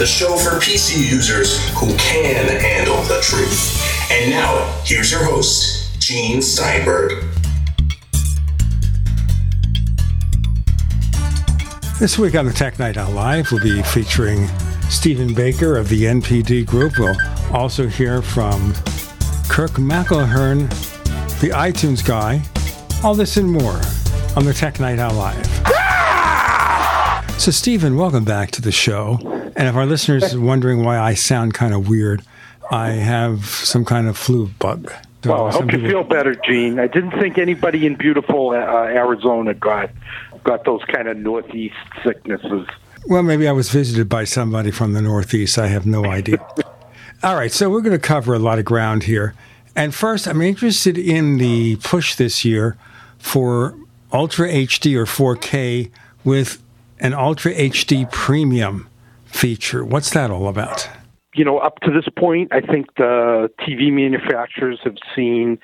the show for PC users who can handle the truth. And now, here's your host, Gene Steinberg. This week on the Tech Night Owl Live, we'll be featuring Stephen Baker of the NPD Group. We'll also hear from Kirk McElhearn, the iTunes guy. All this and more on the Tech Night Owl Live. So, Stephen, welcome back to the show. And if our listeners are wondering why I sound kind of weird, I have some kind of flu bug. So well, I hope you feel better, Gene. I didn't think anybody in beautiful uh, Arizona got got those kind of northeast sicknesses. Well, maybe I was visited by somebody from the northeast. I have no idea. All right, so we're going to cover a lot of ground here. And first, I'm interested in the push this year for Ultra HD or 4K with an Ultra HD Premium feature. What's that all about? You know, up to this point, I think the TV manufacturers have seen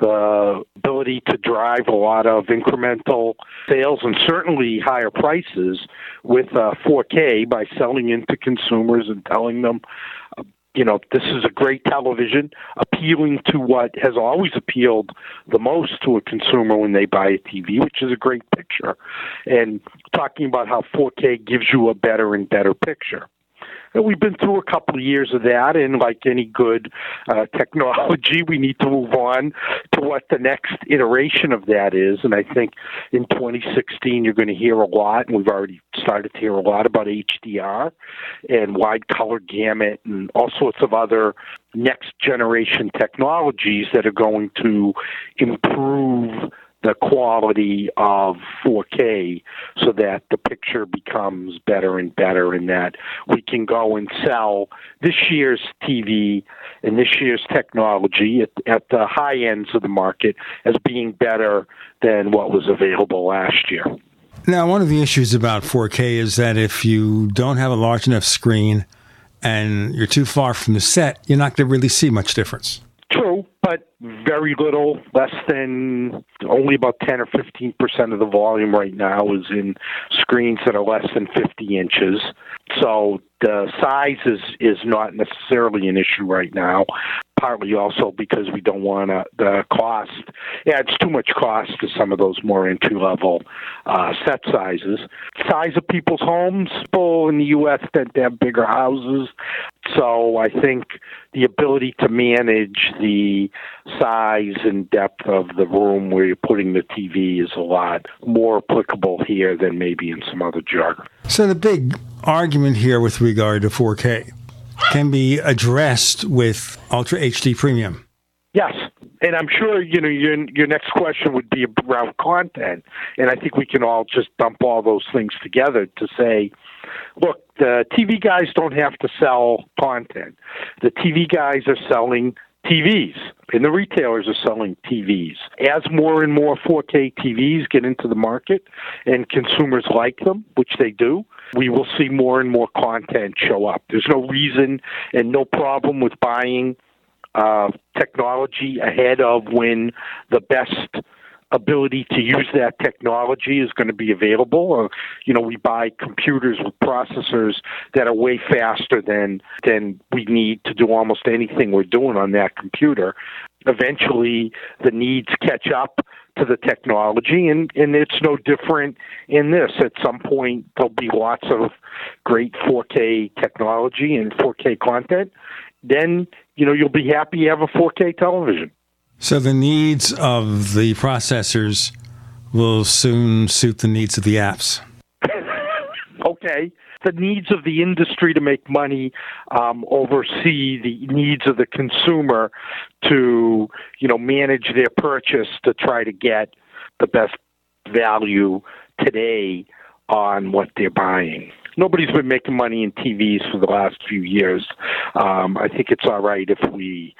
the ability to drive a lot of incremental sales and certainly higher prices with uh, 4K by selling into consumers and telling them, you know, this is a great television, appealing to what has always appealed the most to a consumer when they buy a TV, which is a great picture, and talking about how 4K gives you a better and better picture we've been through a couple of years of that, and like any good uh, technology, we need to move on to what the next iteration of that is. And I think in 2016, you're going to hear a lot, and we've already started to hear a lot about HDR and wide color gamut and all sorts of other next generation technologies that are going to improve the quality of 4K so that the picture becomes better and better and that we can go and sell this year's TV and this year's technology at, at the high ends of the market as being better than what was available last year. Now, one of the issues about 4K is that if you don't have a large enough screen and you're too far from the set, you're not going to really see much difference. True, but very little, less than only about 10 or 15 percent of the volume right now is in screens that are less than 50 inches. So the size is is not necessarily an issue right now partly also because we don't want the cost adds too much cost to some of those more entry level uh, set sizes. Size of people's homes, people in the U.S. tend to have bigger houses, so I think the ability to manage the size and depth of the room where you're putting the TV is a lot more applicable here than maybe in some other geographies. So the big argument here with regard to 4K can be addressed with Ultra HD Premium. Yes, and I'm sure you know your your next question would be around content, and I think we can all just dump all those things together to say, look, the TV guys don't have to sell content. The TV guys are selling TVs, and the retailers are selling TVs. As more and more 4K TVs get into the market and consumers like them, which they do, we will see more and more content show up. There's no reason and no problem with buying uh, technology ahead of when the best ability to use that technology is going to be available. Or, you know, we buy computers with processors that are way faster than than we need to do almost anything we're doing on that computer. Eventually, the needs catch up to the technology, and and it's no different in this. At some point, there'll be lots of great 4K technology and 4K content. Then, you know, you'll be happy you have a 4K television. So the needs of the processors will soon suit the needs of the apps. okay. The needs of the industry to make money um, oversee the needs of the consumer to, you know, manage their purchase to try to get the best value today on what they're buying. Nobody's been making money in TVs for the last few years. Um, I think it's all right if we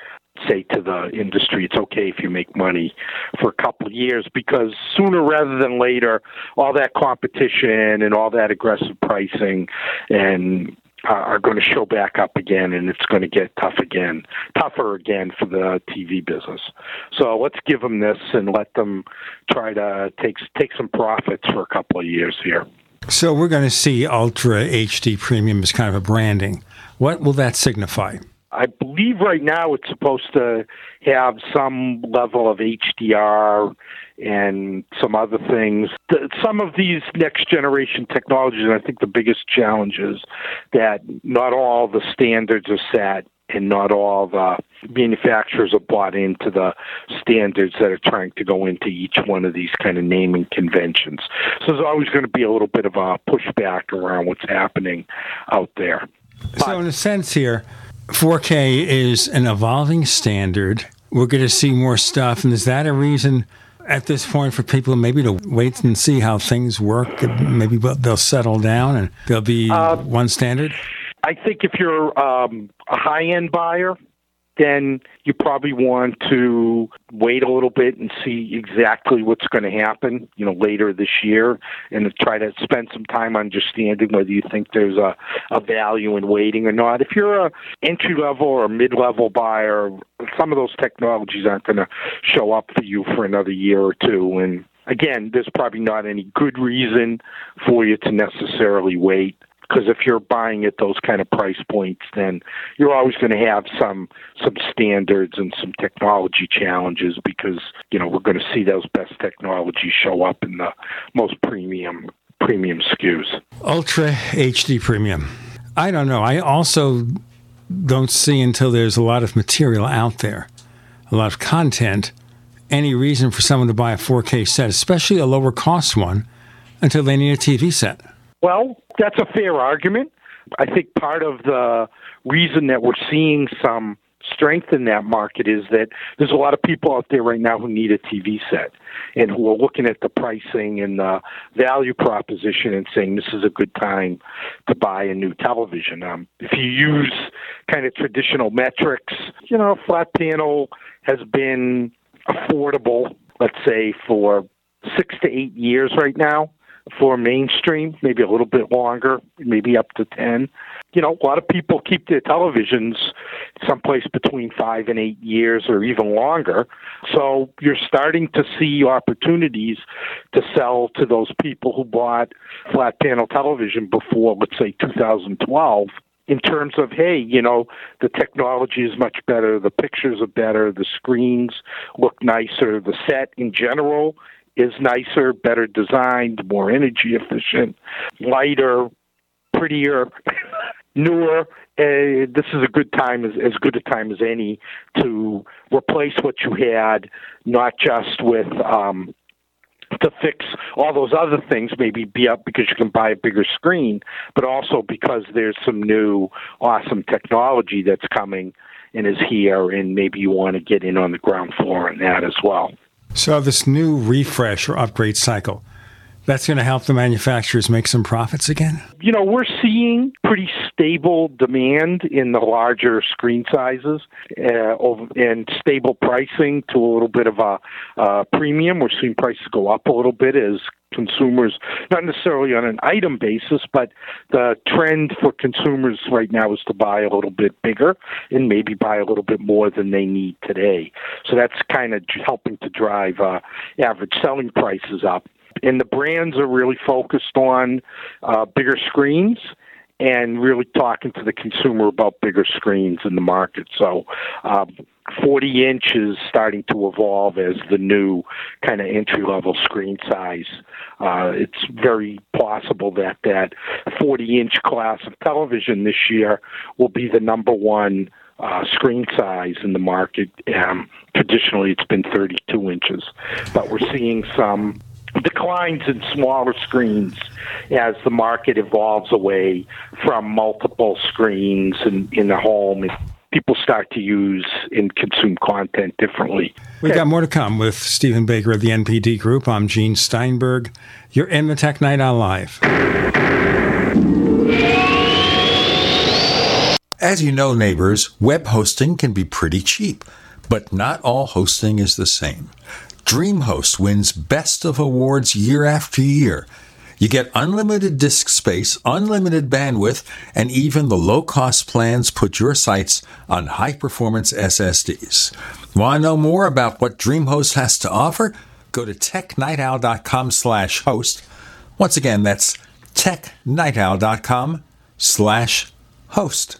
say to the industry it's okay if you make money for a couple of years because sooner rather than later all that competition and all that aggressive pricing and uh, are going to show back up again and it's going to get tough again tougher again for the TV business so let's give them this and let them try to take take some profits for a couple of years here So we're going to see Ultra HD Premium as kind of a branding. What will that signify? I believe right now it's supposed to have some level of HDR and some other things. Some of these next generation technologies, and I think the biggest challenge is that not all the standards are set and not all the manufacturers are bought into the standards that are trying to go into each one of these kind of naming conventions. So there's always going to be a little bit of a pushback around what's happening out there. But, so, in a sense, here, 4K is an evolving standard. We're going to see more stuff. And is that a reason at this point for people maybe to wait and see how things work? Maybe they'll settle down and there'll be uh, one standard? I think if you're um, a high end buyer, then you probably want to wait a little bit and see exactly what's going to happen, you know, later this year and try to spend some time understanding whether you think there's a, a value in waiting or not. If you're a entry level or mid level buyer, some of those technologies aren't going to show up for you for another year or two and again, there's probably not any good reason for you to necessarily wait because if you're buying at those kind of price points, then you're always going to have some some standards and some technology challenges because you know we're going to see those best technologies show up in the most premium premium SKUs. Ultra HD Premium. I don't know. I also don't see until there's a lot of material out there, a lot of content, any reason for someone to buy a 4K set, especially a lower cost one, until they need a TV set. Well, that's a fair argument. I think part of the reason that we're seeing some strength in that market is that there's a lot of people out there right now who need a TV set and who are looking at the pricing and the value proposition and saying this is a good time to buy a new television. Um, if you use kind of traditional metrics, you know, flat panel has been affordable, let's say, for six to eight years right now for mainstream, maybe a little bit longer, maybe up to 10. You know, a lot of people keep their televisions someplace between five and eight years or even longer. So you're starting to see opportunities to sell to those people who bought flat panel television before, let's say, 2012 in terms of hey you know the technology is much better the pictures are better the screens look nicer the set in general is nicer, better designed, more energy efficient, lighter, prettier, newer. Uh, this is a good time, as, as good a time as any, to replace what you had, not just with um, to fix all those other things, maybe be up because you can buy a bigger screen, but also because there's some new awesome technology that's coming and is here, and maybe you want to get in on the ground floor on that as well. So, this new refresh or upgrade cycle, that's going to help the manufacturers make some profits again? You know, we're seeing pretty stable demand in the larger screen sizes uh, and stable pricing to a little bit of a uh, premium. We're seeing prices go up a little bit as consumers, not necessarily on an item basis, but the trend for consumers right now is to buy a little bit bigger and maybe buy a little bit more than they need today. So that's kind of helping to drive uh, average selling prices up and the brands are really focused on uh, bigger screens and really talking to the consumer about bigger screens in the market. So, um, 40 inch is starting to evolve as the new kind of entry level screen size. Uh, it's very possible that that 40 inch class of television this year will be the number one uh, screen size in the market. Um, traditionally, it's been 32 inches, but we're seeing some declines in smaller screens as the market evolves away from multiple screens in, in the home and people start to use and consume content differently. We've got more to come with Stephen Baker of the NPD Group. I'm Gene Steinberg. You're in the Tech Night Owl Live. As you know, neighbors, web hosting can be pretty cheap, but not all hosting is the same. DreamHost wins best of awards year after year. You get unlimited disk space, unlimited bandwidth, and even the low cost plans put your sites on high performance SSDs. Want to know more about what DreamHost has to offer? Go to technightowl.com slash host. Once again, that's technightowl.com slash host.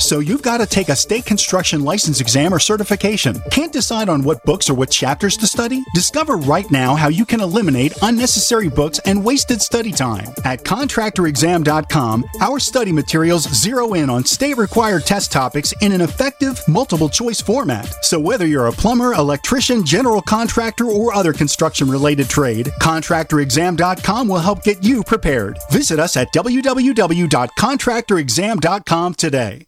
So you've got to take a state construction license exam or certification. Can't decide on what books or what chapters to study? Discover right now how you can eliminate unnecessary books and wasted study time. At contractorexam.com, our study materials zero in on state required test topics in an effective multiple choice format. So whether you're a plumber, electrician, general contractor, or other construction related trade, contractorexam.com will help get you prepared. Visit us at www.contractorexam.com today.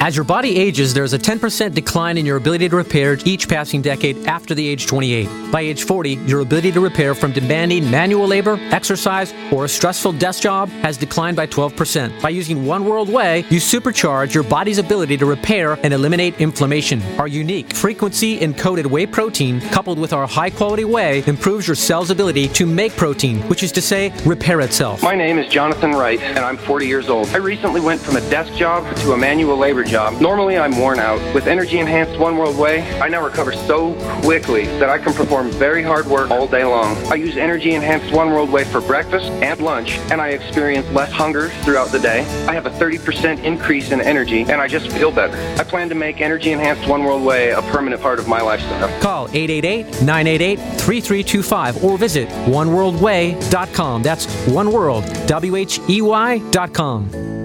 As your body ages, there's a 10% decline in your ability to repair each passing decade after the age 28. By age 40, your ability to repair from demanding manual labor, exercise, or a stressful desk job has declined by 12%. By using One World Whey, you supercharge your body's ability to repair and eliminate inflammation. Our unique frequency encoded whey protein, coupled with our high quality whey, improves your cell's ability to make protein, which is to say, repair itself. My name is Jonathan Wright, and I'm 40 years old. I recently went from a desk job to a manual labor job. Normally, I'm worn out. With energy enhanced One World Whey, I now recover so quickly that I can perform very hard work all day long. I use energy enhanced One World Whey for breakfast and lunch, and I experience less hunger throughout the day. I have a 30% increase in energy, and I just feel better. I plan to make energy enhanced One World Whey a permanent part of my lifestyle. Call 888 988 3325 or visit oneworldwhey.com. That's oneworld, W H E Y.com.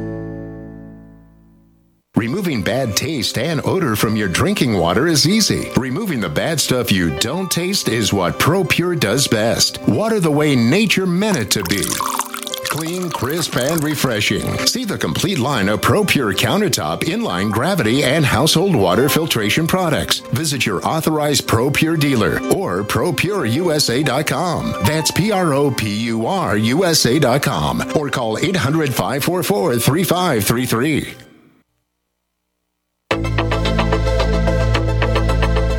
Removing bad taste and odor from your drinking water is easy. Removing the bad stuff you don't taste is what ProPure does best. Water the way nature meant it to be. Clean, crisp, and refreshing. See the complete line of ProPure countertop, inline gravity, and household water filtration products. Visit your authorized ProPure dealer or ProPureUSA.com. That's P R O P U R USA.com or call 800 544 3533.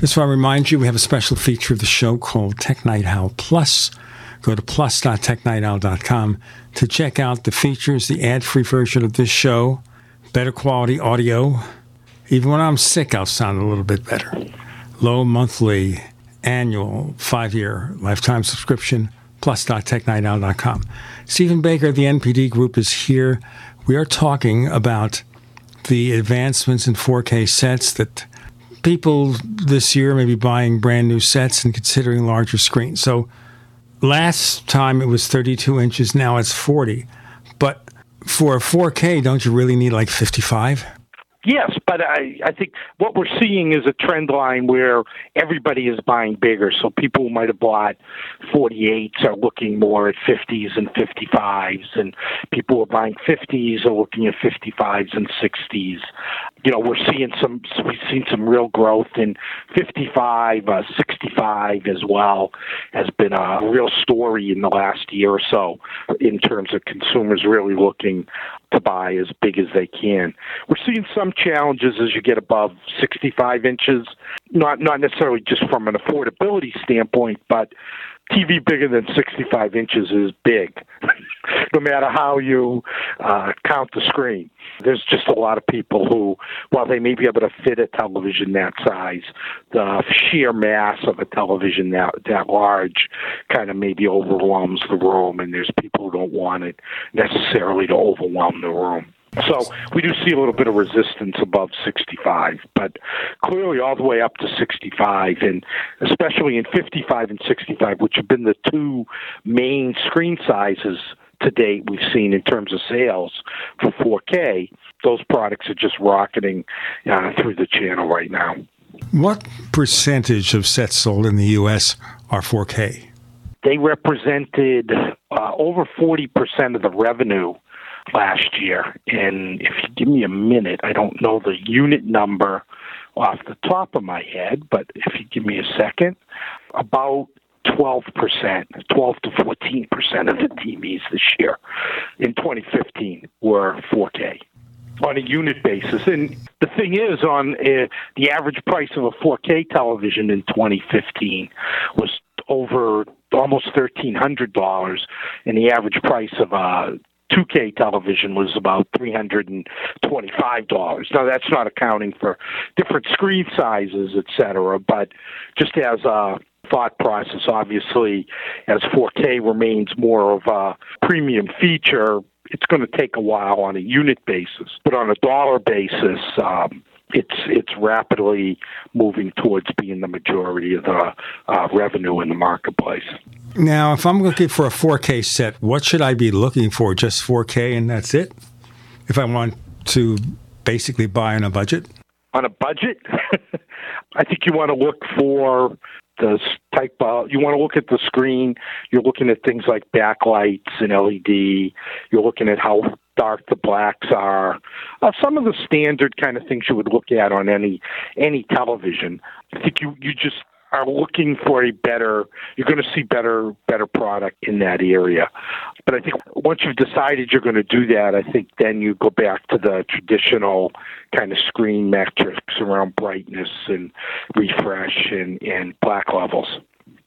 Just want to remind you, we have a special feature of the show called Tech Night Owl Plus. Go to plus.technightowl.com to check out the features, the ad free version of this show, better quality audio. Even when I'm sick, I'll sound a little bit better. Low monthly, annual, five year lifetime subscription, plus.technightowl.com. Stephen Baker of the NPD Group is here. We are talking about the advancements in 4K sets that people this year may be buying brand new sets and considering larger screens. So last time it was 32 inches, now it's 40. But for 4K, don't you really need like 55? Yes, but I, I think what we're seeing is a trend line where everybody is buying bigger. So people who might have bought 48s are looking more at 50s and 55s, and people who are buying 50s are looking at 55s and 60s. You know, we're seeing some we've seen some real growth in 55, uh, 65 as well has been a real story in the last year or so in terms of consumers really looking to buy as big as they can. We're seeing some challenges as you get above 65 inches, not not necessarily just from an affordability standpoint, but TV bigger than 65 inches is big, no matter how you uh, count the screen. There's just a lot of people who, while they may be able to fit a television that size, the sheer mass of a television that that large kind of maybe overwhelms the room, and there's people who don't want it necessarily to overwhelm the room. So we do see a little bit of resistance above 65, but clearly all the way up to 65, and especially in 55 and 65, which have been the two main screen sizes to date we've seen in terms of sales for 4K. Those products are just rocketing uh, through the channel right now. What percentage of sets sold in the U.S. are 4K? They represented uh, over 40% of the revenue last year. And if you give me a minute, I don't know the unit number off the top of my head, but if you give me a second, about 12%, 12 to 14% of the TVs this year in 2015 were 4K on a unit basis. And the thing is, on uh, the average price of a 4K television in 2015 was over almost $1,300, and the average price of a 2K television was about $325. Now, that's not accounting for different screen sizes, et cetera, but just as a thought process, obviously, as 4K remains more of a premium feature, it's going to take a while on a unit basis. But on a dollar basis, um, it's it's rapidly moving towards being the majority of the uh, revenue in the marketplace. Now, if I'm looking for a 4K set, what should I be looking for? Just 4K and that's it? If I want to basically buy on a budget? On a budget? I think you want to look for the type of, you want to look at the screen. You're looking at things like backlights and LED. You're looking at how dark the blacks are. Uh, some of the standard kind of things you would look at on any any television. I think you you just are looking for a better you're going to see better better product in that area but i think once you've decided you're going to do that i think then you go back to the traditional kind of screen metrics around brightness and refresh and, and black levels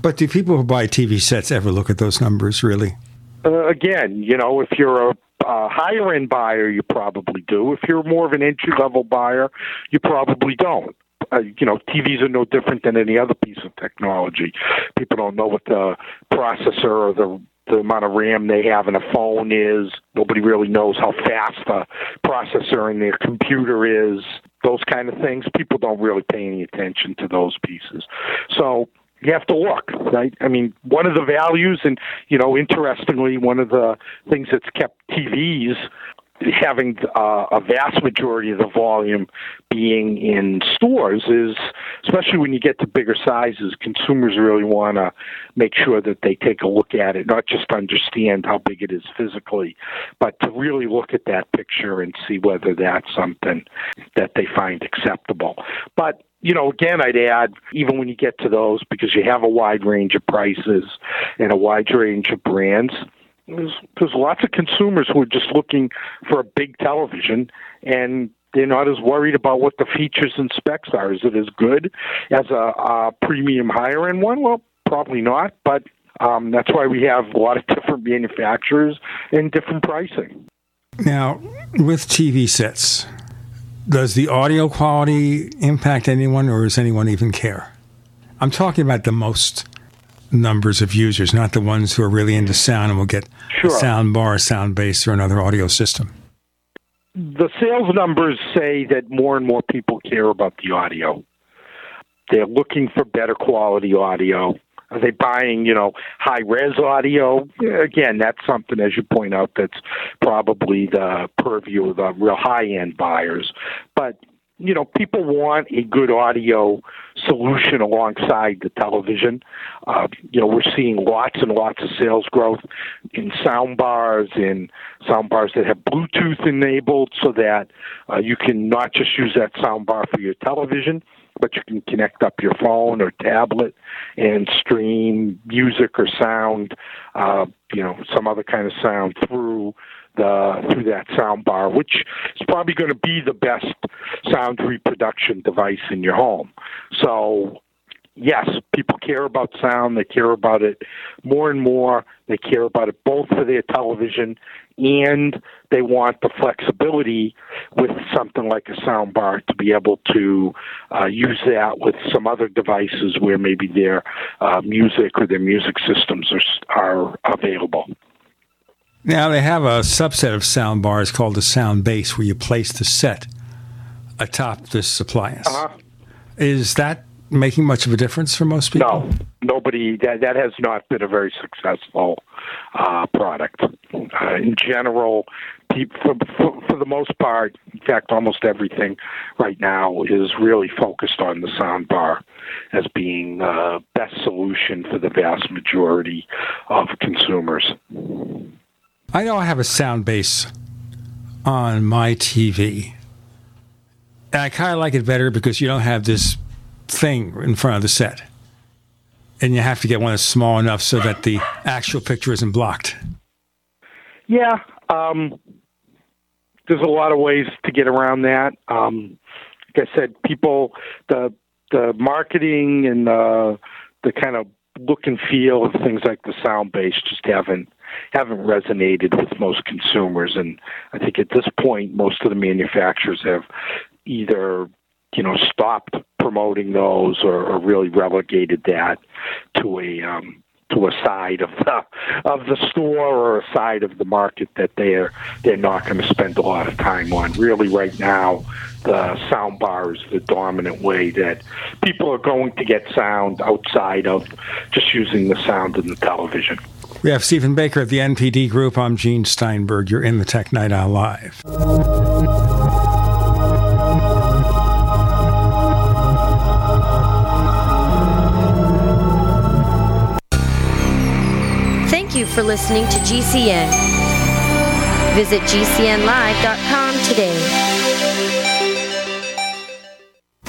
but do people who buy tv sets ever look at those numbers really uh, again you know if you're a uh, higher end buyer, you probably do. If you're more of an entry level buyer, you probably don't uh, you know, TVs are no different than any other piece of technology. People don't know what the processor or the the amount of RAM they have in a phone is. Nobody really knows how fast the processor in their computer is. Those kind of things. People don't really pay any attention to those pieces. So you have to look, right? I mean, one of the values, and you know, interestingly, one of the things that's kept TVs having uh, a vast majority of the volume being in stores is, especially when you get to bigger sizes, consumers really want to make sure that they take a look at it, not just understand how big it is physically, but to really look at that picture and see whether that's something that they find acceptable. But you know, again, I'd add, even when you get to those, because you have a wide range of prices and a wide range of brands, there's, there's lots of consumers who are just looking for a big television and they're not as worried about what the features and specs are. Is it as good as a, a premium higher end one? Well, probably not, but um, that's why we have a lot of different manufacturers and different pricing. Now, with TV sets, does the audio quality impact anyone, or does anyone even care? I'm talking about the most numbers of users, not the ones who are really into sound and will get sure. a sound bar, a sound base, or another audio system. The sales numbers say that more and more people care about the audio. They're looking for better quality audio. Are they buying, you know, high res audio? Again, that's something, as you point out, that's probably the purview of the real high end buyers. But you know, people want a good audio solution alongside the television. Uh, you know, we're seeing lots and lots of sales growth in sound bars, in sound bars that have Bluetooth enabled so that uh, you can not just use that sound bar for your television, but you can connect up your phone or tablet and stream music or sound, uh, you know, some other kind of sound through the through that sound bar, which is probably going to be the best sound reproduction device in your home. So yes, people care about sound. They care about it more and more. They care about it both for their television and they want the flexibility with something like a sound bar to be able to uh, use that with some other devices where maybe their uh, music or their music systems are, are available. Now, they have a subset of sound bars called the sound base where you place the set atop this appliance. Uh-huh. Is that making much of a difference for most people? No, nobody. That that has not been a very successful uh, product. Uh, in general, for, for, for the most part, in fact, almost everything right now is really focused on the sound bar as being the uh, best solution for the vast majority of consumers. I know I have a sound base on my TV. And I kind of like it better because you don't have this thing in front of the set. And you have to get one that's small enough so that the actual picture isn't blocked. Yeah. Um, there's a lot of ways to get around that. Um, like I said, people, the the marketing and the the kind of look and feel of things like the sound base just haven't haven't resonated with most consumers. And I think at this point, most of the manufacturers have either you know stopped promoting those or, or really relegated that to a um, to a side of the of the store or a side of the market that they're they're not going to spend a lot of time on. Really, right now, the sound bar is the dominant way that people are going to get sound outside of just using the sound in the television. We have Stephen Baker of the NPD Group. I'm Gene Steinberg. You're in the Tech Night Owl Live. Thank you for listening to GCN. Visit GCNlive.com today.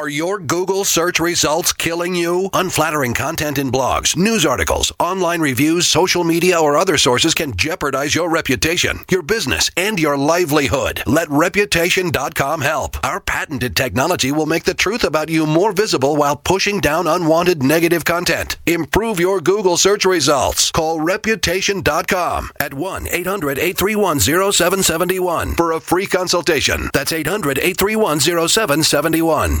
Are your Google search results killing you? Unflattering content in blogs, news articles, online reviews, social media, or other sources can jeopardize your reputation, your business, and your livelihood. Let Reputation.com help. Our patented technology will make the truth about you more visible while pushing down unwanted negative content. Improve your Google search results. Call Reputation.com at 1 800 831 0771 for a free consultation. That's 800 831 0771.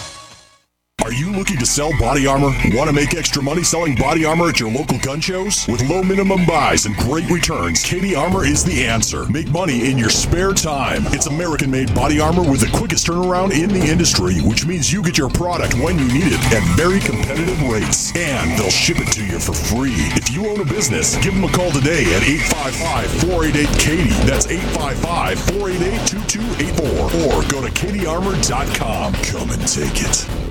Are you looking to sell body armor? Want to make extra money selling body armor at your local gun shows? With low minimum buys and great returns, Katie Armor is the answer. Make money in your spare time. It's American made body armor with the quickest turnaround in the industry, which means you get your product when you need it at very competitive rates. And they'll ship it to you for free. If you own a business, give them a call today at 855 488 Katie. That's 855 488 2284. Or go to katiearmor.com. Come and take it.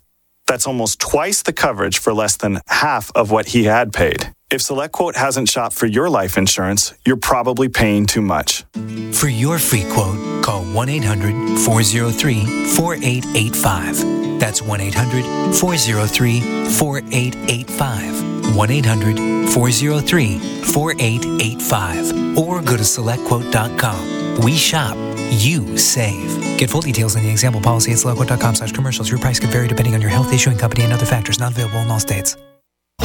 That's almost twice the coverage for less than half of what he had paid. If SelectQuote hasn't shopped for your life insurance, you're probably paying too much. For your free quote, call 1 800 403 4885. That's 1 800 403 4885. 1 800 403 4885. Or go to selectquote.com. We shop, you save. Get full details in the example policy at selectquote.com slash commercials. Your price could vary depending on your health issuing company and other factors not available in all states.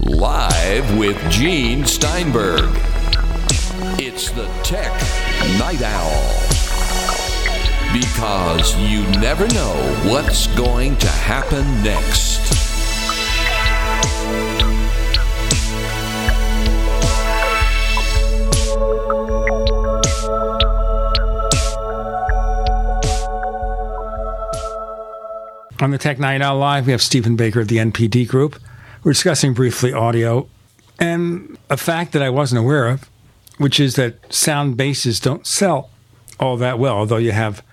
Live with Gene Steinberg. It's the Tech Night Owl. Because you never know what's going to happen next. On the Tech Night Owl Live, we have Stephen Baker of the NPD Group. We're discussing briefly audio and a fact that I wasn't aware of, which is that sound bases don't sell all that well, although you have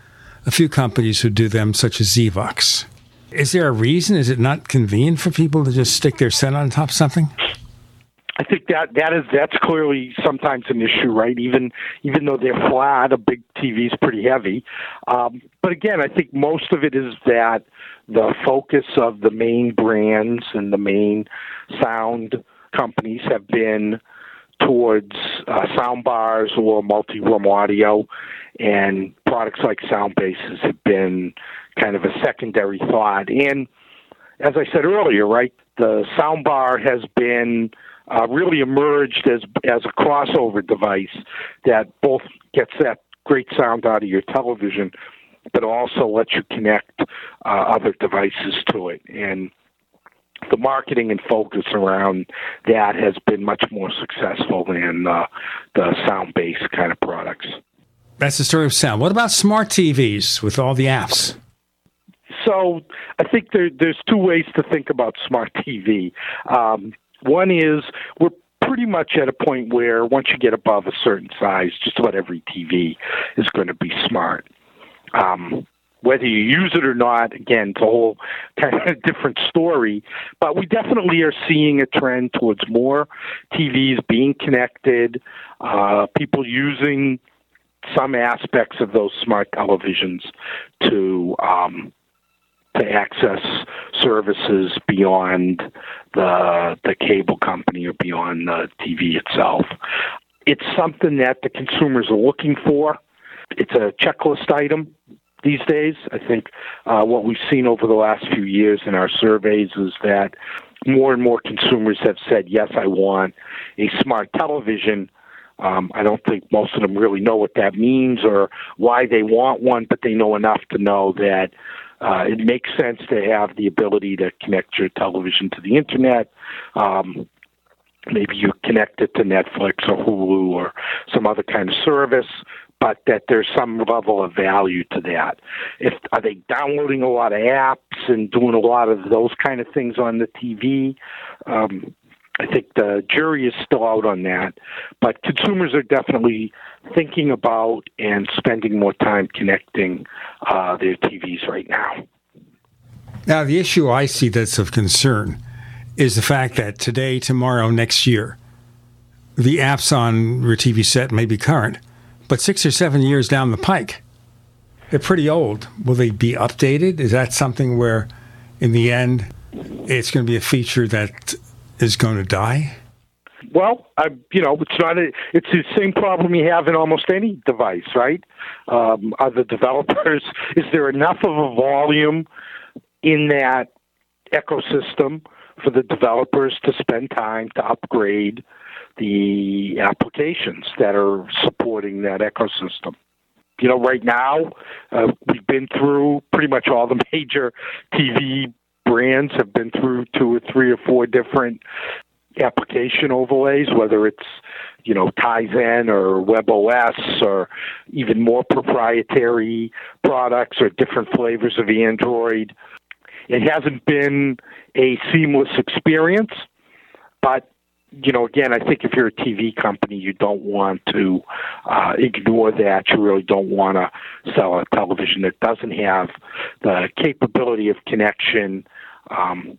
a few companies who do them, such as Zvox. Is there a reason? Is it not convenient for people to just stick their set on top of something? I think that that is that's clearly sometimes an issue, right? Even even though they're flat, a big TV is pretty heavy. Um, but again, I think most of it is that the focus of the main brands and the main sound companies have been towards uh, sound bars or multi-room audio, and products like sound bases have been kind of a secondary thought. And as I said earlier, right, the sound bar has been uh, really emerged as as a crossover device that both gets that great sound out of your television, but also lets you connect uh, other devices to it. And the marketing and focus around that has been much more successful than uh, the sound based kind of products. That's the story of sound. What about smart TVs with all the apps? So I think there, there's two ways to think about smart TV. Um, one is we're pretty much at a point where once you get above a certain size, just about every TV is going to be smart. Um, whether you use it or not, again, it's a whole kind of different story. But we definitely are seeing a trend towards more TVs being connected, uh, people using some aspects of those smart televisions to um, to access services beyond the the cable company or beyond the TV itself. It's something that the consumers are looking for. It's a checklist item these days. I think uh, what we've seen over the last few years in our surveys is that more and more consumers have said, "Yes, I want a smart television." Um, I don't think most of them really know what that means or why they want one, but they know enough to know that uh, it makes sense to have the ability to connect your television to the internet. Um, maybe you connect it to Netflix or Hulu or some other kind of service, but that there's some level of value to that. If are they downloading a lot of apps and doing a lot of those kind of things on the TV? Um, I think the jury is still out on that, but consumers are definitely thinking about and spending more time connecting uh, their TVs right now. Now, the issue I see that's of concern is the fact that today, tomorrow, next year, the apps on your TV set may be current, but six or seven years down the pike, they're pretty old. Will they be updated? Is that something where, in the end, it's going to be a feature that is going to die? Well, I, you know, it's not a, it's the same problem you have in almost any device, right? Um, are the developers, is there enough of a volume in that ecosystem for the developers to spend time to upgrade the applications that are supporting that ecosystem? You know, right now, uh, we've been through pretty much all the major TV brands have been through two or three or four different application overlays, whether it's you know Tizen or WebOS or even more proprietary products or different flavors of Android. It hasn't been a seamless experience, but you know, again, I think if you're a TV company, you don't want to uh, ignore that. You really don't want to sell a television that doesn't have the capability of connection. Um,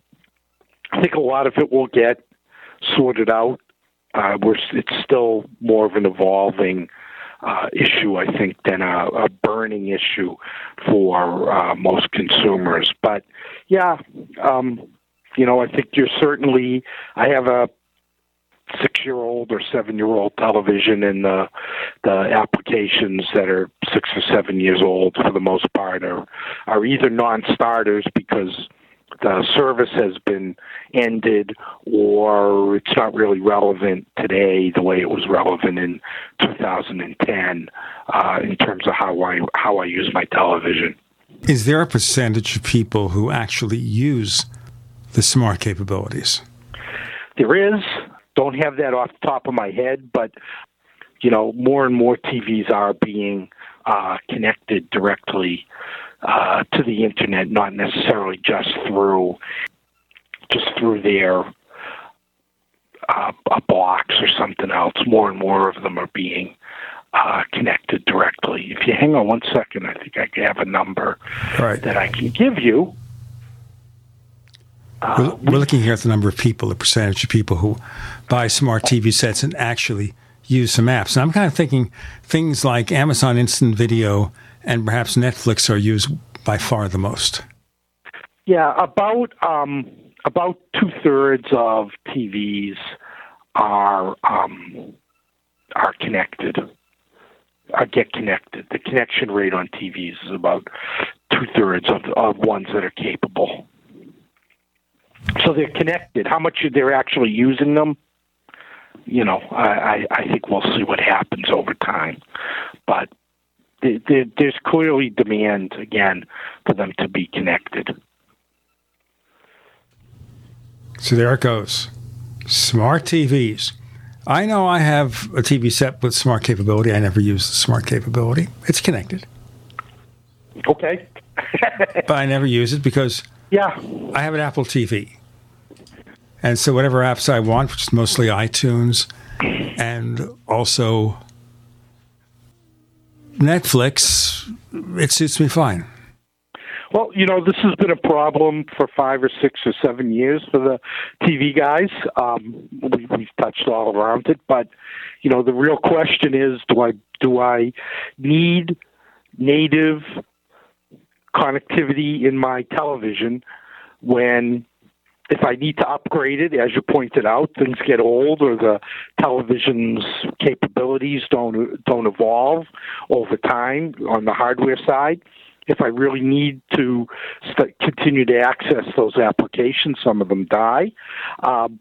I think a lot of it will get sorted out. Uh, we're, it's still more of an evolving uh, issue, I think, than a, a burning issue for uh, most consumers. But yeah, um, you know, I think you're certainly. I have a six-year-old or seven-year-old television, and the the applications that are six or seven years old, for the most part, are are either non-starters because the service has been ended or it's not really relevant today the way it was relevant in 2010 uh, in terms of how I how I use my television. Is there a percentage of people who actually use the smart capabilities? There is. Don't have that off the top of my head, but you know, more and more TVs are being uh, connected directly uh, to the internet, not necessarily just through just through their uh, a box or something else. More and more of them are being uh, connected directly. If you hang on one second, I think I have a number right. that I can give you. Uh, we're, we're looking here at the number of people, the percentage of people who buy smart TV sets and actually use some apps. And I'm kind of thinking things like Amazon Instant Video and perhaps Netflix are used by far the most. Yeah, about um, about two thirds of TVs are um, are connected, are get connected. The connection rate on TVs is about two thirds of of ones that are capable. So they're connected. How much are they're actually using them, you know, I, I think we'll see what happens over time. But there's clearly demand again for them to be connected. So there it goes. Smart TVs. I know I have a TV set with smart capability. I never use the smart capability. It's connected. Okay. but I never use it because yeah, I have an Apple TV. And so whatever apps I want, which is mostly iTunes and also Netflix, it suits me fine. Well, you know, this has been a problem for five or six or seven years for the TV guys. Um, we, we've touched all around it, but you know, the real question is: Do I do I need native connectivity in my television when if I need to upgrade it, as you pointed out, things get old or the television's capabilities don't don't evolve over time on the hardware side. If I really need to st- continue to access those applications, some of them die. Um,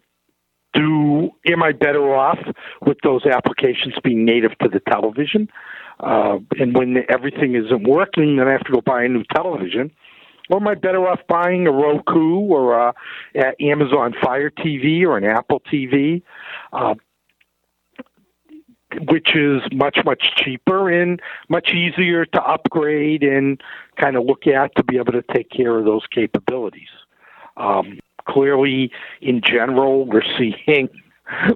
do am I better off with those applications being native to the television? Uh, and when everything isn't working, then I have to go buy a new television or am I better off buying a Roku or a, a Amazon Fire TV or an Apple TV? Uh, which is much much cheaper and much easier to upgrade and kind of look at to be able to take care of those capabilities. Um, clearly, in general, we're seeing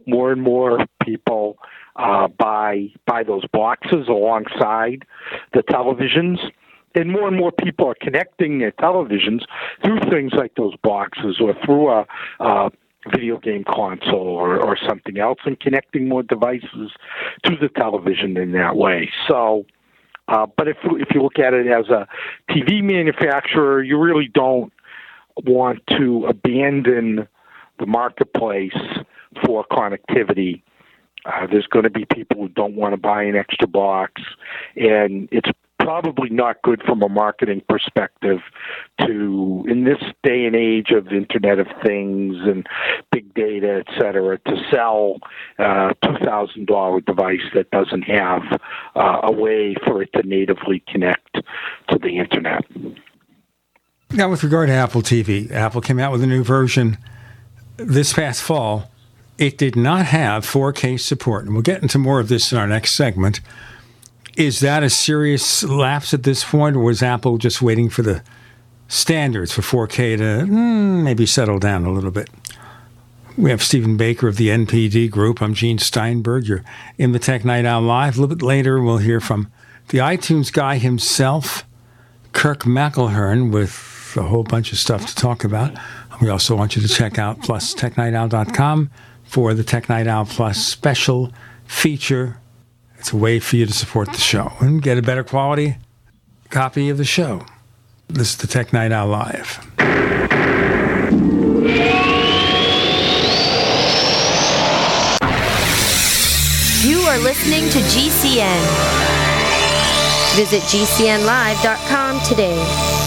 more and more people uh, buy buy those boxes alongside the televisions. And more and more people are connecting their televisions through things like those boxes or through a, video game console or, or something else and connecting more devices to the television in that way. So, uh, but if if you look at it as a TV manufacturer, you really don't want to abandon the marketplace for connectivity. Uh, there's going to be people who don't want to buy an extra box, and it's probably not good from a marketing perspective to in this day and age of internet of things and big data et cetera to sell a $2000 device that doesn't have uh, a way for it to natively connect to the internet. Now with regard to apple tv apple came out with a new version this past fall. It did not have 4k support and we'll get into more of this in our next segment is that a serious lapse at this point, or was Apple just waiting for the standards for 4K to mm, maybe settle down a little bit? We have Stephen Baker of the NPD Group. I'm Gene Steinberg. You're in the Tech Night Owl Live. A little bit later, we'll hear from the iTunes guy himself, Kirk McElhearn, with a whole bunch of stuff to talk about. We also want you to check out plus technightowl.com for the Tech Night Owl Plus special feature it's a way for you to support the show and get a better quality copy of the show. This is the Tech Night Owl Live. You are listening to GCN. Visit GCNlive.com today.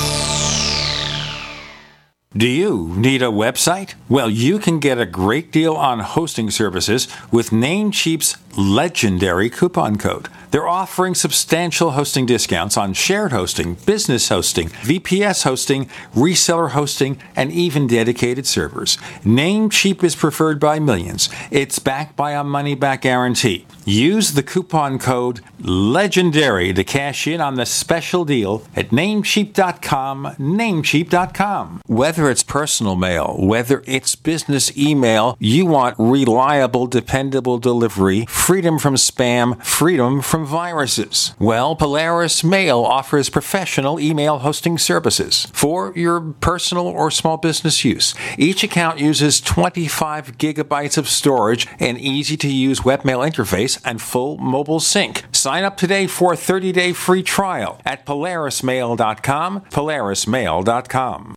Do you need a website? Well, you can get a great deal on hosting services with Namecheap's legendary coupon code. They're offering substantial hosting discounts on shared hosting, business hosting, VPS hosting, reseller hosting, and even dedicated servers. Namecheap is preferred by millions. It's backed by a money back guarantee. Use the coupon code LEGENDARY to cash in on the special deal at namecheap.com, namecheap.com. Whether it's personal mail, whether it's business email, you want reliable, dependable delivery, freedom from spam, freedom from viruses. Well, Polaris Mail offers professional email hosting services for your personal or small business use. Each account uses 25 gigabytes of storage, an easy to use webmail interface, and full mobile sync. Sign up today for a 30 day free trial at polarismail.com. Polarismail.com.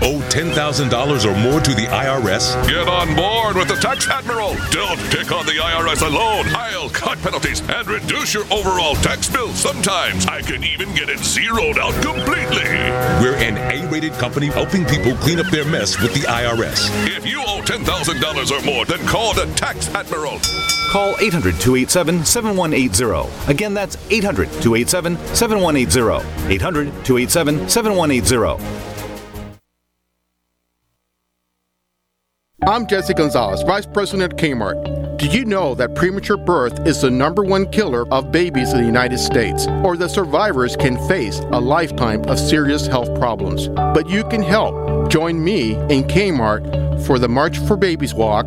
Owe $10,000 or more to the IRS? Get on board with the Tax Admiral. Don't pick on the IRS alone. I'll cut penalties and reduce your overall tax bill. Sometimes I can even get it zeroed out completely. We're an A-rated company helping people clean up their mess with the IRS. If you owe $10,000 or more, then call the Tax Admiral. Call 800 287 7180. Again, that's 800 287 7180. 800 287 7180. I'm Jesse Gonzalez, Vice President at Kmart. Did you know that premature birth is the number one killer of babies in the United States, or that survivors can face a lifetime of serious health problems? But you can help. Join me in Kmart for the March for Babies Walk.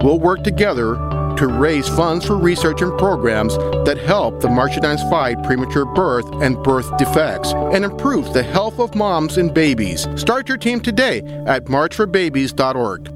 We'll work together to raise funds for research and programs that help the marginalized fight premature birth and birth defects and improve the health of moms and babies. Start your team today at marchforbabies.org.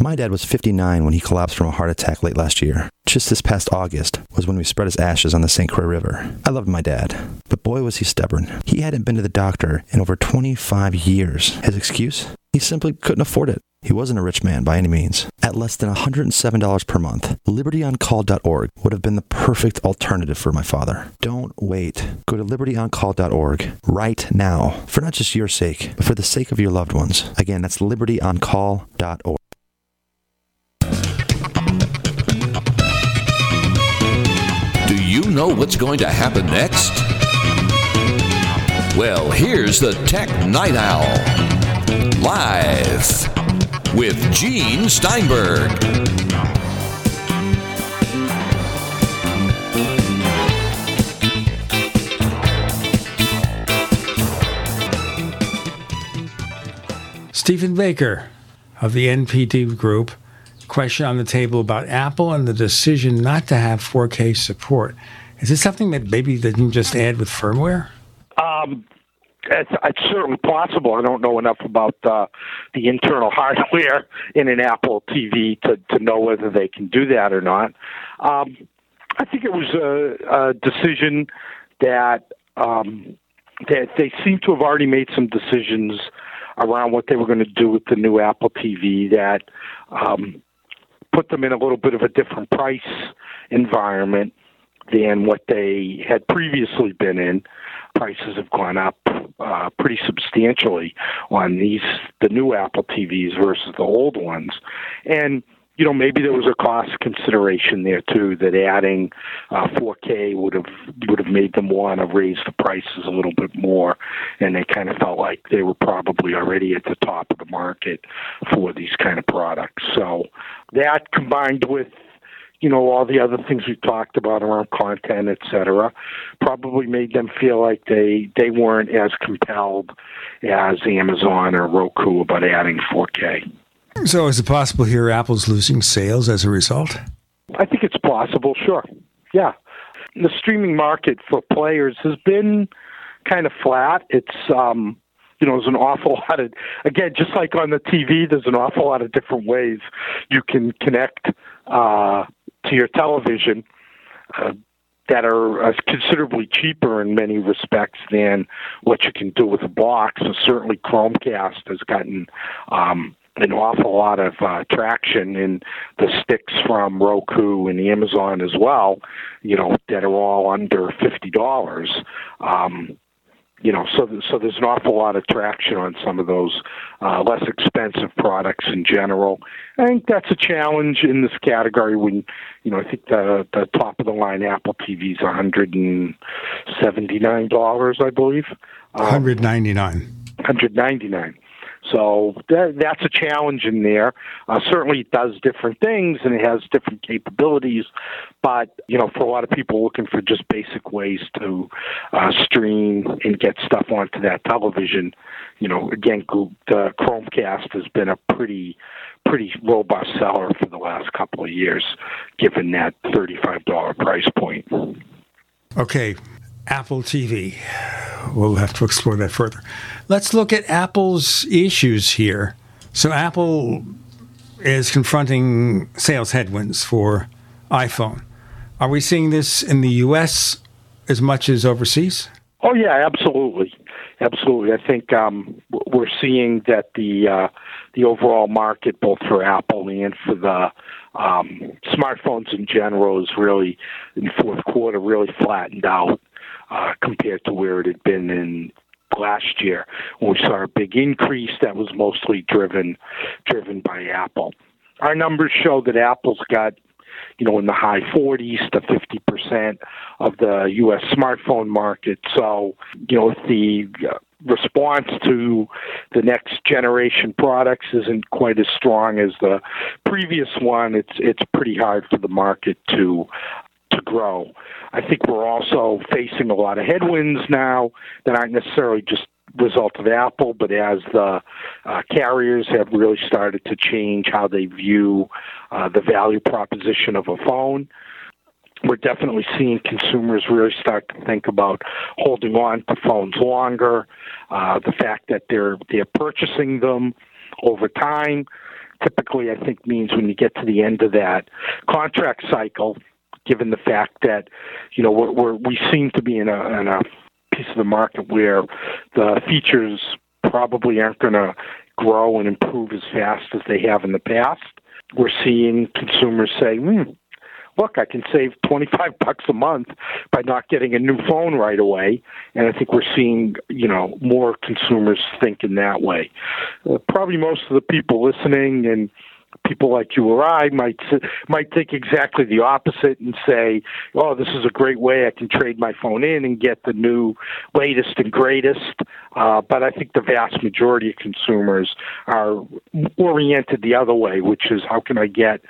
My dad was 59 when he collapsed from a heart attack late last year. Just this past August was when we spread his ashes on the St. Croix River. I loved my dad, but boy was he stubborn. He hadn't been to the doctor in over 25 years. His excuse? He simply couldn't afford it. He wasn't a rich man by any means. At less than $107 per month, libertyoncall.org would have been the perfect alternative for my father. Don't wait. Go to libertyoncall.org right now for not just your sake, but for the sake of your loved ones. Again, that's libertyoncall.org. know what's going to happen next? Well, here's the Tech Night Owl. Live with Gene Steinberg. Stephen Baker of the NPD Group. Question on the table about Apple and the decision not to have 4K support. Is this something that maybe they can just add with firmware? Um, it's, it's certainly possible. I don't know enough about uh, the internal hardware in an Apple TV to, to know whether they can do that or not. Um, I think it was a, a decision that um, that they seem to have already made some decisions around what they were going to do with the new Apple TV that um, put them in a little bit of a different price environment than what they had previously been in. Prices have gone up uh, pretty substantially on these the new Apple TVs versus the old ones, and you know maybe there was a cost consideration there too that adding uh, 4K would have would have made them want to raise the prices a little bit more, and they kind of felt like they were probably already at the top of the market for these kind of products. So that combined with you know all the other things we've talked about around content, et cetera, probably made them feel like they they weren't as compelled as Amazon or Roku about adding 4K. So, is it possible here Apple's losing sales as a result? I think it's possible, sure. Yeah. The streaming market for players has been kind of flat. It's, um, you know, there's an awful lot of, again, just like on the TV, there's an awful lot of different ways you can connect uh, to your television uh, that are uh, considerably cheaper in many respects than what you can do with a box. And certainly Chromecast has gotten um, an awful lot of uh, traction in the sticks from Roku and Amazon as well, you know, that are all under fifty dollars. Um, you know, so so there's an awful lot of traction on some of those uh, less expensive products in general. I think that's a challenge in this category. When you know, I think the the top of the line Apple TV is 179 dollars, I believe. Um, 199. 199. So that, that's a challenge in there. Uh, certainly, it does different things and it has different capabilities. But you know, for a lot of people looking for just basic ways to uh, stream and get stuff onto that television, you know, again, the Chromecast has been a pretty pretty robust seller for the last couple of years, given that thirty-five dollar price point. Okay, Apple TV. We'll have to explore that further. Let's look at Apple's issues here. So, Apple is confronting sales headwinds for iPhone. Are we seeing this in the U.S. as much as overseas? Oh yeah, absolutely, absolutely. I think um, we're seeing that the uh, the overall market, both for Apple and for the um, smartphones in general, is really in the fourth quarter really flattened out uh, compared to where it had been in last year when we saw a big increase that was mostly driven driven by Apple. Our numbers show that Apple's got you know, in the high 40s to 50 percent of the U.S. smartphone market. So, you know, if the uh, response to the next generation products isn't quite as strong as the previous one, it's it's pretty hard for the market to to grow. I think we're also facing a lot of headwinds now that aren't necessarily just result of Apple, but as the uh, carriers have really started to change how they view uh, the value proposition of a phone we're definitely seeing consumers really start to think about holding on to phones longer. Uh, the fact that they're they're purchasing them over time typically, I think, means when you get to the end of that contract cycle, given the fact that you know we're, we're we seem to be in a, in a piece of the market where the features probably aren't going to grow and improve as fast as they have in the past. We're seeing consumers say, hmm, look, I can save 25 bucks a month by not getting a new phone right away. And I think we're seeing, you know, more consumers think in that way. Uh, probably most of the people listening and people like you or I might might think exactly the opposite and say, "Oh, this is a great way I can trade my phone in and get the new latest and greatest." Uh, but I think the vast majority of consumers are oriented the other way, which is how can I get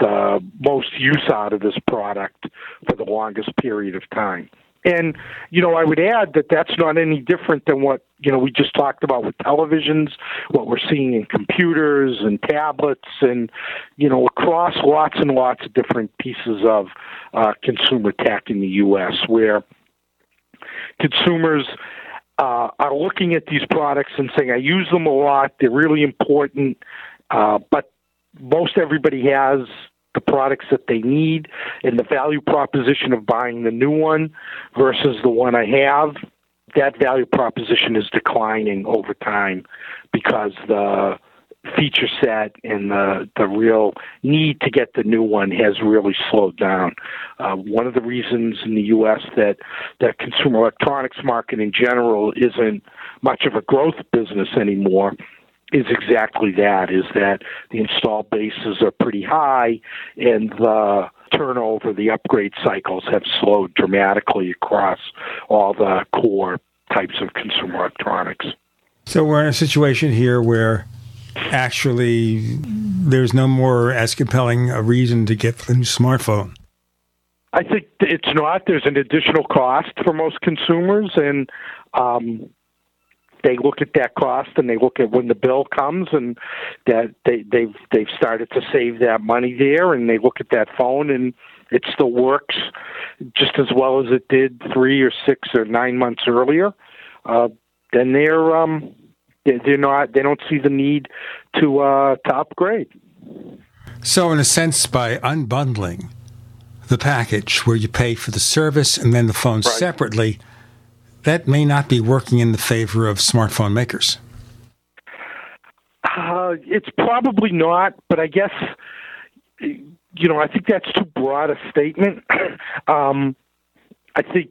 the most use out of this product for the longest period of time. And, you know, I would add that that's not any different than what, you know, we just talked about with televisions, what we're seeing in computers and tablets and, you know, across lots and lots of different pieces of uh, consumer tech in the U.S. where consumers uh, are looking at these products and saying, I use them a lot, they're really important, uh, but most everybody has the products that they need and the value proposition of buying the new one versus the one I have, that value proposition is declining over time because the feature set and the the real need to get the new one has really slowed down. Uh, one of the reasons in the U.S. that that consumer electronics market in general isn't much of a growth business anymore is exactly that is that the install bases are pretty high and the turnover the upgrade cycles have slowed dramatically across all the core types of consumer electronics so we're in a situation here where actually there's no more as compelling a reason to get the new smartphone I think it's not. There's an additional cost for most consumers, and um, they look at that cost and they look at when the bill comes and that they they've they've started to save that money there and they look at that phone and it still works just as well as it did three or six or nine months earlier. Uh, then they're um, they're not they don't see the need to uh, to upgrade. So, in a sense, by unbundling the package where you pay for the service and then the phone right. separately, that may not be working in the favor of smartphone makers. Uh, it's probably not, but I guess you know I think that's too broad a statement. um, I think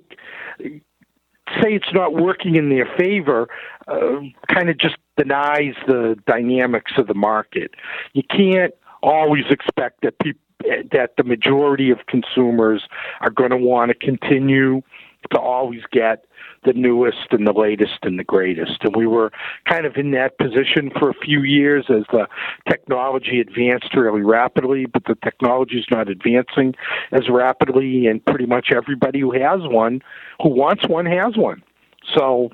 say it's not working in their favor uh, kind of just denies the dynamics of the market. You can't always expect that people that the majority of consumers are going to want to continue to always get the newest and the latest and the greatest. And we were kind of in that position for a few years as the technology advanced really rapidly, but the technology is not advancing as rapidly, and pretty much everybody who has one, who wants one, has one. So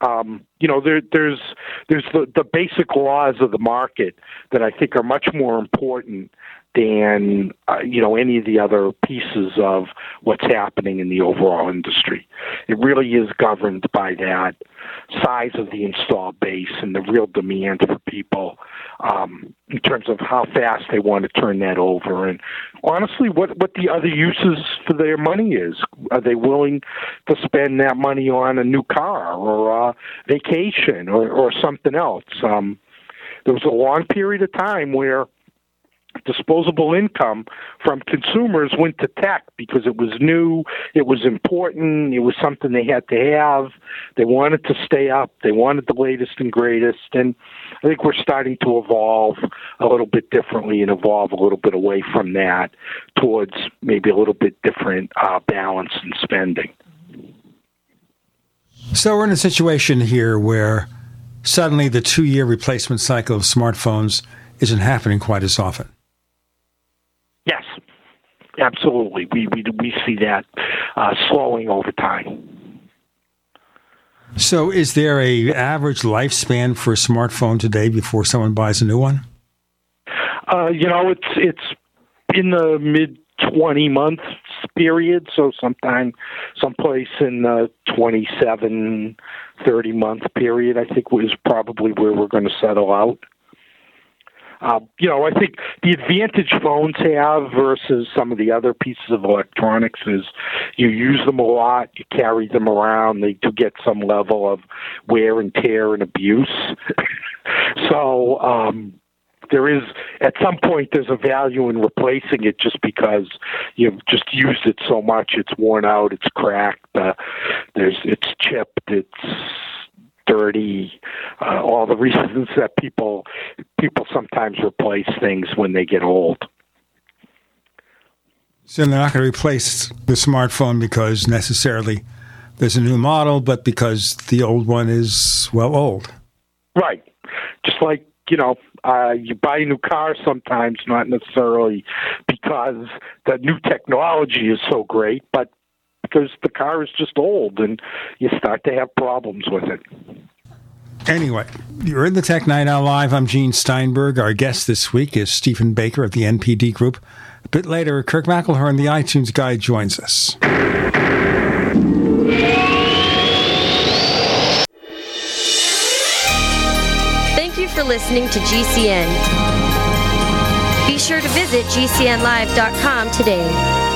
um, you know, there, there's there's the, the basic laws of the market that I think are much more important than uh, you know any of the other pieces of what's happening in the overall industry. It really is governed by that size of the install base and the real demand for people um, in terms of how fast they want to turn that over, and honestly, what what the other uses for their money is. Are they willing to spend that money on a new car or a vacation or, or something else? Um, there was a long period of time where disposable income from consumers went to tech because it was new, it was important, it was something they had to have. They wanted to stay up, they wanted the latest and greatest, and I think we're starting to evolve a little bit differently and evolve a little bit away from that towards maybe a little bit different uh, balance in spending. So we're in a situation here where suddenly the two year replacement cycle of smartphones isn't happening quite as often. Yes, absolutely. We, we, we see that uh, slowing over time. So, is there a average lifespan for a smartphone today before someone buys a new one? Uh, you know, it's it's in the mid 20 month period, so sometime, someplace in the 27, 30 month period, I think was probably where we're going to settle out. Uh, you know, I think the advantage phones have versus some of the other pieces of electronics is you use them a lot, you carry them around, they do get some level of wear and tear and abuse. so, um, there is at some point there's a value in replacing it just because you've just used it so much it's worn out it's cracked uh, there's it's chipped it's dirty uh, all the reasons that people people sometimes replace things when they get old. So they're not going to replace the smartphone because necessarily there's a new model but because the old one is well old. Right. Just like you know, uh, you buy a new car sometimes, not necessarily because the new technology is so great, but because the car is just old and you start to have problems with it. Anyway, you're in the Tech Night Owl Live. I'm Gene Steinberg. Our guest this week is Stephen Baker of the NPD Group. A bit later, Kirk McElhearn, the iTunes guy, joins us. Thank you for listening to GCN. Be sure to visit GCNlive.com today.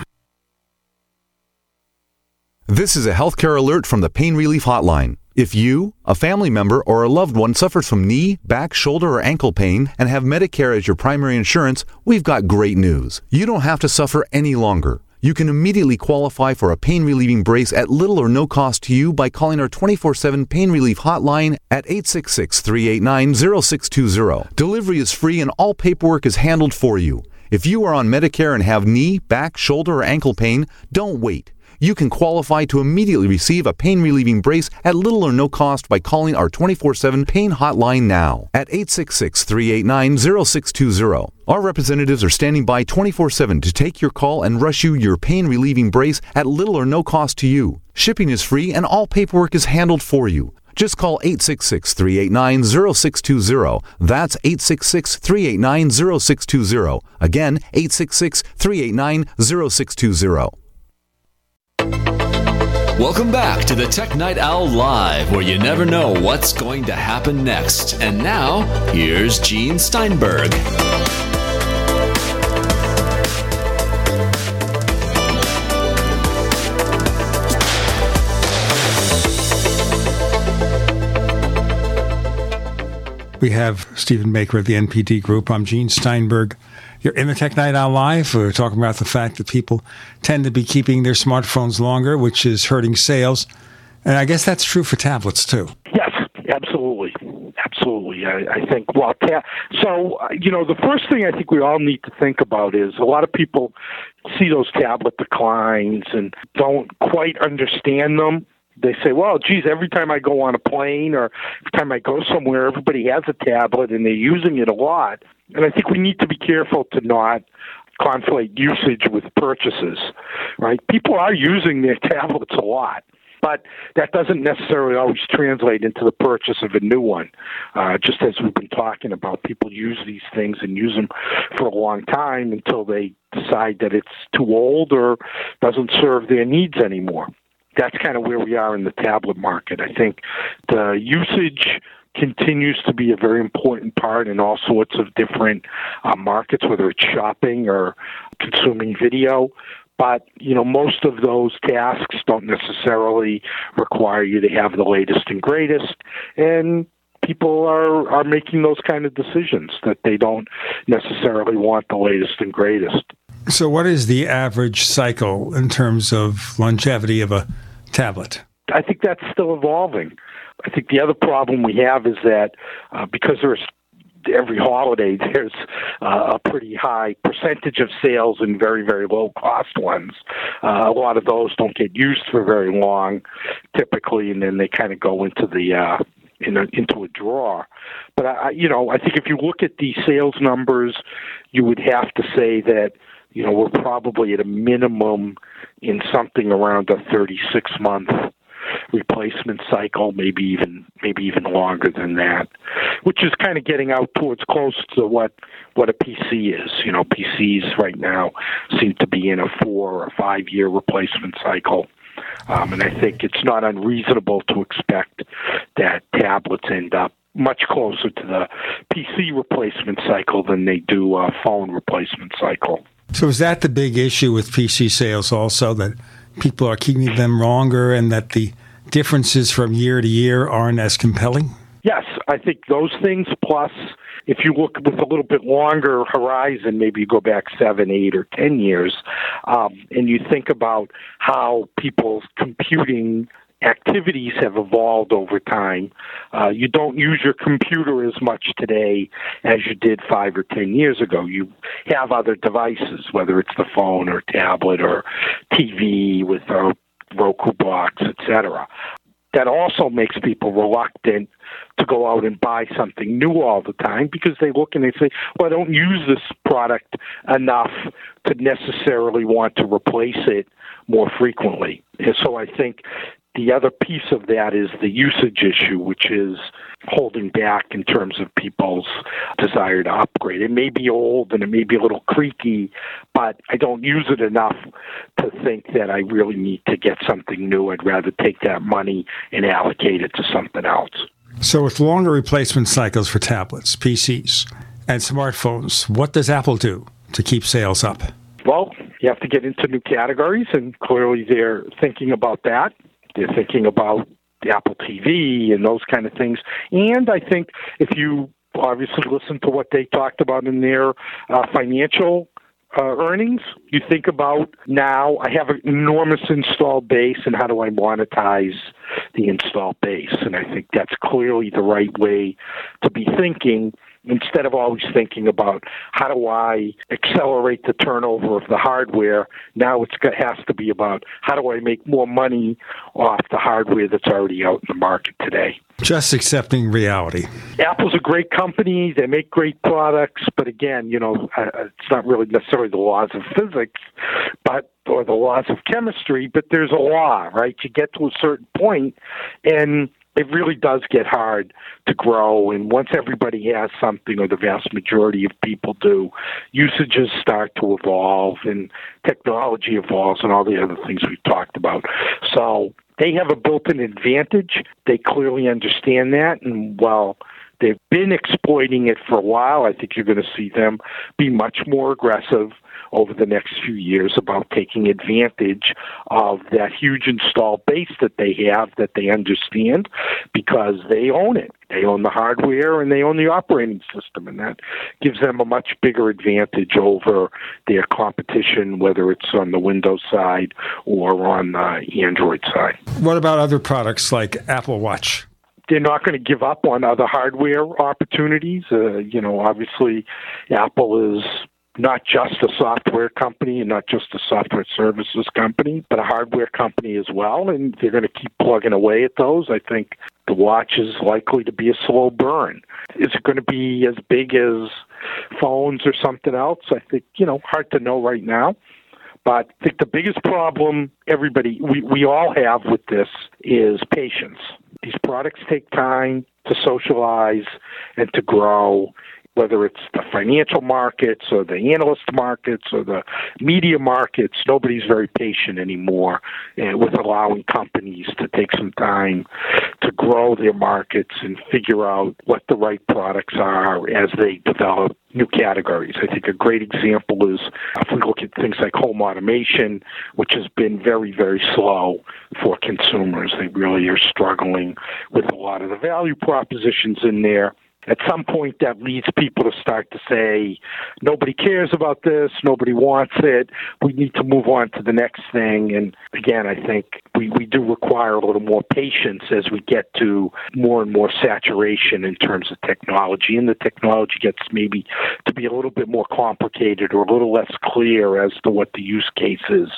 This is a healthcare alert from the Pain Relief Hotline. If you, a family member, or a loved one suffers from knee, back, shoulder, or ankle pain and have Medicare as your primary insurance, we've got great news. You don't have to suffer any longer. You can immediately qualify for a pain relieving brace at little or no cost to you by calling our 24 7 pain relief hotline at 866 389 0620. Delivery is free and all paperwork is handled for you. If you are on Medicare and have knee, back, shoulder, or ankle pain, don't wait you can qualify to immediately receive a pain relieving brace at little or no cost by calling our 24 7 pain hotline now at 866 389 0620. Our representatives are standing by 24 7 to take your call and rush you your pain relieving brace at little or no cost to you. Shipping is free and all paperwork is handled for you. Just call 866 389 0620. That's 866 389 0620. Again, 866 389 0620. Welcome back to the Tech Night Owl Live, where you never know what's going to happen next. And now, here's Gene Steinberg. We have Stephen Baker of the NPD Group. I'm Gene Steinberg. You're in the Tech Night Owl Live. We're talking about the fact that people tend to be keeping their smartphones longer, which is hurting sales. And I guess that's true for tablets too. Yes, Absolutely, absolutely. I, I think well, ta- so you know, the first thing I think we all need to think about is a lot of people see those tablet declines and don't quite understand them. They say, "Well, geez, every time I go on a plane or every time I go somewhere, everybody has a tablet and they're using it a lot." And I think we need to be careful to not conflate usage with purchases, right? People are using their tablets a lot but that doesn't necessarily always translate into the purchase of a new one. Uh, just as we've been talking about, people use these things and use them for a long time until they decide that it's too old or doesn't serve their needs anymore. That's kind of where we are in the tablet market. I think the usage continues to be a very important part in all sorts of different uh, markets, whether it's shopping or consuming video. But you know, most of those tasks don't necessarily require you to have the latest and greatest, and people are are making those kind of decisions that they don't necessarily want the latest and greatest. So, what is the average cycle in terms of longevity of a tablet? I think that's still evolving. I think the other problem we have is that uh, because there's every holiday there's uh, a pretty high percentage of sales in very very low cost ones. Uh, a lot of those don't get used for very long typically and then they kind of go into the uh in a, into a drawer. But i you know i think if you look at the sales numbers you would have to say that you know we're probably at a minimum in something around a 36 month replacement cycle, maybe even maybe even longer than that, which is kind of getting out towards close to what what a PC is. You know, PCs right now seem to be in a four or five year replacement cycle. Um, and I think it's not unreasonable to expect that tablets end up much closer to the PC replacement cycle than they do a phone replacement cycle. So, is that the big issue with PC sales also that people are keeping them longer and that the differences from year to year aren't as compelling? Yes, I think those things plus if you look with a little bit longer horizon, maybe you go back seven, eight, or ten years, um, and you think about how people's computing activities have evolved over time. Uh, you don't use your computer as much today as you did five or ten years ago. You have other devices, whether it's the phone or tablet or TV with a Roku box, etc. That also makes people reluctant to go out and buy something new all the time because they look and they say, "Well, I don't use this product enough to necessarily want to replace it more frequently." And so I think the other piece of that is the usage issue, which is holding back in terms of people's desire to upgrade. It may be old and it may be a little creaky, but I don't use it enough to think that I really need to get something new. I'd rather take that money and allocate it to something else. So, with longer replacement cycles for tablets, PCs, and smartphones, what does Apple do to keep sales up? Well, you have to get into new categories, and clearly they're thinking about that. They're thinking about the Apple TV and those kind of things. And I think if you obviously listen to what they talked about in their uh, financial uh, earnings, you think about now I have an enormous install base and how do I monetize the install base? And I think that's clearly the right way to be thinking instead of always thinking about how do I accelerate the turnover of the hardware, now it's to be about how do I make more money off the hardware that's already out in the market today. Just accepting reality. Apple's a great company. They make great products, but again, you know, it's not really necessarily the laws of physics, but or the laws of chemistry, but there's a law, right? You get to a certain point and it really does get hard to grow. And once everybody has something, or the vast majority of people do, usages start to evolve and technology evolves and all the other things we've talked about. So they have a built in advantage. They clearly understand that. And while they've been exploiting it for a while, I think you're going to see them be much more aggressive over the next few years about taking advantage of that huge install base that they have that they understand because they own it. They own the hardware and they own the operating system, and that gives them a much bigger advantage over their competition, whether it's on the Windows side or on the Android side. What about other products like Apple Watch? they're not going to give up on other hardware opportunities. Uh, you know, obviously, Apple is not just a software company and not just a software services company, but a hardware company as well. And they're going to keep plugging away at those. I think the watch is likely to be a slow burn. Is it going to be as big as phones or something else? I think, you know, hard to know right now. But I think the biggest problem everybody, we, we all have with this is patience. These products take time to socialize and to grow whether it's the financial markets or the analyst markets or the media markets, nobody's very patient anymore uh, with allowing companies to take some time to grow their markets and figure out what the right products are as they develop new categories. I think a great example is if we look at things like home automation, which has been very, very slow for consumers. They really are struggling with a lot of the value propositions in there at some point that leads people to start to say, nobody cares about this, nobody wants it, we need to move on to the next thing. And again, I think we, we do require a little more patience as we get to more and more saturation in terms of technology. And the technology gets maybe to be a little bit more complicated or a little less clear as to what the use case is.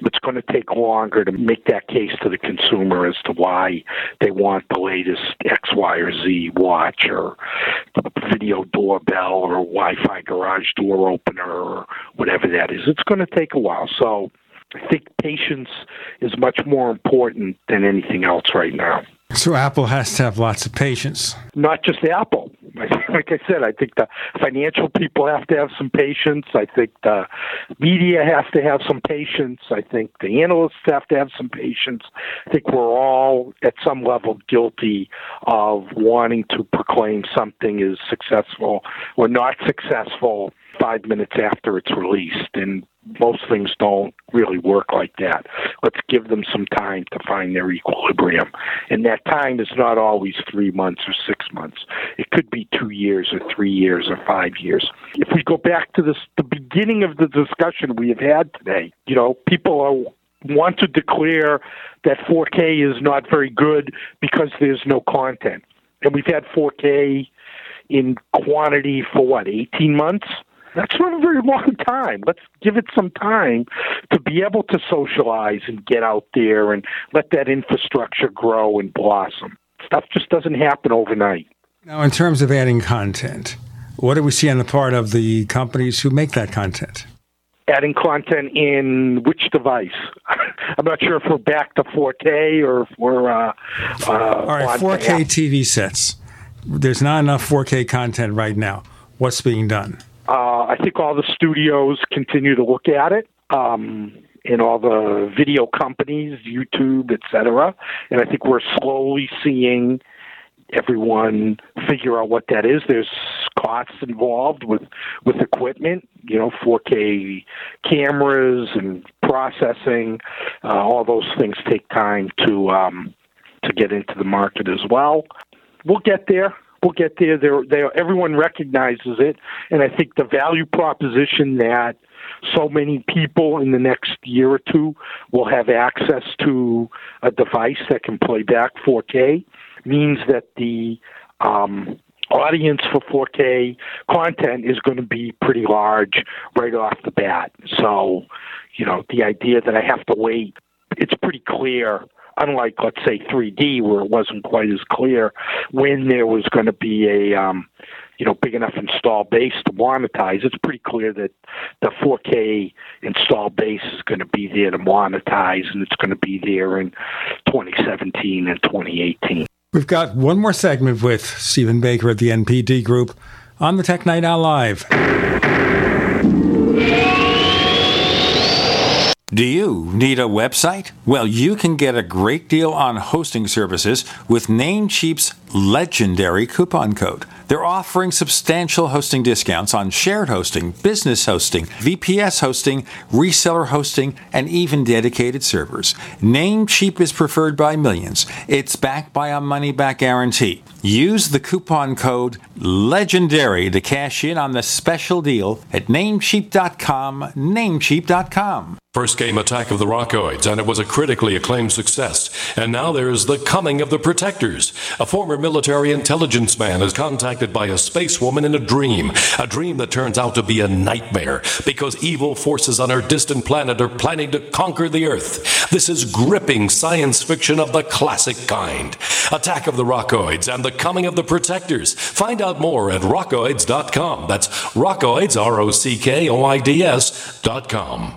It's going to take longer to make that case to the consumer as to why they want the latest X, Y, or Z watch or video doorbell or Wi-Fi garage door opener or whatever that is. It's going to take a while. So I think patience is much more important than anything else right now. So Apple has to have lots of patience. Not just Apple. Like I said, I think the financial people have to have some patience. I think the media has to have some patience. I think the analysts have to have some patience. I think we're all at some level guilty of wanting to proclaim something is successful or not successful five minutes after it's released. And most things don't really work like that. Let's give them some time to find their equilibrium. And that time is not always three months or six months. It could be two years or three years or five years. If we go back to this, the beginning of the discussion we have had today, you know, people are want to declare that 4K is not very good because there's no content. And we've had 4K in quantity for what, 18 months? That's not a very long time. Let's give it some time to be able to socialize and get out there and let that infrastructure grow and blossom. Stuff just doesn't happen overnight. Now, in terms of adding content, what do we see on the part of the companies who make that content? Adding content in which device? I'm not sure if we're back to 4K or if we're. Uh, uh, All right, 4K TV sets. There's not enough 4K content right now. What's being done? Uh, I think all the studios continue to look at it. Um, in all the video companies, YouTube, etc. And I think we're slowly seeing everyone figure out what that is. There's costs involved with with equipment, you know, 4K cameras and processing. Uh, all those things take time to um, to get into the market as well. We'll get there we'll get there. There, there. Everyone recognizes it, and I think the value proposition that so many people in the next year or two will have access to a device that can play back 4K means that the um, audience for 4K content is going to be pretty large right off the bat. So, you know, the idea that I have to wait, it's pretty clear unlike let's say 3D where it wasn't quite as clear when there was going to be a um, you know big enough install base to monetize. It's pretty clear that the 4K install base is going to be there to monetize, and it's going to be there in 2017 and 2018. We've got one more segment with Stephen Baker at the NPD Group on the Tech Night Owl Live. Do you need a website? Well, you can get a great deal on hosting services with Namecheap's legendary coupon code. They're offering substantial hosting discounts on shared hosting, business hosting, VPS hosting, reseller hosting, and even dedicated servers. Namecheap is preferred by millions. It's backed by a money back guarantee. Use the coupon code LEGENDARY to cash in on the special deal at namecheap.com. Namecheap.com. First came Attack of the Rockoids, and it was a critically acclaimed success. And now there's The Coming of the Protectors. A former military intelligence man is contacted by a space woman in a dream, a dream that turns out to be a nightmare because evil forces on her distant planet are planning to conquer the Earth. This is gripping science fiction of the classic kind. Attack of the Rockoids and The Coming of the Protectors. Find out more at rockoids.com. That's rockoids, R O C K O I D S.com.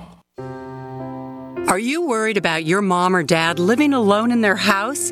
Are you worried about your mom or dad living alone in their house?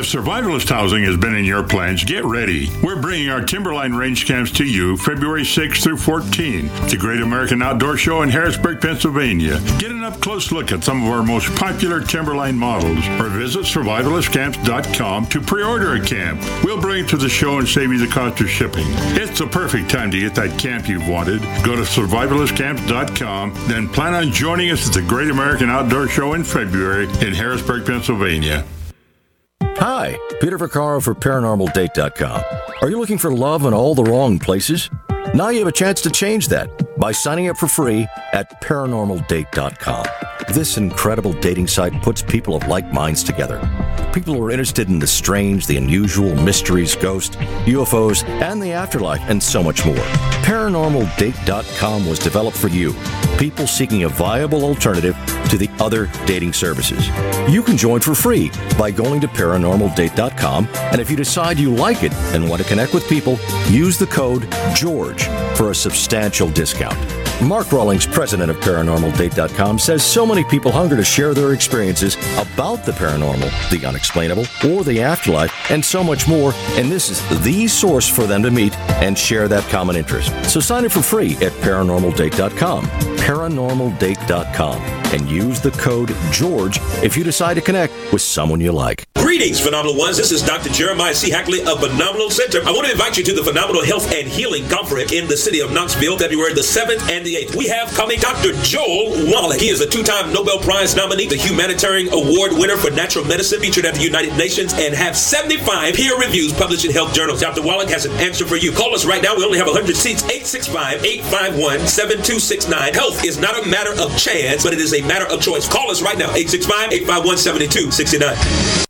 If survivalist housing has been in your plans, get ready. We're bringing our Timberline range camps to you February 6th through 14th. The Great American Outdoor Show in Harrisburg, Pennsylvania. Get an up close look at some of our most popular Timberline models or visit survivalistcamps.com to pre order a camp. We'll bring it to the show and save you the cost of shipping. It's the perfect time to get that camp you've wanted. Go to survivalistcamps.com, then plan on joining us at the Great American Outdoor Show in February in Harrisburg, Pennsylvania. Hi, Peter Vaccaro for ParanormalDate.com. Are you looking for love in all the wrong places? Now you have a chance to change that by signing up for free at ParanormalDate.com. This incredible dating site puts people of like minds together. People who are interested in the strange, the unusual, mysteries, ghosts, UFOs, and the afterlife, and so much more. ParanormalDate.com was developed for you, people seeking a viable alternative to the other dating services. You can join for free by going to ParanormalDate.com, and if you decide you like it and want to connect with people, use the code GEORGE for a substantial discount. Mark Rawlings, president of ParanormalDate.com, says so many people hunger to share their experiences about the paranormal, the unexplainable, or the afterlife, and so much more, and this is the source for them to meet and share that common interest. So sign up for free at ParanormalDate.com, ParanormalDate.com, and use the code GEORGE if you decide to connect with someone you like. Greetings, Phenomenal Ones. This is Dr. Jeremiah C. Hackley of Phenomenal Center. I want to invite you to the Phenomenal Health and Healing Conference in the city of Knoxville, February the 7th and the 8th. We have coming Dr. Joel Wallach. He is a two-time Nobel Prize nominee, the Humanitarian Award winner for Natural Medicine, featured at the United Nations, and have 75 peer reviews published in health journals. Dr. Wallach has an answer for you. Call us right now. We only have 100 seats. 865-851-7269. Health is not a matter of chance, but it is a matter of choice. Call us right now. 865-851-7269.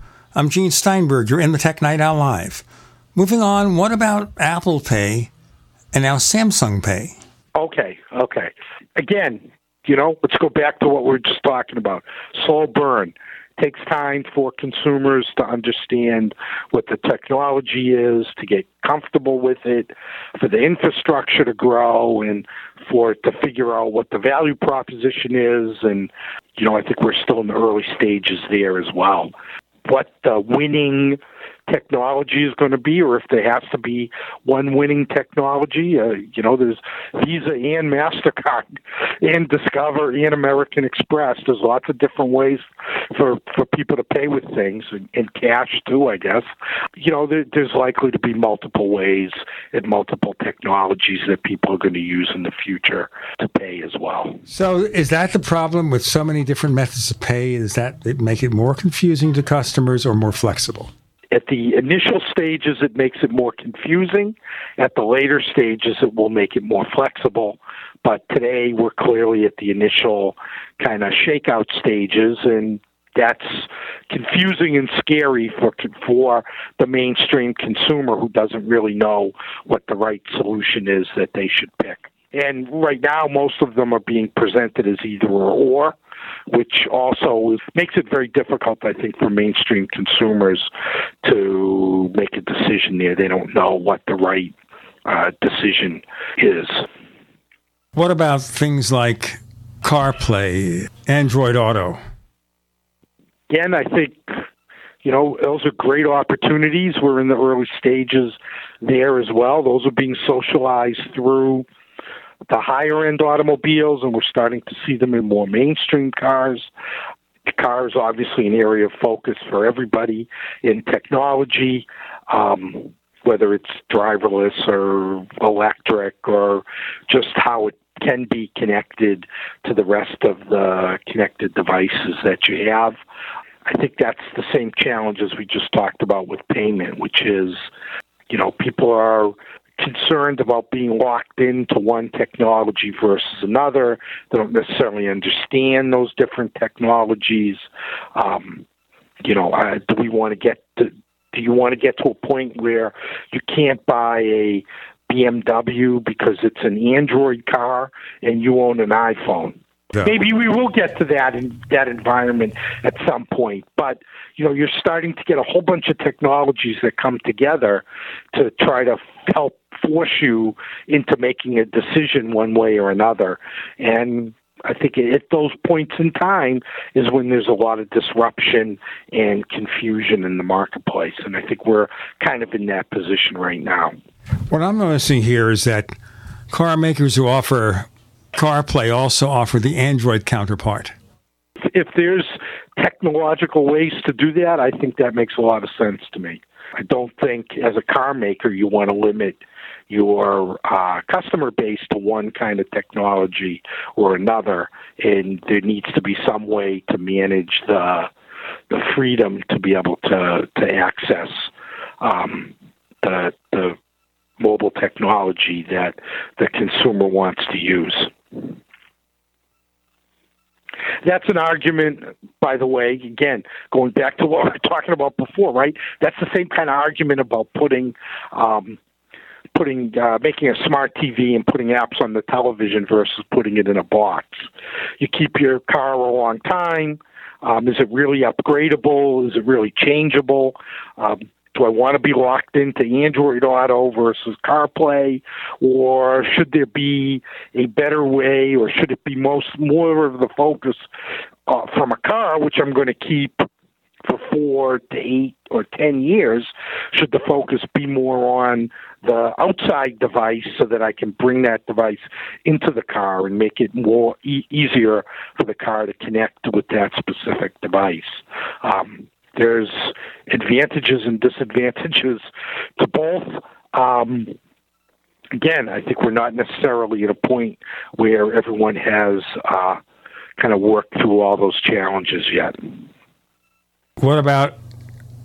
I'm Gene Steinberg. You're in the Tech Night Owl Live. Moving on, what about Apple Pay and now Samsung Pay? Okay, okay. Again, you know, let's go back to what we are just talking about. Slow burn. Takes time for consumers to understand what the technology is, to get comfortable with it, for the infrastructure to grow, and for it to figure out what the value proposition is. And, you know, I think we're still in the early stages there as well what the winning technology is going to be, or if there has to be one winning technology. Uh, you know, there's Visa and Mastercard, and Discover and American Express. There's lots of different ways for for people to pay with things, and, and cash too, I guess. You know, there, there's likely to be multiple ways and multiple technologies that people are going to use in the future to pay as well. So, is that the problem with so many different methods of pay? Is that it make it more confusing to customers or more flexible? At the initial stages, it makes it more confusing. At the later stages, it will make it more flexible. But today, we're clearly at the initial kind of shakeout stages, and that's confusing and scary for for the mainstream consumer who doesn't really know what the right solution is that they should pick. And right now, most of them are being presented as either or, or which also makes it very difficult, I think, for mainstream consumers to make a decision there. They don't know what the right uh, decision is. What about things like CarPlay, Android Auto? Again, I think you know those are great opportunities. We're in the early stages there as well. Those are being socialized through the higher end automobiles, and we're starting to see them in more mainstream cars. Cars, obviously, an area of focus for everybody in technology, um, whether it's driverless or electric or just how it can be connected to the rest of the connected devices that you have. I think that's the same challenge as we just talked about with payment, which is, you know, people are concerned about being locked into one technology versus another. They don't necessarily understand those different technologies. Um, you know, uh, do we want to get to, do you want to get to a point where you can't buy a BMW because it's an Android car and you own an iPhone? Yeah. Maybe we will get to that in that environment at some point, but you know, you're starting to get a whole bunch of technologies that come together to try to help force you into making a decision one way or another. And I think at those points in time is when there's a lot of disruption and confusion in the marketplace. And I think we're kind of in that position right now. What I'm noticing here is that car makers who offer CarPlay also offer the Android counterpart. If there's technological ways to do that, I think that makes a lot of sense to me. I don't think, as a car maker, you want to limit your uh, customer base to one kind of technology or another, and there needs to be some way to manage the the freedom to be able to to access um, the the mobile technology that the consumer wants to use. That's an argument, by the way, again, going back to what we were talking about before, right? That's the same kind of argument about putting um, putting uh, making a smart TV and putting apps on the television versus putting it in a box. You keep your car a long time. Um, is it really upgradable? Is it really changeable? Um, do I want to be locked into Android Auto versus CarPlay, or should there be a better way, or should it be most more of the focus uh, from a car, which I'm going to keep four to eight or ten years? Should the focus be more on the outside device so that I can bring that device into the car and make it more e- easier for the car to connect with that specific device? Um, there's advantages and disadvantages to both. Um, again, I think we're not necessarily at a point where everyone has uh, kind of worked through all those challenges yet. What about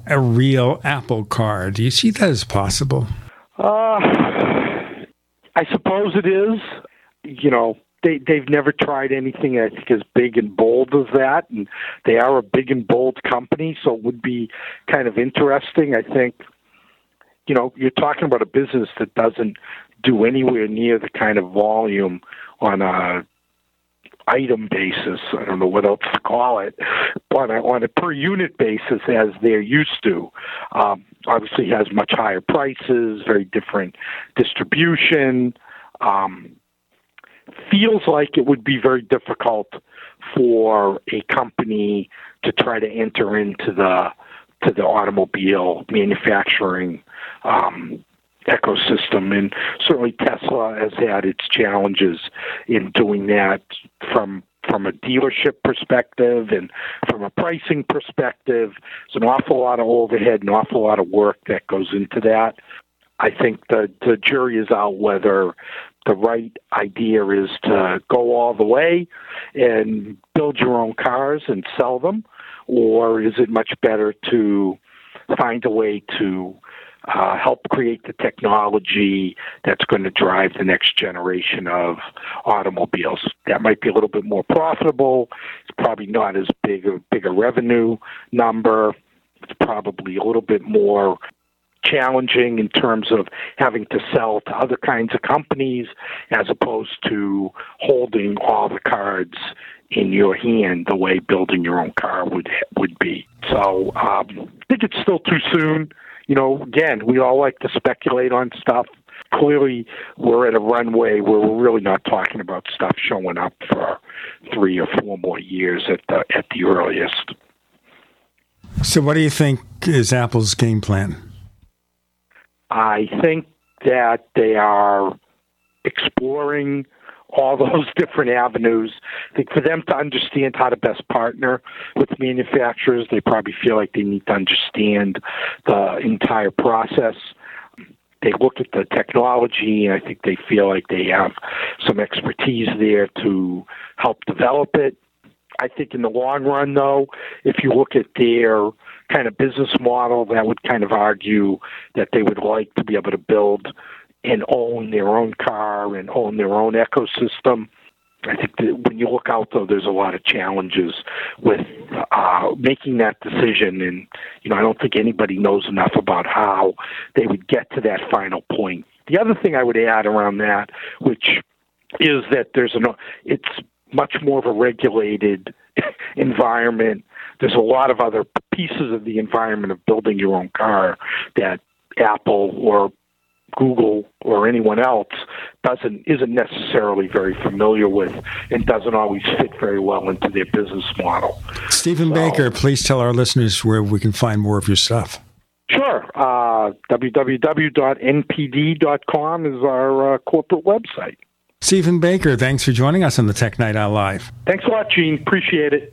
a real Apple Car? Do you see that as possible? Uh, I suppose it is. You know, they they've never tried anything I think as big and bold as that, and they are a big and bold company, so it would be kind of interesting. I think, you know, you're talking about a business that doesn't do anywhere near the kind of volume on a item basis. I don't know what else to call it, but on a per unit basis as they're used to. Um, obviously, has much higher prices, very different distribution. Um, feels like it would be very difficult for a company to try to enter into the to the automobile manufacturing um, ecosystem. And certainly Tesla has had its challenges in doing that from from a dealership perspective and from a pricing perspective. There's an awful lot of overhead, an awful lot of work that goes into that. I think the the jury is out whether the right idea is to go all the way and build your own cars and sell them, or is it much better to find a way to uh, help create the technology that's going to drive the next generation of automobiles. That might be a little bit more profitable. It's probably not as big a big a revenue number. It's probably a little bit more challenging in terms of having to sell to other kinds of companies as opposed to holding all the cards in your hand the way building your own car would would be. So um, I think it's still too soon. You know, again, we all like to speculate on stuff. Clearly, we're at a runway where we're really not talking about stuff showing up for three or four more years at the at the earliest. So, what do you think is Apple's game plan? I think that they are exploring all those different avenues. I think for them to understand how to best partner with manufacturers, they probably feel like they need to understand the entire process. They look at the technology, and I think they feel like they have some expertise there to help develop it. I think in the long run, though, if you look at their kind of business model, that would kind of argue that they would like to be able to build and own their own car and own their own ecosystem. I think that when you look out, though, there's a lot of challenges with uh, making that decision, and you know, I don't think anybody knows enough about how they would get to that final point. The other thing I would add around that, which is that there's an it's much more of a regulated environment. There's a lot of other pieces of the environment of building your own car that Apple or Google or anyone else doesn't isn't necessarily very familiar with and doesn't always fit very well into their business model. Stephen so, Baker, please tell our listeners where we can find more of your stuff. Sure. Uh, www.npd.com is our uh, corporate website. Stephen Baker, thanks for joining us on the Tech Night Owl Live. Thanks a lot, Gene. Appreciate it.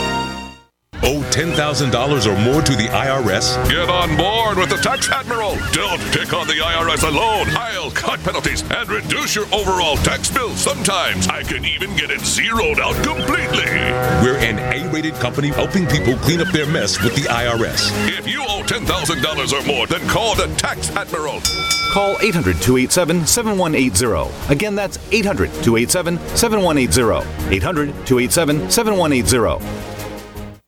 Owe $10,000 or more to the IRS? Get on board with the Tax Admiral. Don't pick on the IRS alone. I'll cut penalties and reduce your overall tax bill. Sometimes I can even get it zeroed out completely. We're an A rated company helping people clean up their mess with the IRS. If you owe $10,000 or more, then call the Tax Admiral. Call 800 287 7180. Again, that's 800 287 7180. 800 287 7180.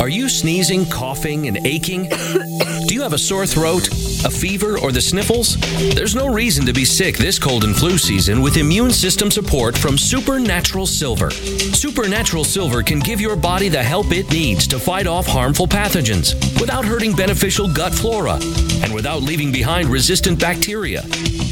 Are you sneezing, coughing, and aching? Have a sore throat, a fever, or the sniffles? There's no reason to be sick this cold and flu season with immune system support from Supernatural Silver. Supernatural Silver can give your body the help it needs to fight off harmful pathogens without hurting beneficial gut flora and without leaving behind resistant bacteria.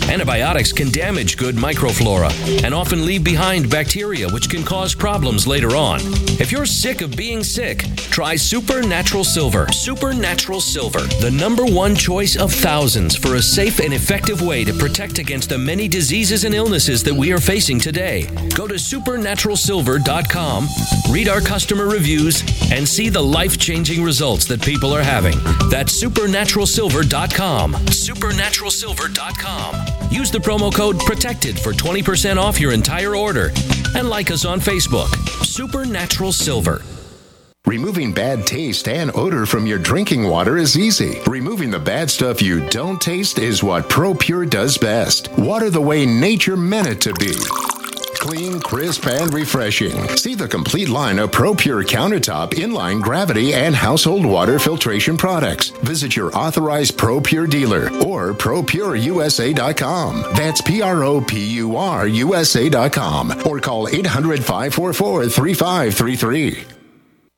Antibiotics can damage good microflora and often leave behind bacteria, which can cause problems later on. If you're sick of being sick, try Supernatural Silver. Supernatural Silver, the number one choice of thousands for a safe and effective way to protect against the many diseases and illnesses that we are facing today. Go to supernaturalsilver.com, read our customer reviews, and see the life changing results that people are having. That's supernaturalsilver.com. Supernaturalsilver.com. Use the promo code PROTECTED for 20% off your entire order. And like us on Facebook. Supernatural Silver. Removing bad taste and odor from your drinking water is easy. Removing the bad stuff you don't taste is what ProPure does best. Water the way nature meant it to be. Clean, crisp, and refreshing. See the complete line of ProPure countertop, inline gravity, and household water filtration products. Visit your authorized ProPure dealer or ProPureUSA.com. That's P R O P U R USA.com or call 800 544 3533.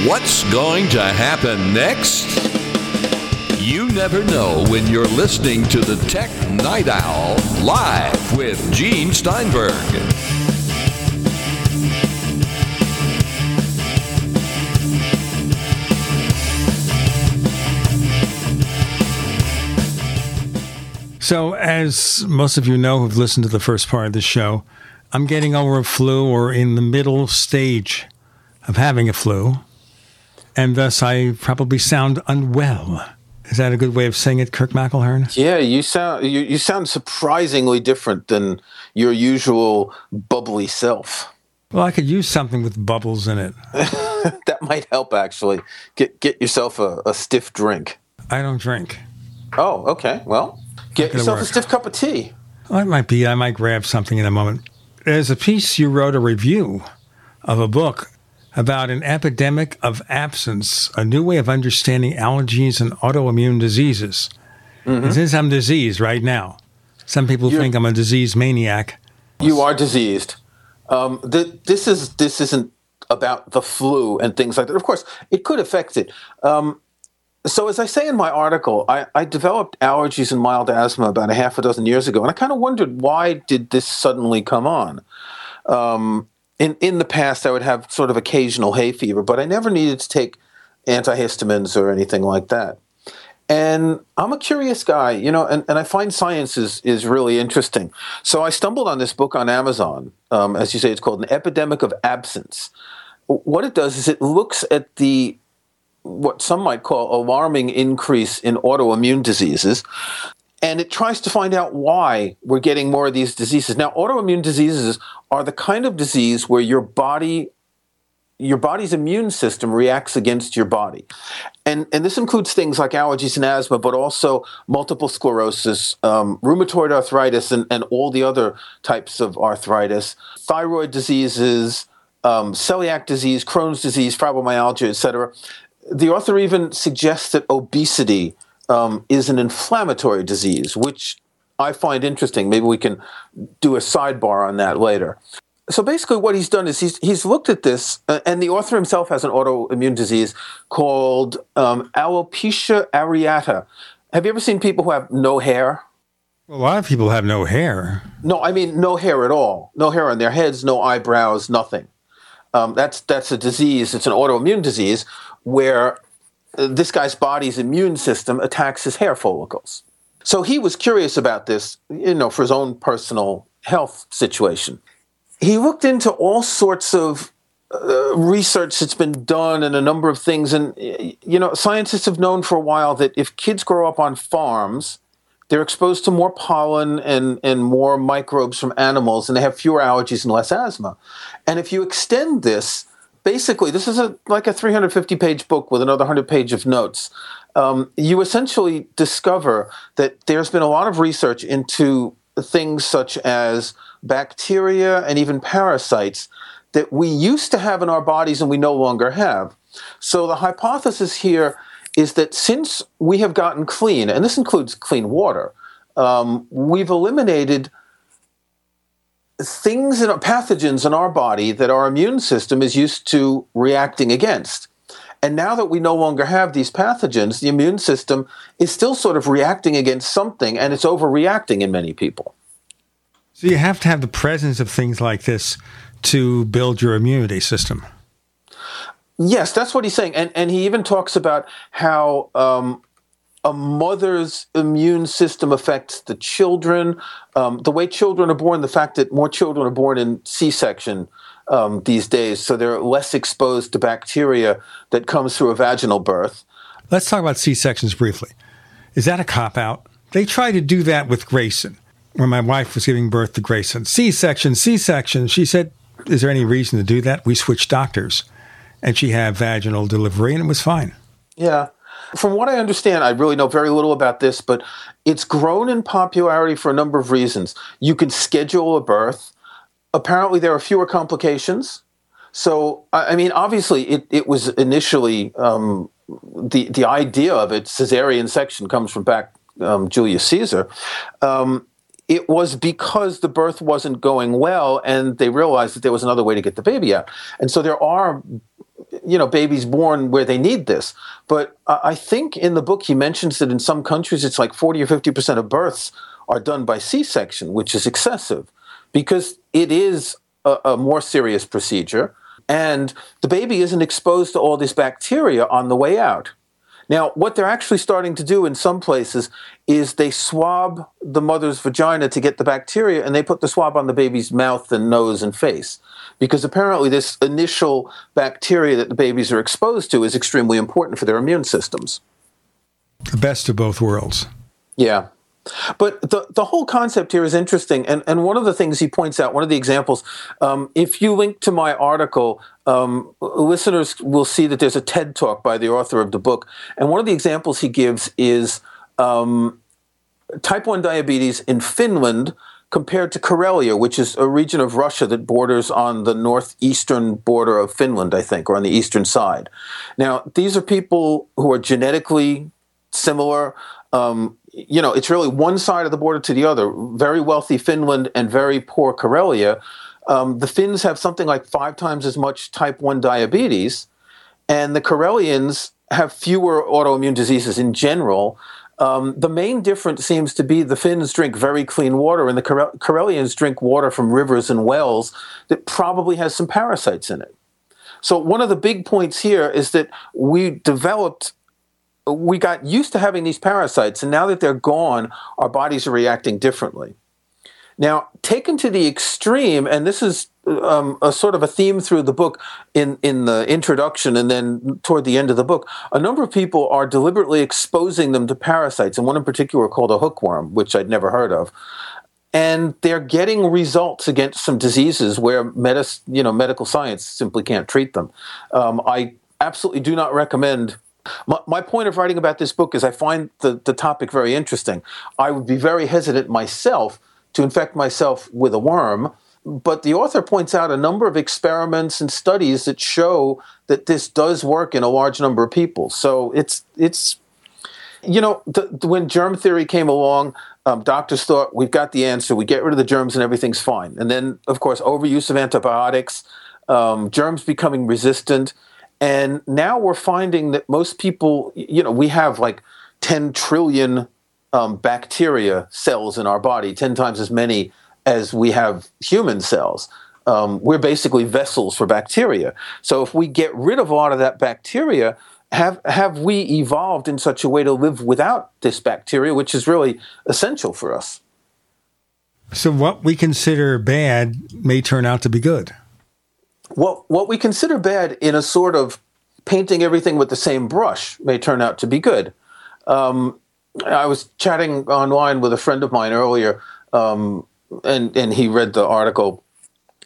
What's going to happen next? You never know when you're listening to the Tech Night Owl live with Gene Steinberg. So, as most of you know who've listened to the first part of the show, I'm getting over a flu or in the middle stage of having a flu, and thus I probably sound unwell. Is that a good way of saying it, Kirk McElhearn? Yeah, you sound you, you sound surprisingly different than your usual bubbly self. Well, I could use something with bubbles in it. that might help actually. Get get yourself a, a stiff drink. I don't drink. Oh, okay. Well, get yourself work. a stiff cup of tea. Well, it might be. I might grab something in a moment. There's a piece you wrote a review of a book about an epidemic of absence, a new way of understanding allergies and autoimmune diseases. Mm-hmm. And Since I'm diseased right now, some people think I'm a disease maniac. You are diseased. Um, th- this is this isn't about the flu and things like that. Of course, it could affect it. Um, so, as I say in my article, I, I developed allergies and mild asthma about a half a dozen years ago, and I kind of wondered why did this suddenly come on. Um, in in the past, I would have sort of occasional hay fever, but I never needed to take antihistamines or anything like that. And I'm a curious guy, you know, and, and I find science is, is really interesting. So I stumbled on this book on Amazon. Um, as you say, it's called An Epidemic of Absence. What it does is it looks at the what some might call alarming increase in autoimmune diseases and it tries to find out why we're getting more of these diseases. Now, autoimmune diseases are the kind of disease where your body your body's immune system reacts against your body. And, and this includes things like allergies and asthma, but also multiple sclerosis, um, rheumatoid arthritis, and, and all the other types of arthritis, thyroid diseases, um, celiac disease, Crohn's disease, fibromyalgia, etc. The author even suggests that obesity um, is an inflammatory disease, which I find interesting. Maybe we can do a sidebar on that later. So basically, what he's done is he's he's looked at this, uh, and the author himself has an autoimmune disease called um, alopecia areata. Have you ever seen people who have no hair? A lot of people have no hair. No, I mean no hair at all. No hair on their heads, no eyebrows, nothing. Um, that's that's a disease. It's an autoimmune disease where this guy's body's immune system attacks his hair follicles. So he was curious about this, you know, for his own personal health situation. he looked into all sorts of uh, research that's been done and a number of things. And, you know, scientists have known for a while that if kids grow up on farms, they're exposed to more pollen and, and more microbes from animals, and they have fewer allergies and less asthma. And if you extend this, basically, this is a, like a 350 page book with another 100 page of notes. Um, you essentially discover that there's been a lot of research into things such as bacteria and even parasites that we used to have in our bodies and we no longer have. So the hypothesis here is that since we have gotten clean, and this includes clean water, um, we've eliminated things and pathogens in our body that our immune system is used to reacting against. And now that we no longer have these pathogens, the immune system is still sort of reacting against something, and it's overreacting in many people. So you have to have the presence of things like this to build your immunity system. Yes, that's what he's saying, and and he even talks about how um, a mother's immune system affects the children, um, the way children are born, the fact that more children are born in C-section um, these days, so they're less exposed to bacteria that comes through a vaginal birth. Let's talk about C-sections briefly. Is that a cop out? They tried to do that with Grayson, when my wife was giving birth to Grayson. C-section, C-section. She said, "Is there any reason to do that?" We switched doctors, and she had vaginal delivery, and it was fine. Yeah. From what I understand, I really know very little about this, but it's grown in popularity for a number of reasons. You can schedule a birth. Apparently, there are fewer complications. So, I mean, obviously, it, it was initially um, the the idea of it. Cesarean section comes from back um, Julius Caesar. Um, it was because the birth wasn't going well, and they realized that there was another way to get the baby out. And so there are you know babies born where they need this. But i think in the book he mentions that in some countries it's like 40 or 50% of births are done by c-section which is excessive because it is a, a more serious procedure and the baby isn't exposed to all this bacteria on the way out now, what they're actually starting to do in some places is they swab the mother's vagina to get the bacteria and they put the swab on the baby's mouth and nose and face. Because apparently, this initial bacteria that the babies are exposed to is extremely important for their immune systems. The best of both worlds. Yeah. But the, the whole concept here is interesting. And, and one of the things he points out, one of the examples, um, if you link to my article, um, listeners will see that there's a TED talk by the author of the book. And one of the examples he gives is um, type 1 diabetes in Finland compared to Karelia, which is a region of Russia that borders on the northeastern border of Finland, I think, or on the eastern side. Now, these are people who are genetically similar. Um, you know, it's really one side of the border to the other. Very wealthy Finland and very poor Karelia. Um, the Finns have something like five times as much type 1 diabetes, and the Karelians have fewer autoimmune diseases in general. Um, the main difference seems to be the Finns drink very clean water, and the Karelians drink water from rivers and wells that probably has some parasites in it. So, one of the big points here is that we developed we got used to having these parasites, and now that they're gone, our bodies are reacting differently. Now, taken to the extreme, and this is um, a sort of a theme through the book in, in the introduction and then toward the end of the book, a number of people are deliberately exposing them to parasites, and one in particular called a hookworm, which I'd never heard of. And they're getting results against some diseases where medis, you know, medical science simply can't treat them. Um, I absolutely do not recommend my, my, point of writing about this book is I find the, the topic very interesting. I would be very hesitant myself to infect myself with a worm. But the author points out a number of experiments and studies that show that this does work in a large number of people. So it's it's you know the, when germ theory came along, um, doctors thought we've got the answer. We get rid of the germs and everything's fine. And then of course overuse of antibiotics, um, germs becoming resistant, and now we're finding that most people, you know, we have like 10 trillion um, bacteria cells in our body, 10 times as many as we have human cells. Um, we're basically vessels for bacteria. So if we get rid of a lot of that bacteria, have have we evolved in such a way to live without this bacteria, which is really essential for us? So, what we consider bad may turn out to be good. What what we consider bad in a sort of painting everything with the same brush may turn out to be good. Um, I was chatting online with a friend of mine earlier, um, and and he read the article,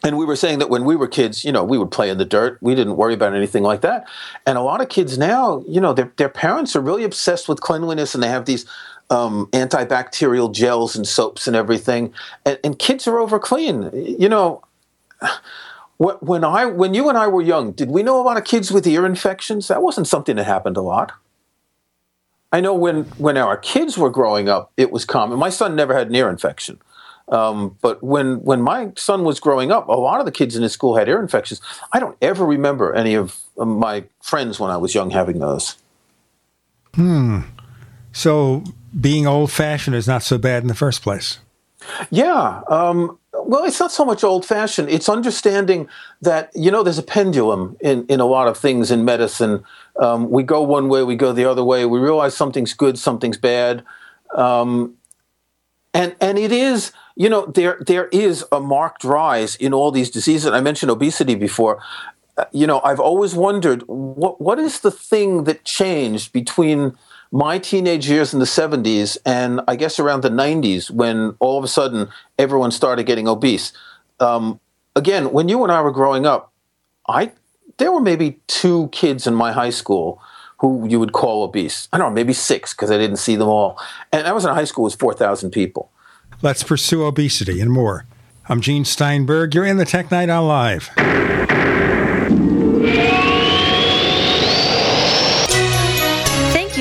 and we were saying that when we were kids, you know, we would play in the dirt. We didn't worry about anything like that. And a lot of kids now, you know, their their parents are really obsessed with cleanliness, and they have these um, antibacterial gels and soaps and everything, and, and kids are over clean. You know when I when you and I were young, did we know a lot of kids with ear infections? That wasn't something that happened a lot. I know when when our kids were growing up, it was common. My son never had an ear infection, um, but when when my son was growing up, a lot of the kids in his school had ear infections. I don't ever remember any of my friends when I was young having those. Hmm. So being old fashioned is not so bad in the first place. Yeah. Um, well, it's not so much old fashioned. It's understanding that, you know, there's a pendulum in, in a lot of things in medicine. Um, we go one way, we go the other way. We realize something's good, something's bad. Um, and, and it is, you know, there, there is a marked rise in all these diseases. I mentioned obesity before. Uh, you know, I've always wondered what, what is the thing that changed between my teenage years in the 70s and I guess around the 90s when all of a sudden everyone started getting obese. Um, again, when you and I were growing up, I there were maybe two kids in my high school who you would call obese. I don't know, maybe six because I didn't see them all. And I was in high school with 4,000 people. Let's pursue obesity and more. I'm Gene Steinberg. You're in the Tech Night Owl Live.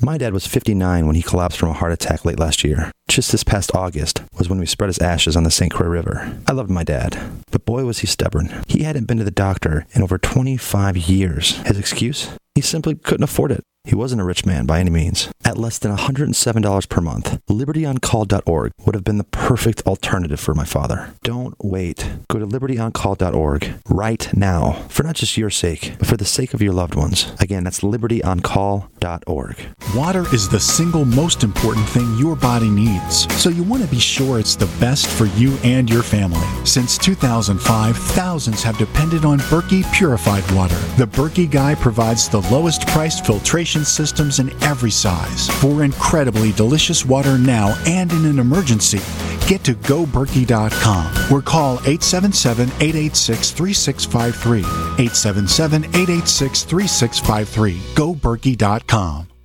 My dad was 59 when he collapsed from a heart attack late last year. Just this past August was when we spread his ashes on the St. Croix River. I loved my dad, but boy was he stubborn. He hadn't been to the doctor in over 25 years. His excuse? He simply couldn't afford it. He wasn't a rich man by any means. At less than $107 per month, libertyoncall.org would have been the perfect alternative for my father. Don't wait. Go to libertyoncall.org right now for not just your sake, but for the sake of your loved ones. Again, that's libertyoncall.org. Water is the single most important thing your body needs, so you want to be sure it's the best for you and your family. Since 2005, thousands have depended on Berkey purified water. The Berkey guy provides the lowest priced filtration systems in every size. For incredibly delicious water now and in an emergency, get to goberkey.com or call 877 886 3653. 877 886 3653. Goberkey.com.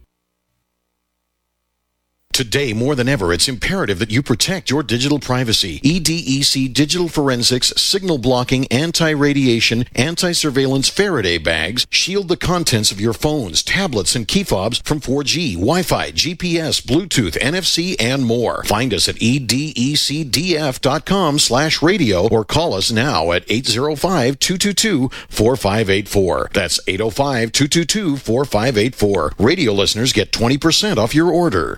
Today, more than ever, it's imperative that you protect your digital privacy. EDEC Digital Forensics Signal Blocking Anti-Radiation Anti-Surveillance Faraday Bags shield the contents of your phones, tablets, and key fobs from 4G, Wi-Fi, GPS, Bluetooth, NFC, and more. Find us at edecdf.com slash radio or call us now at 805-222-4584. That's 805-222-4584. Radio listeners get 20% off your order.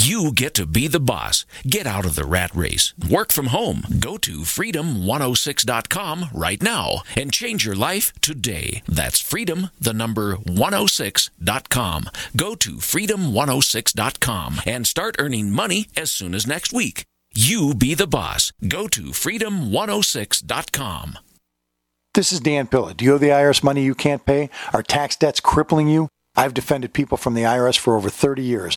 You get to be the boss. Get out of the rat race. Work from home. Go to freedom106.com right now and change your life today. That's freedom, the number 106.com. Go to freedom106.com and start earning money as soon as next week. You be the boss. Go to freedom106.com. This is Dan Pilla. Do you owe the IRS money you can't pay? Are tax debts crippling you? I've defended people from the IRS for over 30 years.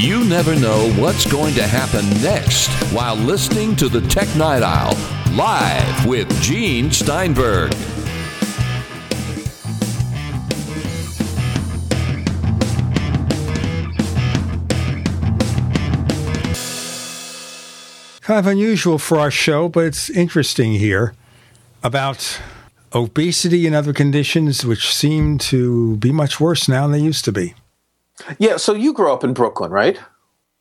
You never know what's going to happen next while listening to the Tech Night Owl live with Gene Steinberg. Kind of unusual for our show, but it's interesting here about obesity and other conditions which seem to be much worse now than they used to be. Yeah, so you grew up in Brooklyn, right?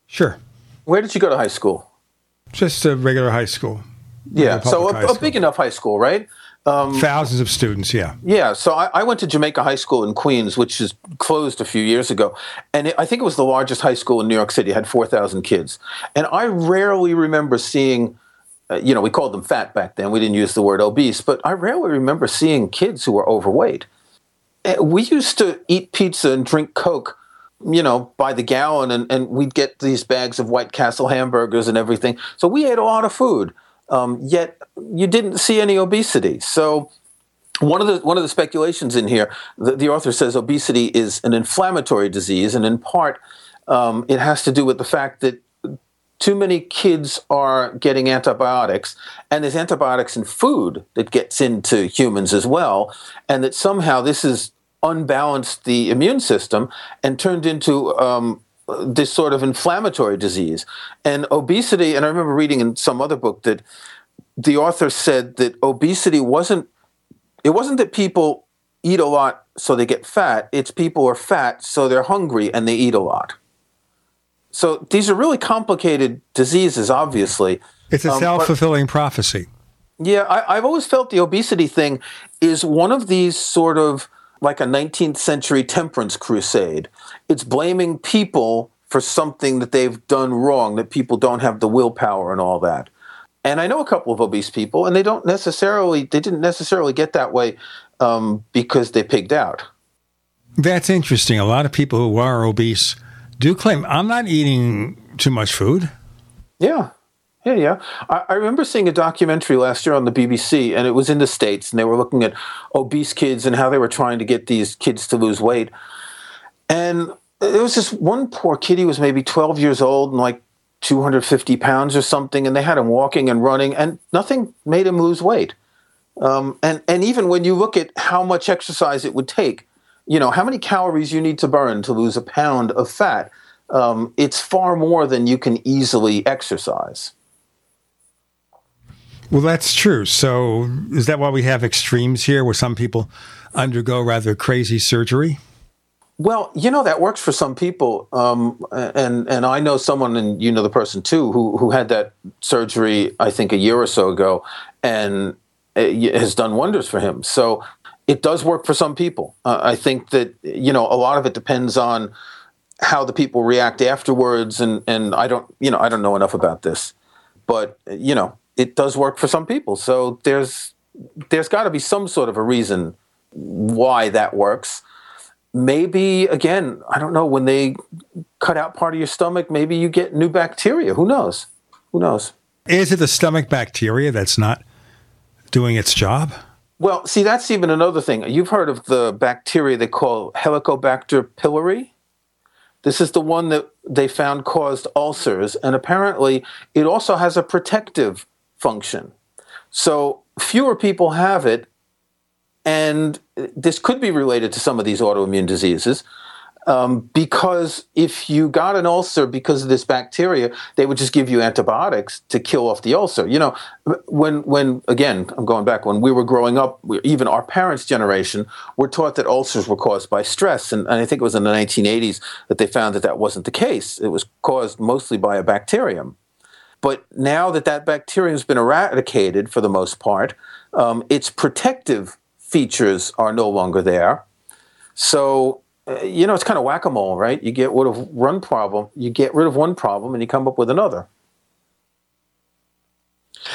Sure. Where did you go to high school? Just a regular high school. Yeah, so a, a big enough high school, right? Um, Thousands of students, yeah. Yeah, so I, I went to Jamaica High School in Queens, which is closed a few years ago, and it, I think it was the largest high school in New York City. It had four thousand kids, and I rarely remember seeing. Uh, you know, we called them fat back then. We didn't use the word obese, but I rarely remember seeing kids who were overweight. Uh, We used to eat pizza and drink Coke, you know, by the gallon, and, and we'd get these bags of White Castle hamburgers and everything. So we ate a lot of food. Um, yet you didn't see any obesity. So one of the one of the speculations in here, the, the author says obesity is an inflammatory disease, and in part, um, it has to do with the fact that too many kids are getting antibiotics, and there's antibiotics in food that gets into humans as well, and that somehow this has unbalanced the immune system and turned into um, this sort of inflammatory disease. And obesity, and I remember reading in some other book that the author said that obesity wasn't it wasn't that people eat a lot so they get fat, it's people are fat so they're hungry and they eat a lot. So these are really complicated diseases, obviously. It's a Um, self fulfilling prophecy. yeah, I, I've always felt the obesity thing is one of these sort of like a 19th century temperance crusade. It's blaming people for something that they've done wrong, that people don't have the willpower and all that. And I know a couple of obese people, and they don't necessarily, they didn't necessarily get that way um, because they pigged out. That's interesting. A lot of people who are obese do claim, I'm not eating too much food. Yeah. Yeah, yeah. I, I remember seeing a documentary last year on the BBC, and it was in the States, and they were looking at obese kids and how they were trying to get these kids to lose weight. And there was this one poor kid, he was maybe 12 years old and like 250 pounds or something, and they had him walking and running, and nothing made him lose weight. Um, and, and even when you look at how much exercise it would take, you know, how many calories you need to burn to lose a pound of fat, um, it's far more than you can easily exercise. Well, that's true. So, is that why we have extremes here where some people undergo rather crazy surgery? Well, you know that works for some people, um, and and I know someone, and you know the person too, who who had that surgery. I think a year or so ago, and has done wonders for him. So it does work for some people. Uh, I think that you know a lot of it depends on how the people react afterwards, and and I don't you know I don't know enough about this, but you know it does work for some people. So there's there's got to be some sort of a reason why that works. Maybe again i don't know when they cut out part of your stomach maybe you get new bacteria. Who knows? Who knows? Is it the stomach bacteria that's not doing its job? well see that's even another thing. You've heard of the bacteria they call helicobacter pylori? This is the one that they found caused ulcers and apparently it also has a protective function. So fewer people have it, and this could be related to some of these autoimmune diseases. Um, because if you got an ulcer because of this bacteria, they would just give you antibiotics to kill off the ulcer. You know, when when again, I'm going back when we were growing up, we, even our parents' generation were taught that ulcers were caused by stress, and, and I think it was in the 1980s that they found that that wasn't the case. It was caused mostly by a bacterium. But now that that bacterium has been eradicated for the most part, um, its protective features are no longer there. So uh, you know, it's kind of whack a mole, right? You get rid of one problem, you get rid of one problem, and you come up with another.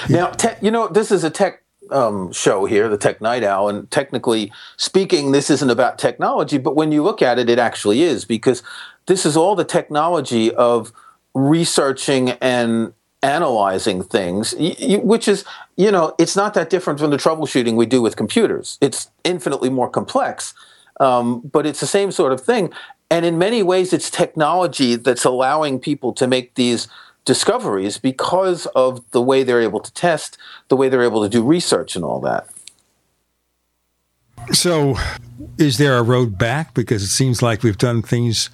Yeah. Now, te- you know, this is a tech um, show here, the Tech Night Owl, and technically speaking, this isn't about technology, but when you look at it, it actually is because this is all the technology of researching and analyzing things, which is, you know, it's not that different from the troubleshooting we do with computers. It's infinitely more complex um, but it's the same sort of thing. And in many ways, it's technology that's allowing people to make these discoveries because of the way they're able to test, the way they're able to do research, and all that. So, is there a road back? Because it seems like we've done things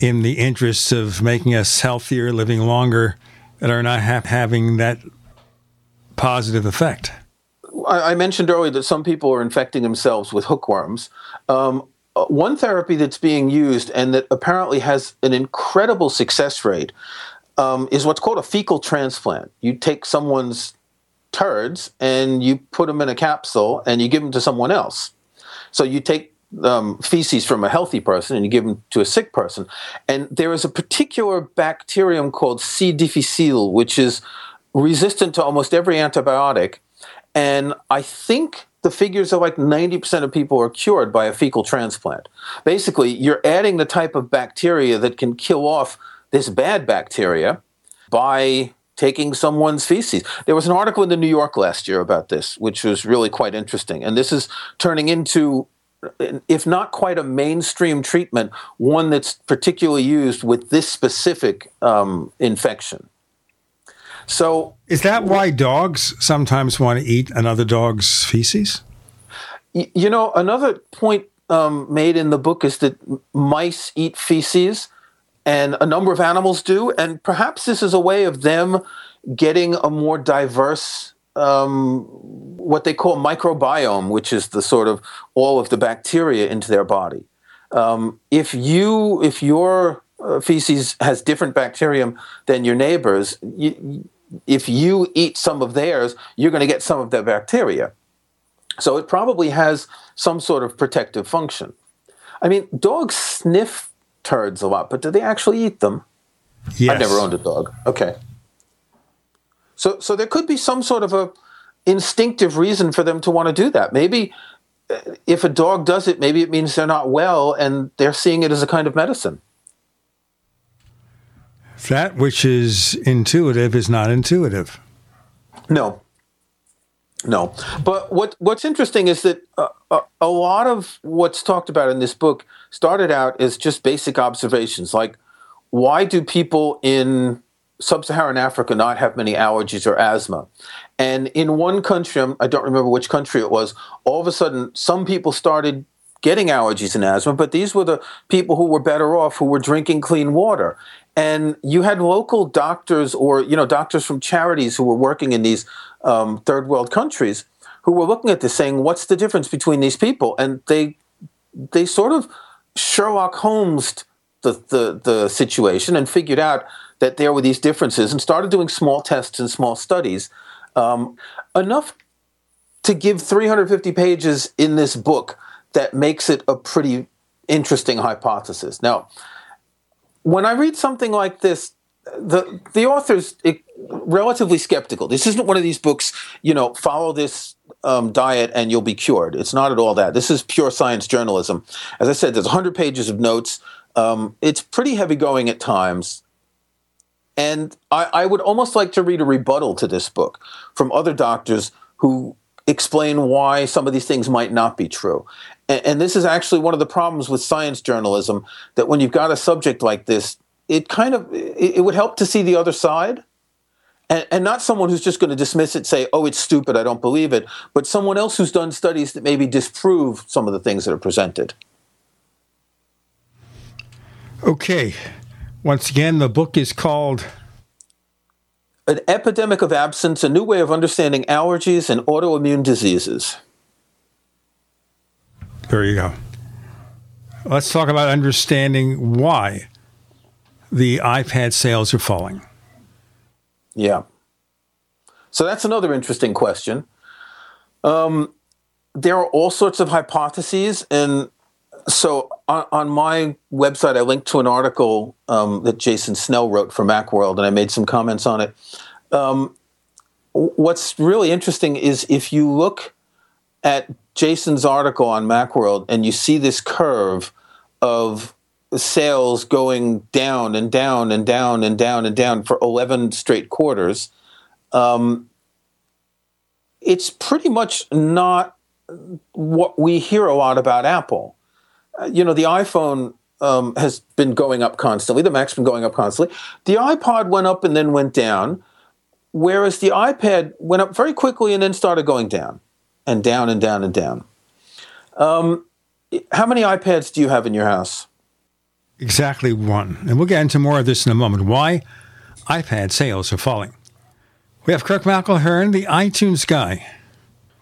in the interests of making us healthier, living longer, that are not ha- having that positive effect. I mentioned earlier that some people are infecting themselves with hookworms. Um, uh, one therapy that's being used and that apparently has an incredible success rate um, is what's called a fecal transplant. You take someone's turds and you put them in a capsule and you give them to someone else. So you take um, feces from a healthy person and you give them to a sick person. And there is a particular bacterium called C. difficile, which is resistant to almost every antibiotic. And I think the figures are like 90% of people are cured by a fecal transplant. Basically, you're adding the type of bacteria that can kill off this bad bacteria by taking someone's feces. There was an article in the New York last year about this, which was really quite interesting. And this is turning into, if not quite a mainstream treatment, one that's particularly used with this specific um, infection. So, is that why dogs sometimes want to eat another dog's feces? You know, another point um, made in the book is that mice eat feces, and a number of animals do, and perhaps this is a way of them getting a more diverse um, what they call microbiome, which is the sort of all of the bacteria into their body. Um, if you if your uh, feces has different bacterium than your neighbors, you, if you eat some of theirs, you're going to get some of their bacteria. So it probably has some sort of protective function. I mean, dogs sniff turds a lot, but do they actually eat them? Yes. I've never owned a dog. Okay. So, so there could be some sort of a instinctive reason for them to want to do that. Maybe uh, if a dog does it, maybe it means they're not well and they're seeing it as a kind of medicine. That which is intuitive is not intuitive. No. No. But what what's interesting is that uh, a, a lot of what's talked about in this book started out as just basic observations like why do people in sub-Saharan Africa not have many allergies or asthma? And in one country, I don't remember which country it was, all of a sudden some people started getting allergies and asthma, but these were the people who were better off who were drinking clean water and you had local doctors or you know doctors from charities who were working in these um, third world countries who were looking at this saying what's the difference between these people and they they sort of sherlock holmes the, the, the situation and figured out that there were these differences and started doing small tests and small studies um, enough to give 350 pages in this book that makes it a pretty interesting hypothesis now when I read something like this, the the author's relatively skeptical. This isn't one of these books, you know, follow this um, diet and you'll be cured. It's not at all that. This is pure science journalism. As I said, there's 100 pages of notes. Um, it's pretty heavy going at times. And I, I would almost like to read a rebuttal to this book from other doctors who explain why some of these things might not be true. And, and, this is actually one of the problems with science journalism that when you've got a subject like this, it kind of it, it would help to see the other side. and, and not someone who's just going to dismiss it, say, "Oh, it's stupid, I don't believe it," but someone else who's done studies that maybe disprove some of the things that are presented. Okay. Once again, the book is called An Epidemic of Absence A New Way of Understanding Allergies and Autoimmune Diseases. There you go. Let's talk about understanding why the iPad sales are falling. Yeah. So that's another interesting question. Um, there are all sorts of hypotheses, and so on, on, my website, I linked to an article um, that Jason Snell wrote for Macworld, and I made some comments on it. Um, what's really interesting is if you look at Jason's article on Macworld and you see this curve of sales going down and down and down and down and down for 11 straight quarters, um, it's pretty much not what we hear a lot about Apple. Uh, you know, the iPhone um, has been going up constantly, the Mac's been going up constantly. The iPod went up and then went down, whereas the iPad went up very quickly and then started going down and down and down and down. Um, how many iPads do you have in your house? Exactly one. And we'll get into more of this in a moment. Why iPad sales are falling. We have Kirk McElhearn, the iTunes guy,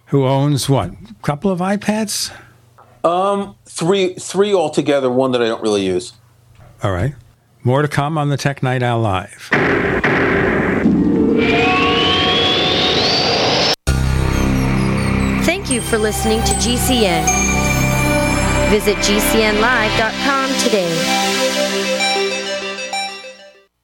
who owns what? A couple of iPads? Um, three, three altogether. One that I don't really use. All right. More to come on the Tech Night Owl Live. Thank you for listening to GCN. Visit GCNlive.com today.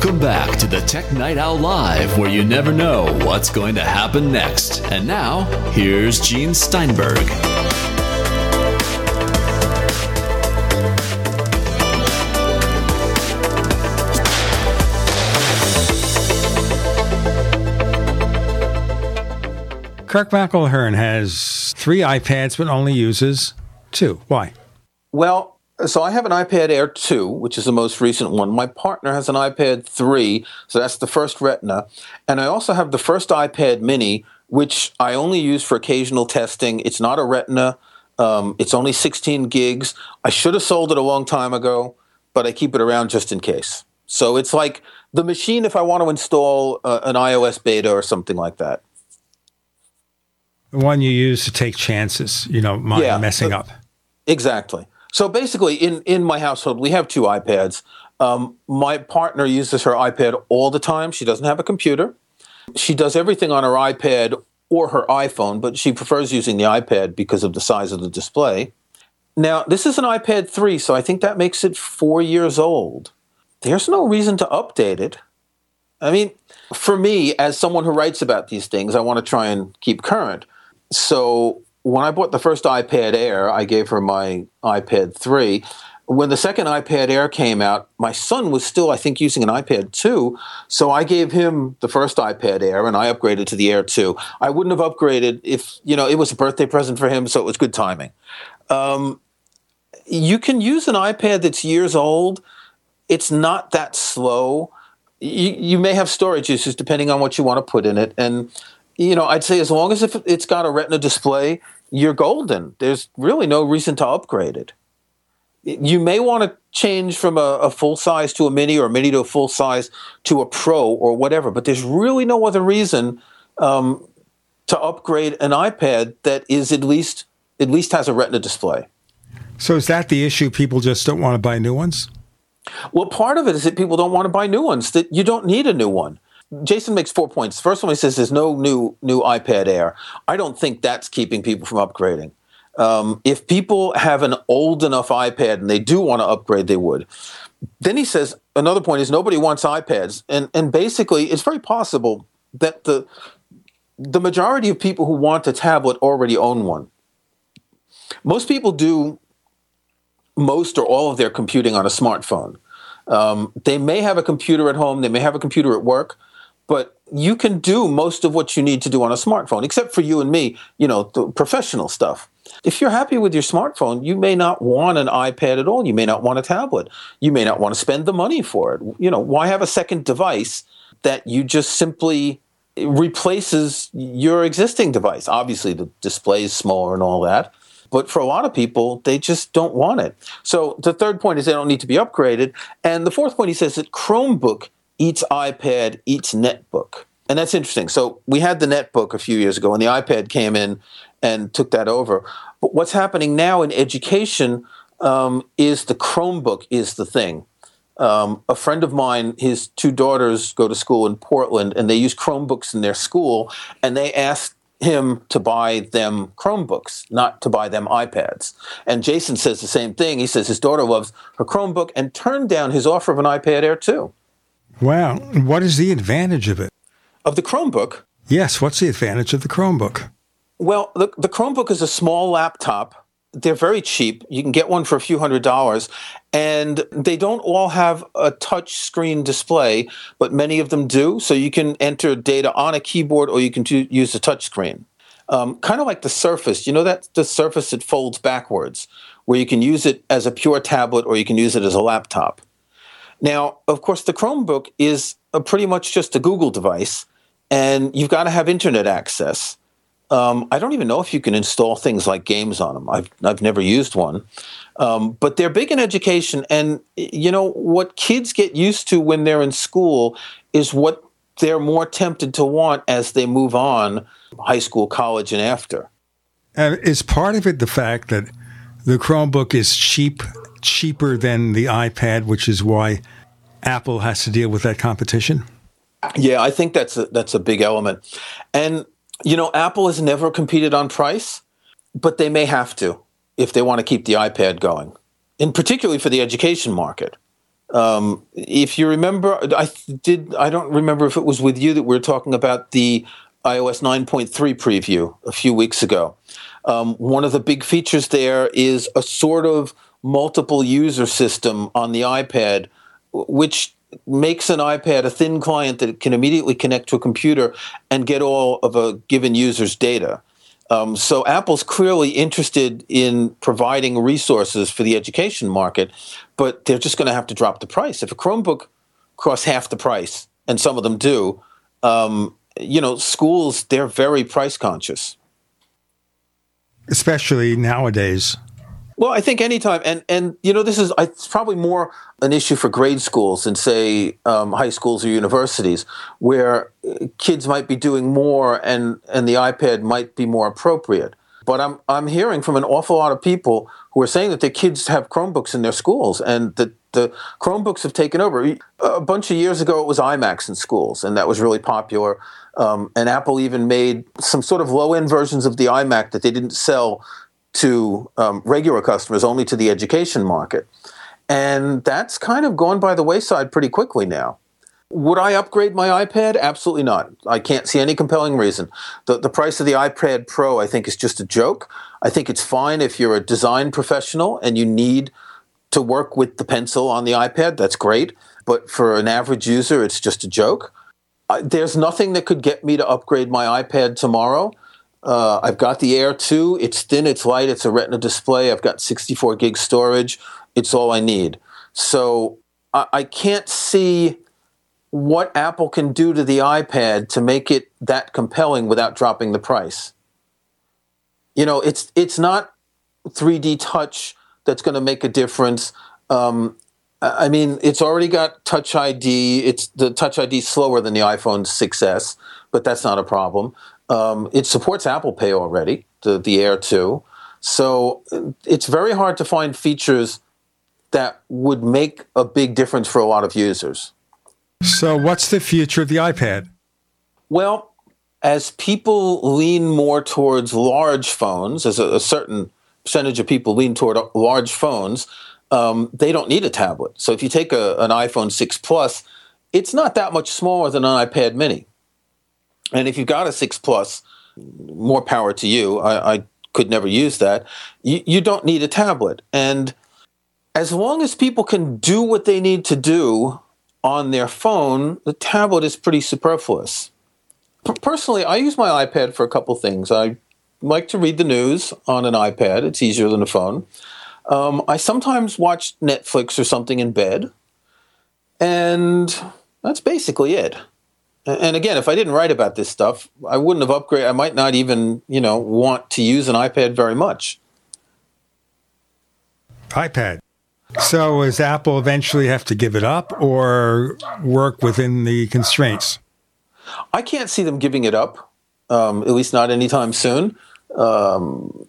Welcome back to the Tech Night Owl Live, where you never know what's going to happen next. And now, here's Gene Steinberg. Kirk McElhearn has three iPads but only uses two. Why? Well, so I have an iPad Air 2, which is the most recent one. My partner has an iPad 3, so that's the first Retina. And I also have the first iPad Mini, which I only use for occasional testing. It's not a Retina. Um, it's only 16 gigs. I should have sold it a long time ago, but I keep it around just in case. So it's like the machine if I want to install uh, an iOS beta or something like that. The one you use to take chances, you know, yeah, messing up. Exactly. So basically, in, in my household, we have two iPads. Um, my partner uses her iPad all the time. She doesn't have a computer. She does everything on her iPad or her iPhone, but she prefers using the iPad because of the size of the display. Now, this is an iPad 3, so I think that makes it four years old. There's no reason to update it. I mean, for me, as someone who writes about these things, I want to try and keep current. So when I bought the first iPad Air, I gave her my iPad 3. When the second iPad Air came out, my son was still, I think, using an iPad 2. So I gave him the first iPad Air and I upgraded to the Air 2. I wouldn't have upgraded if, you know, it was a birthday present for him, so it was good timing. Um, you can use an iPad that's years old. It's not that slow. You, you may have storage issues depending on what you want to put in it. And, you know, I'd say as long as if it's got a retina display, you're golden. There's really no reason to upgrade it. You may want to change from a, a full size to a mini or a mini to a full size to a pro or whatever, but there's really no other reason um, to upgrade an iPad that is at least at least has a retina display. So is that the issue? People just don't want to buy new ones? Well, part of it is that people don't want to buy new ones. That you don't need a new one. Jason makes four points. First one, he says there's no new new iPad Air. I don't think that's keeping people from upgrading. Um, if people have an old enough iPad and they do want to upgrade, they would. Then he says another point is nobody wants iPads, and and basically it's very possible that the the majority of people who want a tablet already own one. Most people do most or all of their computing on a smartphone. Um, they may have a computer at home, they may have a computer at work, but you can do most of what you need to do on a smartphone, except for you and me, you know, the professional stuff. If you're happy with your smartphone, you may not want an iPad at all. You may not want a tablet. You may not want to spend the money for it. You know, why have a second device that you just simply replaces your existing device? Obviously, the display is smaller and all that. But for a lot of people, they just don't want it. So the third point is they don't need to be upgraded. And the fourth point, he says that Chromebook eats iPad, eats netbook. And that's interesting. So we had the netbook a few years ago, and the iPad came in and took that over. But what's happening now in education um, is the Chromebook is the thing. Um, a friend of mine, his two daughters go to school in Portland, and they use Chromebooks in their school, and they asked him to buy them Chromebooks, not to buy them iPads. And Jason says the same thing. He says his daughter loves her Chromebook and turned down his offer of an iPad Air too. Wow. What is the advantage of it? Of the Chromebook? Yes. What's the advantage of the Chromebook? Well, the, the Chromebook is a small laptop. They're very cheap. You can get one for a few hundred dollars. And they don't all have a touch screen display, but many of them do. So you can enter data on a keyboard or you can do, use a touch screen. Um, kind of like the Surface. You know that the Surface that folds backwards, where you can use it as a pure tablet or you can use it as a laptop. Now, of course, the Chromebook is pretty much just a Google device, and you've got to have internet access. Um, I don't even know if you can install things like games on them. I've I've never used one, um, but they're big in education. And you know what kids get used to when they're in school is what they're more tempted to want as they move on, high school, college, and after. And is part of it the fact that the Chromebook is cheap, cheaper than the iPad, which is why Apple has to deal with that competition? Yeah, I think that's a, that's a big element. And you know, Apple has never competed on price, but they may have to if they want to keep the iPad going, and particularly for the education market. Um, if you remember, I did. I don't remember if it was with you that we were talking about the iOS 9.3 preview a few weeks ago. Um, one of the big features there is a sort of multiple user system on the iPad, which makes an iPad a thin client that can immediately connect to a computer and get all of a given user's data. Um, so Apple's clearly interested in providing resources for the education market, but they're just going to have to drop the price. If a Chromebook costs half the price, and some of them do, um, you know, schools they're very price conscious, especially nowadays. Well, I think anytime, and and you know, this is it's probably more an issue for grade schools than say um, high schools or universities, where uh, kids might be doing more, and and the iPad might be more appropriate. But I'm I'm hearing from an awful lot of people who are saying that their kids have Chromebooks in their schools, and that the Chromebooks have taken over. A bunch of years ago, it was iMacs in schools, and that was really popular. Um, and Apple even made some sort of low end versions of the iMac that they didn't sell to um, regular customers, only to the education market. And that's kind of gone by the wayside pretty quickly now. Would I upgrade my iPad? Absolutely not. I can't see any compelling reason. The, the price of the iPad Pro, I think, is just a joke. I think it's fine if you're a design professional and you need to work with the pencil on the iPad. That's great. But for an average user, it's just a joke. I, there's nothing that could get me to upgrade my iPad tomorrow. Uh, I've got the Air 2. It's thin, it's light, it's a Retina display. I've got 64 gig storage. It's all I need. So I, I can't see what Apple can do to the iPad to make it that compelling without dropping the price. You know, it's it's not 3D touch that's going to make a difference. Um, I mean, it's already got Touch ID. It's the Touch ID slower than the iPhone 6s, but that's not a problem. Um, it supports Apple Pay already, the the Air 2. So it's very hard to find features that would make a big difference for a lot of users. So, what's the future of the iPad? Well, as people lean more towards large phones, as a, a certain percentage of people lean toward large phones, um, they don't need a tablet. So, if you take a, an iPhone 6 Plus, it's not that much smaller than an iPad mini. And if you've got a 6 Plus, more power to you. I, I could never use that. You, you don't need a tablet. And as long as people can do what they need to do on their phone, the tablet is pretty superfluous. P- personally, I use my iPad for a couple things. I like to read the news on an iPad, it's easier than a phone. Um, I sometimes watch Netflix or something in bed, and that's basically it. And again, if I didn't write about this stuff, I wouldn't have upgraded. I might not even, you know, want to use an iPad very much. iPad. So, does Apple eventually have to give it up or work within the constraints? I can't see them giving it up, um, at least not anytime soon. Um,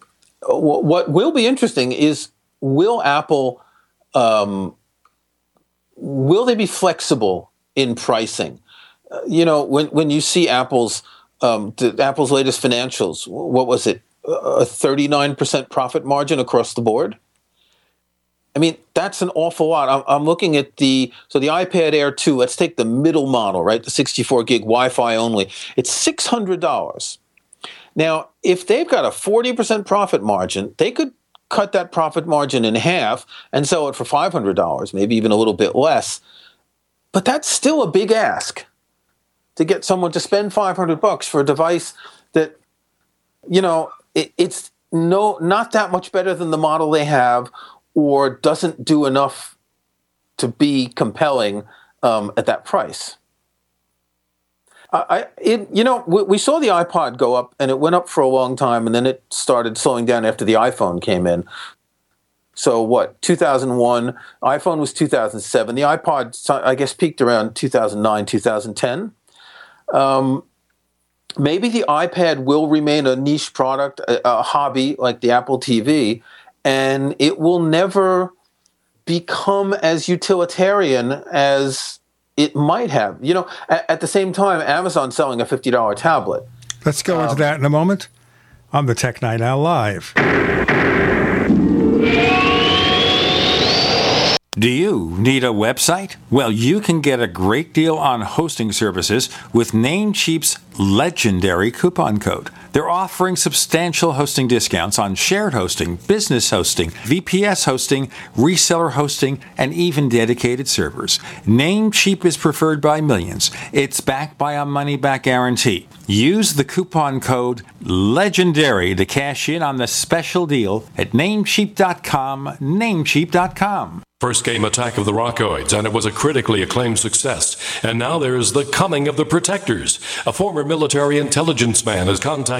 what will be interesting is will Apple, um, will they be flexible in pricing? You know, when, when you see Apple's, um, Apple's latest financials, what was it, a 39% profit margin across the board? I mean, that's an awful lot. I'm, I'm, looking at the so the iPad Air 2. Let's take the middle model, right? The 64 gig Wi-Fi only. It's six hundred dollars. Now, if they've got a 40% profit margin, they could cut that profit margin in half and sell it for $500, maybe even a little bit less. But that's still a big ask to get someone to spend 500 bucks for a device that, you know, it, it's no not that much better than the model they have or doesn't do enough to be compelling um, at that price. I, it, you know, we, we, saw the iPod go up, and it went up for a long time, and then it started slowing down after the iPhone came in. So what? 2001. iPhone was 2007. The iPod, I guess, peaked around 2009, 2010. Um, maybe the iPad will remain a niche product, a, a hobby like the Apple TV, and it will never become as utilitarian as it might have. You know, at, at the same time, Amazon's selling a $50 tablet. Let's go um, into that in a moment on the Tech Night Owl Live. Do you need a website? Well, you can get a great deal on hosting services with Namecheap's legendary coupon code. They're offering substantial hosting discounts on shared hosting, business hosting, VPS hosting, reseller hosting, and even dedicated servers. Namecheap is preferred by millions. It's backed by a money back guarantee. Use the coupon code LEGENDARY to cash in on the special deal at namecheap.com. Namecheap.com. First came Attack of the Rockoids, and it was a critically acclaimed success. And now there's The Coming of the Protectors. A former military intelligence man is contacted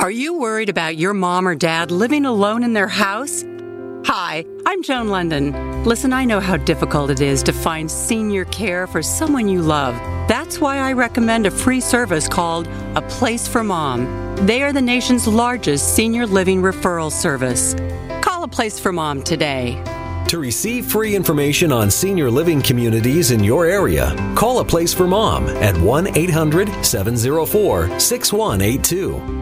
Are you worried about your mom or dad living alone in their house? Hi, I'm Joan London. Listen, I know how difficult it is to find senior care for someone you love. That's why I recommend a free service called A Place for Mom. They are the nation's largest senior living referral service. Call A Place for Mom today. To receive free information on senior living communities in your area, call A Place for Mom at 1 800 704 6182.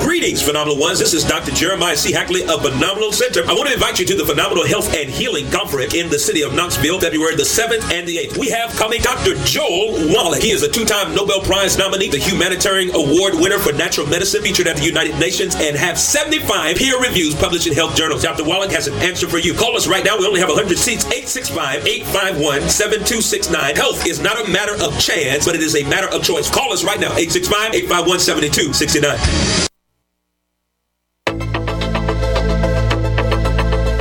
Greetings, Phenomenal Ones. This is Dr. Jeremiah C. Hackley of Phenomenal Center. I want to invite you to the Phenomenal Health and Healing Conference in the city of Knoxville, February the 7th and the 8th. We have coming Dr. Joel Wallach. He is a two-time Nobel Prize nominee, the Humanitarian Award winner for Natural Medicine, featured at the United Nations, and have 75 peer reviews published in health journals. Dr. Wallach has an answer for you. Call us right now. We only have 100 seats. 865-851-7269. Health is not a matter of chance, but it is a matter of choice. Call us right now. 865-851-7269.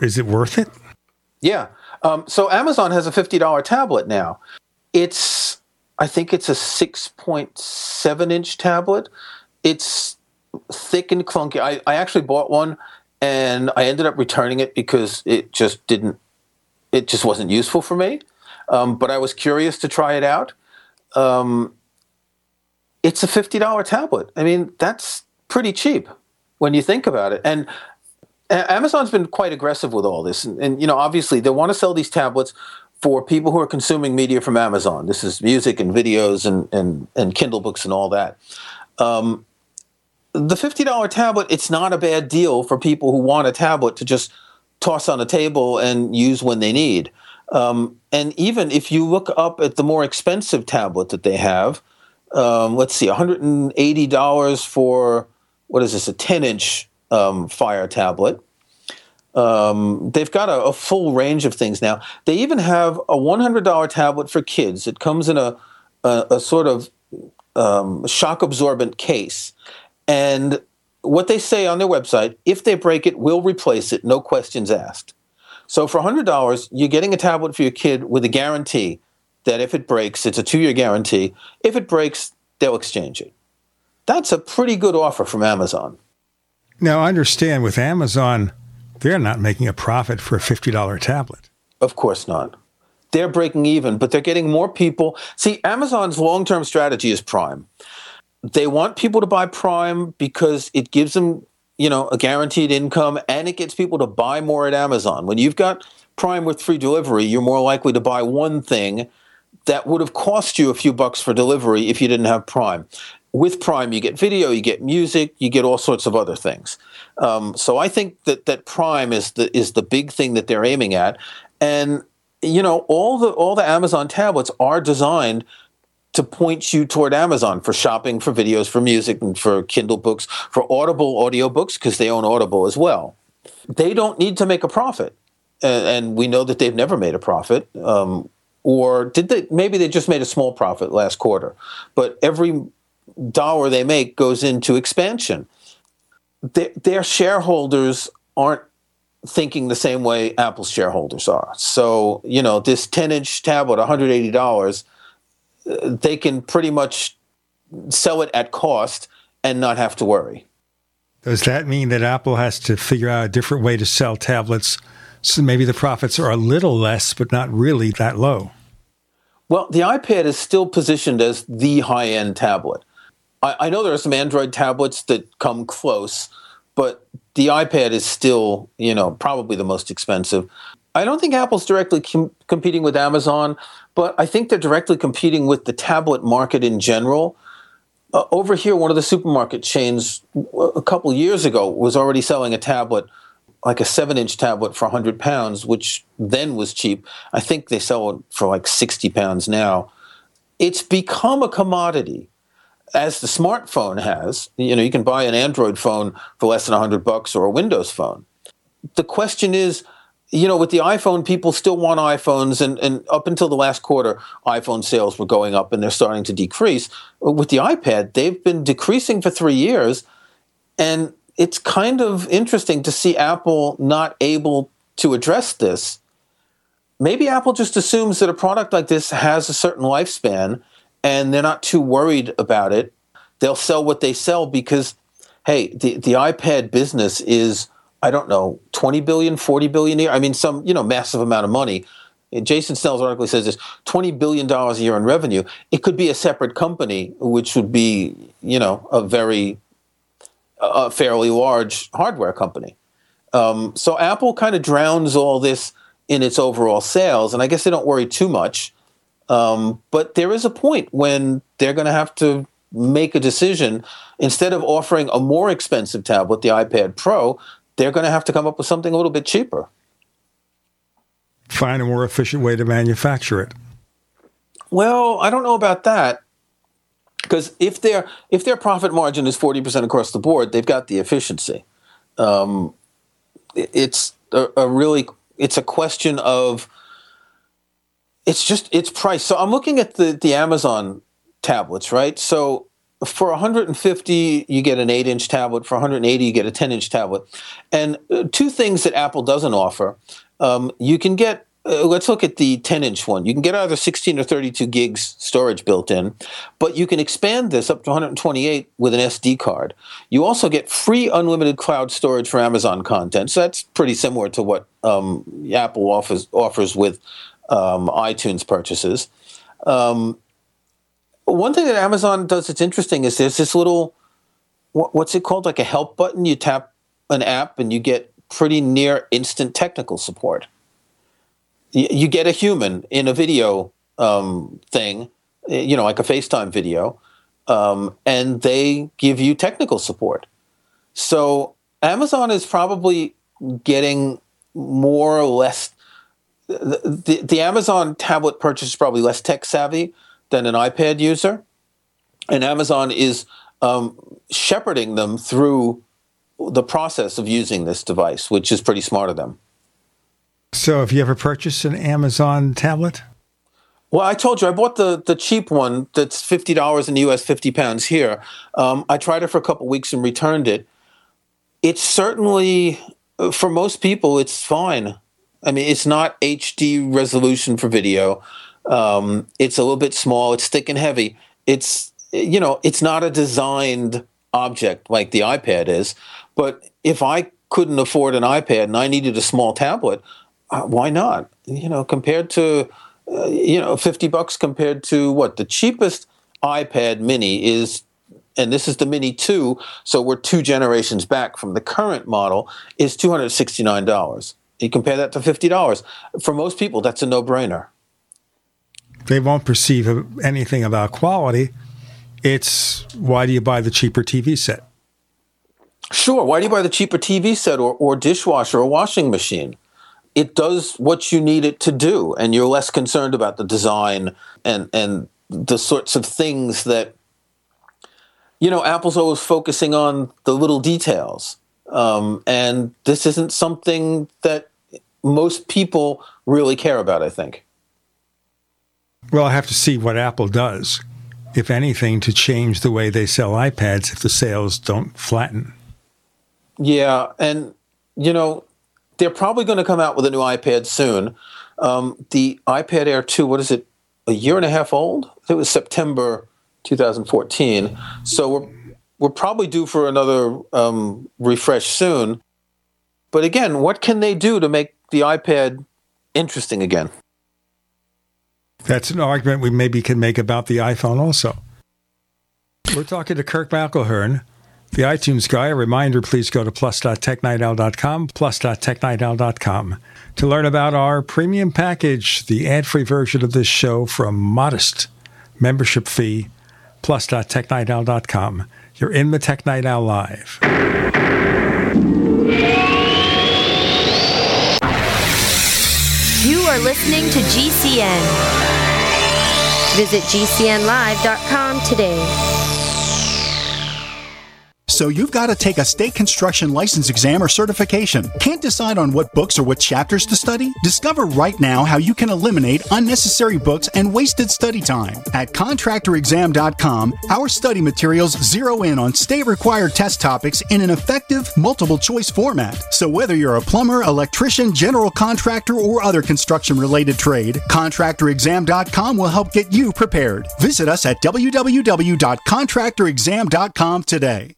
Is it worth it? Yeah. Um, so Amazon has a $50 tablet now. It's, I think it's a 6.7 inch tablet. It's thick and clunky. I, I actually bought one and I ended up returning it because it just didn't, it just wasn't useful for me. Um, but I was curious to try it out. Um, it's a $50 tablet. I mean, that's pretty cheap when you think about it. And Amazon's been quite aggressive with all this, and, and you know, obviously, they want to sell these tablets for people who are consuming media from Amazon. This is music and videos and and, and Kindle books and all that. Um, the fifty dollar tablet, it's not a bad deal for people who want a tablet to just toss on a table and use when they need. Um, and even if you look up at the more expensive tablet that they have, um, let's see, $180 for what is this, a 10 inch um, Fire tablet. Um, they've got a, a, full range of things now. They even have a $100 tablet for kids. It comes in a, a, a sort of um, shock absorbent case. And what they say on their website, if they break it, we'll replace it, no questions asked. So for $100, you're getting a tablet for your kid with a guarantee that if it breaks, it's a two year guarantee. If it breaks, they'll exchange it. That's a pretty good offer from Amazon. Now, understand with Amazon, they're not making a profit for a $50 tablet. Of course not. They're breaking even, but they're getting more people. See, Amazon's long term strategy is Prime. They want people to buy Prime because it gives them you know, a guaranteed income and it gets people to buy more at Amazon. When you've got Prime with free delivery, you're more likely to buy one thing that would have cost you a few bucks for delivery if you didn't have Prime. With Prime, you get video, you get music, you get all sorts of other things. Um, so I think that that Prime is the is the big thing that they're aiming at, and you know all the all the Amazon tablets are designed to point you toward Amazon for shopping, for videos, for music, and for Kindle books, for Audible audiobooks, because they own Audible as well. They don't need to make a profit. And, and we know that they've never made a profit. Um, or did they? Maybe they just made a small profit last quarter. But every dollar they make goes into expansion. Their, their shareholders aren't thinking the same way Apple's shareholders are. So, you know, this 10 inch tablet, $180, uh, they can pretty much sell it at cost and not have to worry. Does that mean that Apple has to figure out a different way to sell tablets so maybe the profits are a little less, but not really that low? Well, the iPad is still positioned as the high end tablet. I, I, know there are some Android tablets that come close, but the iPad is still, you know, probably the most expensive. I don't think Apple's directly com- competing with Amazon, but I think they're directly competing with the tablet market in general. Uh, over here, one of the supermarket chains a couple years ago was already selling a tablet, like a seven-inch tablet, for 100 pounds, which then was cheap. I think they sell it for like 60 pounds now. It's become a commodity, as the smartphone has. You know, you can buy an Android phone for less than 100 bucks or a Windows phone. The question is you know, with the iPhone, people still want iPhones, and, and up until the last quarter, iPhone sales were going up and they're starting to decrease. With the iPad, they've been decreasing for three years, and it's kind of interesting to see Apple not able to address this. Maybe Apple just assumes that a product like this has a certain lifespan and they're not too worried about it. They'll sell what they sell because, hey, the, the iPad business is I don't know, 20 billion, 40 billion a year. I mean, some, you know, massive amount of money. Jason Snell's article says this $20 billion a year in revenue. It could be a separate company, which would be, you know, a very, a fairly large hardware company. Um, so Apple kind of drowns all this in its overall sales, and I guess they don't worry too much. Um, but there is a point when they're going to have to make a decision. Instead of offering a more expensive tablet, the iPad Pro, they're going to have to come up with something a little bit cheaper. Find a more efficient way to manufacture it. Well, I don't know about that. Because if their if their profit margin is forty percent across the board, they've got the efficiency. Um, it's a, a really it's a question of it's just it's price. So I'm looking at the the Amazon tablets, right? So for 150 you get an 8 inch tablet. For 180 you get a 10 inch tablet. And uh, two things that apple doesn't offer um, you can get uh, let's look at the 10 inch one. You can get either 16 or 32 gigs storage built in but you can expand this up to 128 with an sd card. You also get free unlimited cloud storage for amazon content. So that's pretty similar to what um, apple offers offers with um, itunes purchases um, one thing that Amazon does that's interesting is there's this little, what's it called? Like a help button. You tap an app and you get pretty near instant technical support. You get a human in a video um, thing, you know, like a FaceTime video, um, and they give you technical support. So Amazon is probably getting more or less. The, the, the Amazon tablet purchase is probably less tech savvy than an iPad user. and Amazon is um, shepherding them through the process of using this device, which is pretty smart of them. So, have you ever purchased an Amazon tablet? Well, I told you I bought the the cheap one that's fifty dollars in the U.S., fifty pounds here. Um, I tried it for a couple weeks and returned it. It's certainly for most people, it's fine. I mean, it's not HD resolution for video. Um, it's a little bit small. It's thick and heavy. It's you know, it's not a designed object like the iPad is. But if I couldn't afford an iPad and I needed a small tablet, uh, why not? You know, compared to uh, you know, 50 bucks compared to what the cheapest iPad mini is and this is the Mini 2, so we're two generations back from the current model, is $269. You compare that to $50. For most people, that's a no brainer. They won't perceive anything about quality. It's why do you buy the cheaper TV set? Sure. Why do you buy the cheaper TV set or, or dishwasher or washing machine? It does what you need it to do, and you're less concerned about the design and, and the sorts of things that you know, Apple's always focusing on the little details. Um, and this isn't something that most people really care about, I think. Well, I have to see what Apple does, if anything, to change the way they sell iPads if the sales don't flatten. Yeah. And, you know, they're probably going to come out with a new iPad soon. Um, the iPad Air 2, what is it, a year and a half old? It was September 2014. So we're we're probably due for another um, refresh soon. But again, what can they do to make the iPad interesting again? That's an argument we maybe can make about the iPhone also. We're talking to Kirk McElhearn, the iTunes guy. A reminder, please go to plus.technightowl.com, plus.technightowl.com to learn about our premium package, the ad-free version of this show from modest membership fee plus.technightowl.com. You're in the Tech Night Owl Live. Are listening to GCN. Visit GCNlive.com today. So you've got to take a state construction license exam or certification. Can't decide on what books or what chapters to study? Discover right now how you can eliminate unnecessary books and wasted study time. At contractorexam.com, our study materials zero in on state required test topics in an effective multiple choice format. So whether you're a plumber, electrician, general contractor, or other construction related trade, contractorexam.com will help get you prepared. Visit us at www.contractorexam.com today.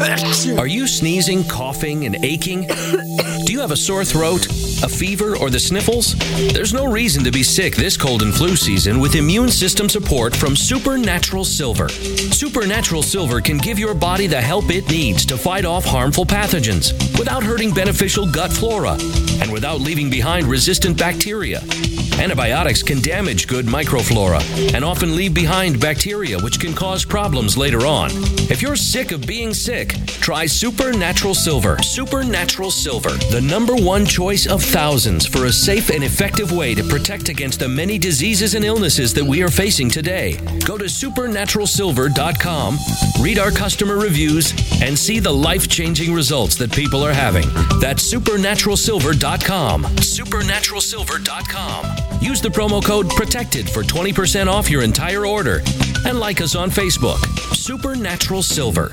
Are you sneezing, coughing, and aching? Do you have a sore throat, a fever, or the sniffles? There's no reason to be sick this cold and flu season with immune system support from Supernatural Silver. Supernatural Silver can give your body the help it needs to fight off harmful pathogens without hurting beneficial gut flora and without leaving behind resistant bacteria. Antibiotics can damage good microflora and often leave behind bacteria, which can cause problems later on. If you're sick of being sick, try Supernatural Silver. Supernatural Silver, the number one choice of thousands for a safe and effective way to protect against the many diseases and illnesses that we are facing today. Go to supernaturalsilver.com, read our customer reviews, and see the life changing results that people are having. That's supernaturalsilver.com. Supernaturalsilver.com. Use the promo code PROTECTED for 20% off your entire order. And like us on Facebook, Supernatural Silver.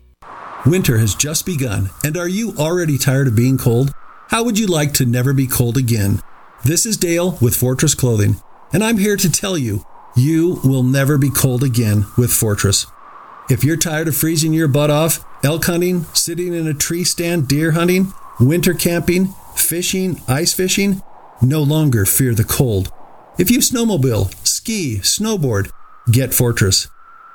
Winter has just begun, and are you already tired of being cold? How would you like to never be cold again? This is Dale with Fortress Clothing, and I'm here to tell you you will never be cold again with Fortress. If you're tired of freezing your butt off, elk hunting, sitting in a tree stand, deer hunting, winter camping, fishing, ice fishing, no longer fear the cold. If you snowmobile, ski, snowboard, get Fortress.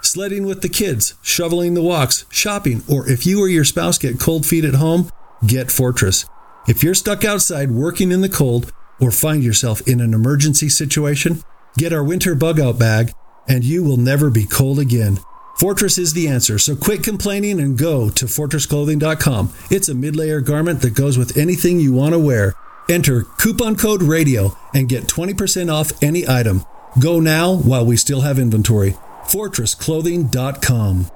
Sledding with the kids, shoveling the walks, shopping, or if you or your spouse get cold feet at home, get Fortress. If you're stuck outside working in the cold or find yourself in an emergency situation, get our winter bug out bag and you will never be cold again. Fortress is the answer, so quit complaining and go to fortressclothing.com. It's a mid layer garment that goes with anything you want to wear. Enter coupon code RADIO and get 20% off any item. Go now while we still have inventory. FortressClothing.com.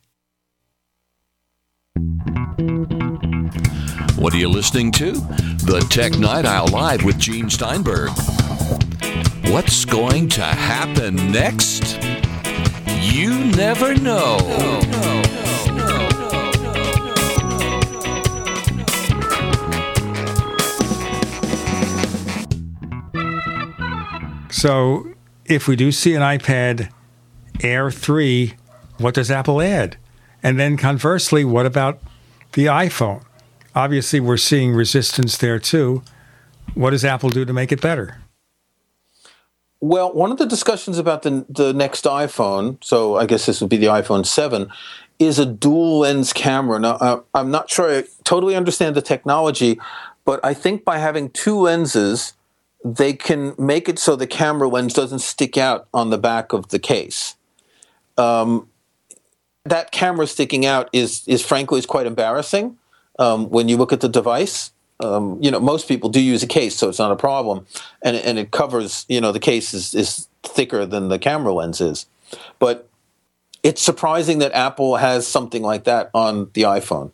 What are you listening to? The Tech Night Owl Live with Gene Steinberg. What's going to happen next? You never know. So, if we do see an iPad Air 3, what does Apple add? And then conversely, what about the iPhone? Obviously, we're seeing resistance there too. What does Apple do to make it better? Well, one of the discussions about the the next iPhone, so I guess this would be the iPhone 7, is a dual lens camera. Now, uh, I'm not sure I totally understand the technology, but I think by having two lenses, they can make it so the camera lens doesn't stick out on the back of the case. Um, that camera sticking out is is frankly is quite embarrassing um, when you look at the device. Um, you know, most people do use a case, so it's not a problem, and and it covers. You know, the case is is thicker than the camera lens is, but it's surprising that Apple has something like that on the iPhone.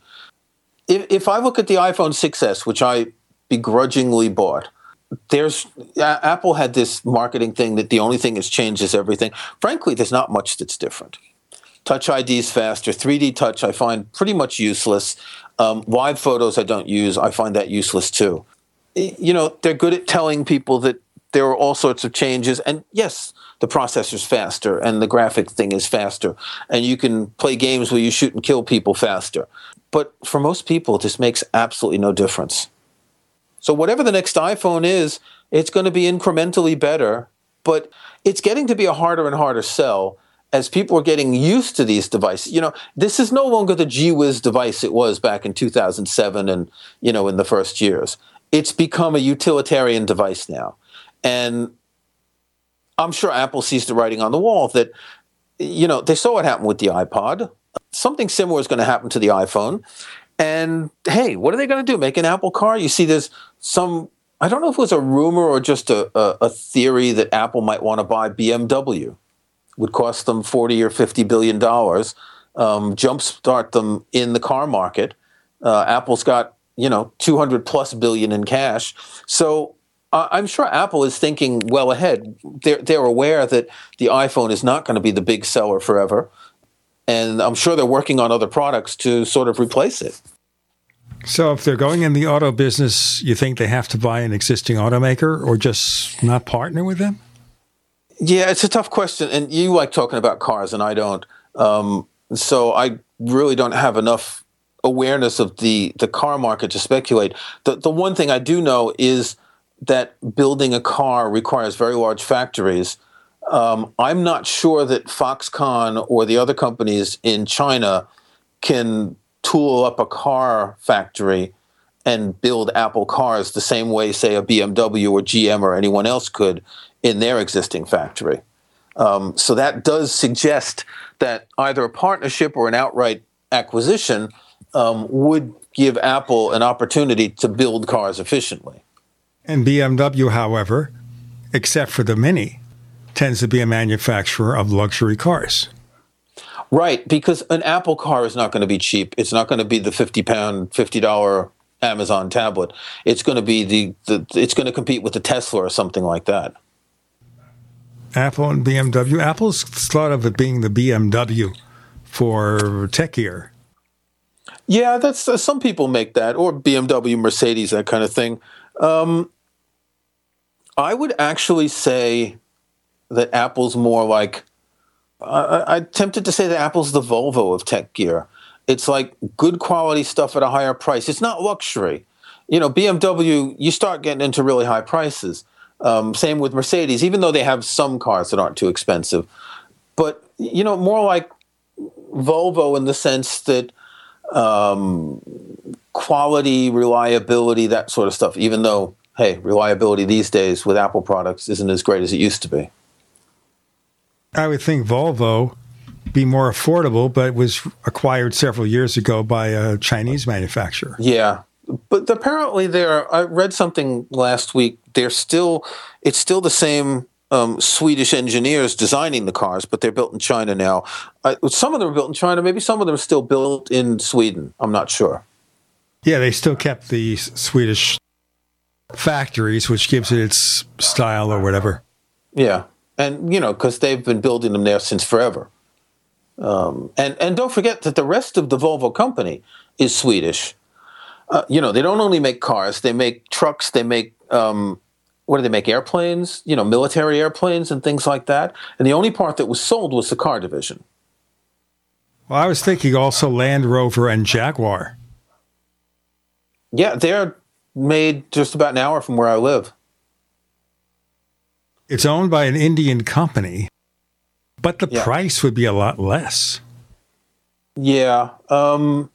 If if I look at the iPhone 6s, which I begrudgingly bought, there's Apple had this marketing thing that the only thing that's changed is everything. Frankly, there's not much that's different. Touch ID is faster. 3D touch I find pretty much useless. Um, wide photos I don't use. I find that useless too. You know, they're good at telling people that there are all sorts of changes. And yes, the processor's faster and the graphic thing is faster. And you can play games where you shoot and kill people faster. But for most people, this makes absolutely no difference. So, whatever the next iPhone is, it's going to be incrementally better. But it's getting to be a harder and harder sell as people are getting used to these devices, you know, this is no longer the G Wiz device it was back in 2007 and, you know, in the first years. It's become a utilitarian device now. And I'm sure Apple sees the writing on the wall that, you know, they saw what happened with the iPod. Something similar is going to happen to the iPhone. And hey, what are they going to do? Make an Apple car? You see, there's some, I don't know if it was a rumor or just a, a, a theory that Apple might want to buy BMW would cost them 40 or 50 billion dollars, um, jumpstart them in the car market. Uh, Apple's got you know 200 plus billion in cash, so uh, I'm sure Apple is thinking well ahead. They're they're aware that the iPhone is not going to be the big seller forever, and I'm sure they're working on other products to sort of replace it. So, if they're going in the auto business, you think they have to buy an existing automaker or just not partner with them? Yeah, it's a tough question, and you like talking about cars, and I don't. Um, so I really don't have enough awareness of the the car market to speculate. The the one thing I do know is that building a car requires very large factories. Um, I'm not sure that Foxconn or the other companies in China can tool up a car factory and build Apple cars the same way, say, a BMW or GM or anyone else could in their existing factory. Um, so that does suggest that either a partnership or an outright acquisition um, would give Apple an opportunity to build cars efficiently. And BMW, however, except for the Mini, tends to be a manufacturer of luxury cars. Right, because an Apple car is not going to be cheap. It's not going to be the fifty pound, fifty dollar Amazon tablet. It's going to be the, the it's going to compete with the Tesla or something like that. Apple and BMW. Apple's thought of it being the BMW for tech gear. Yeah, that's uh, some people make that, or BMW, Mercedes, that kind of thing. Um, I would actually say that Apple's more like. I, I'm tempted to say that Apple's the Volvo of tech gear. It's like good quality stuff at a higher price. It's not luxury. You know, BMW, you start getting into really high prices. Um, same with Mercedes, even though they have some cars that aren't too expensive. But, you know, more like Volvo in the sense that um, quality, reliability, that sort of stuff, even though, hey, reliability these days with Apple products isn't as great as it used to be. I would think Volvo be more affordable, but was acquired several years ago by a Chinese manufacturer. Yeah, but apparently there. I read something last week. They're still. It's still the same um, Swedish engineers designing the cars, but they're built in China now. Uh, some of them are built in China. Maybe some of them are still built in Sweden. I'm not sure. Yeah, they still kept the Swedish factories, which gives it its style or whatever. Yeah, and you know, because they've been building them there since forever. Um, and and don't forget that the rest of the Volvo company is Swedish. Uh, you know, they don't only make cars; they make trucks. They make um, what do they make? Airplanes. You know, military airplanes and things like that. And the only part that was sold was the car division. Well, I was thinking also Land Rover and Jaguar. Yeah, they're made just about an hour from where I live. It's owned by an Indian company, but the Yeah. price would be a lot less. Yeah. Um,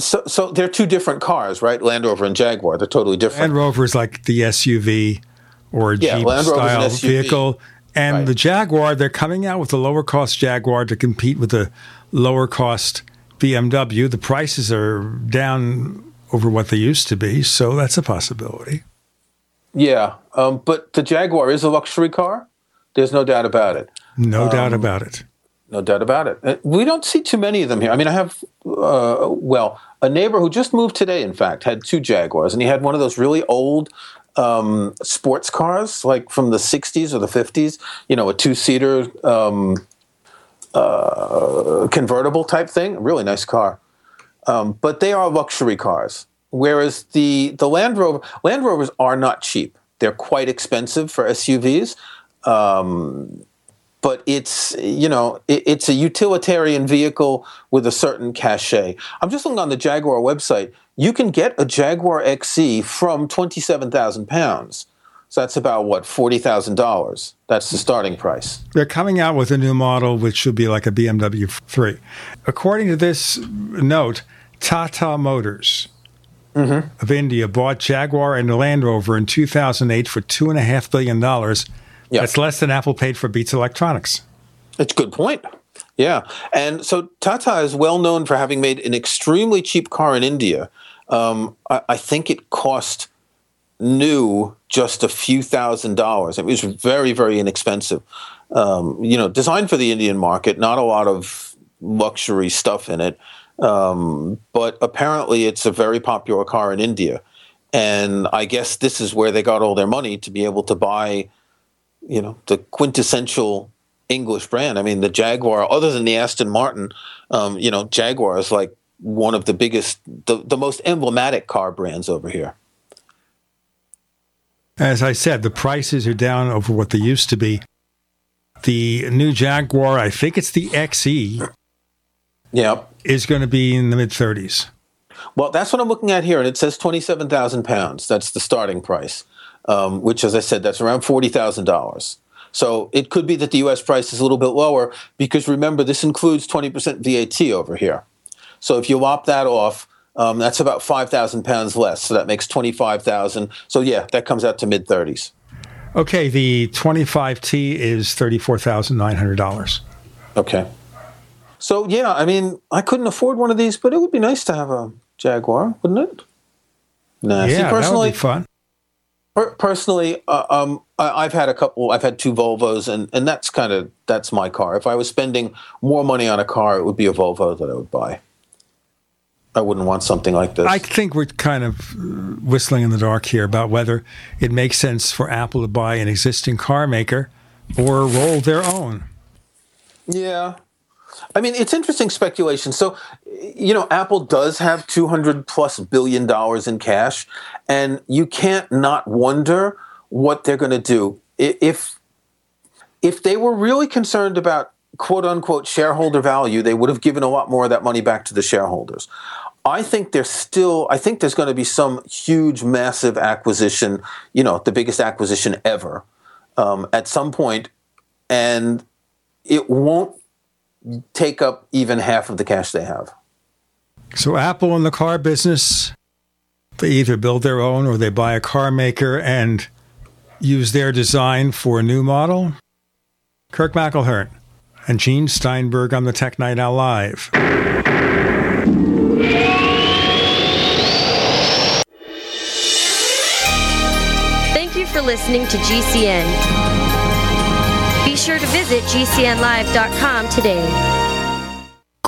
so, so they're two different cars, right? Land Rover and Jaguar. They're totally different. Land Rover is like the SUV or Yeah, Jeep Rover's an style vehicle. And the Jaguar, they're coming out with a lower cost Jaguar to compete with the lower cost BMW. The prices are down over what they used to be, so that's a possibility. Yeah, um, but the Jaguar is a luxury car. There's no doubt about it. No doubt Um, about it. No doubt about it. Uh, We don't see too many of them here. I mean, I have, uh, well, a neighbor who just moved today, in fact, had two Jaguars, and he had one of those really old um, sports cars, like from the 60s or the 50s, you know, a two seater um, uh, convertible type thing. Really nice car. Um, but they are luxury cars. Whereas the, the Land Rover, Land Rovers are not cheap. They're quite expensive for SUVs. Um, but it's you know it, it's a utilitarian vehicle with a certain cachet. I'm just looking on the Jaguar website. You can get a Jaguar XE from twenty seven thousand pounds. So that's about what forty thousand dollars. That's the starting price. They're coming out with a new model, which should be like a BMW 3. According to this note, Tata Motors mm-hmm. of India bought Jaguar and Land Rover in 2008 for $2.5 billion. That's less than Apple paid for Beats Electronics. It's a good point. Yeah. And so Tata is well known for having made an extremely cheap car in India. Um, I, I think it cost new just a few thousand dollars. It was very, very inexpensive. Um, you know, designed for the Indian market, not a lot of luxury stuff in it. Um, but apparently, it's a very popular car in India. And I guess this is where they got all their money to be able to buy you know the quintessential English brand. I mean, the Jaguar, other than the Aston Martin, um, you know, Jaguar is like one of the biggest, the, the most emblematic car brands over here. As I said, the prices are down over what they used to be. The new Jaguar, I think it's the XE, yeah, is going to be in the mid 30s. Well, that's what I'm looking at here, and it says twenty-seven thousand pounds. That's the starting price, um, which, as I said, that's around forty thousand dollars. So it could be that the U.S. price is a little bit lower because remember this includes twenty percent VAT over here. So if you lop that off, Um, that's about 5,000 pounds less. So that makes 25,000. So yeah, that comes out to mid 30s. Okay, the 25T is $34,900. Okay. So yeah, I mean, I couldn't afford one of these, but it would be nice to have a Jaguar, wouldn't it? Nah, yeah, see, personally, that would be fun. Per- personally, uh, um, I, have had a couple. I've had two Volvos, and and that's kind of that's my car. If I was spending more money on a car, it would be a Volvo that I would buy. I wouldn't want something like this. I think we're kind of whistling in the dark here about whether it makes sense for Apple to buy an existing car maker or roll their own. Yeah. I mean, it's interesting speculation. So, you know, Apple does have 200 plus billion dollars in cash, and you can't not wonder what they're going to do. If if they were really concerned about quote unquote shareholder value, they would have given a lot more of that money back to the shareholders. I think there's still, I think there's going to be some huge, massive acquisition, you know, the biggest acquisition ever um, at some point, and it won't take up even half of the cash they have. So, Apple in the car business, they either build their own or they buy a car maker and use their design for a new model. Kirk McElhearn and Gene Steinberg on the Tech Night Owl Live. Thank you for listening to GCN. Be sure to visit GCNlive.com today.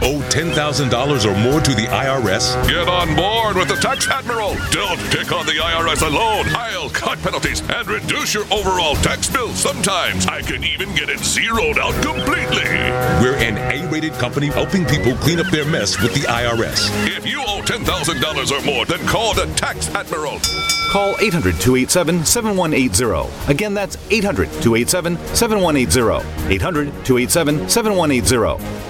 Owe $10,000 or more to the IRS? Get on board with the Tax Admiral. Don't pick on the IRS alone. I'll cut penalties and reduce your overall tax bill. Sometimes I can even get it zeroed out completely. We're an A rated company helping people clean up their mess with the IRS. If you owe $10,000 or more, then call the Tax Admiral. Call 800 287 7180. Again, that's 800 287 7180. 800 287 7180.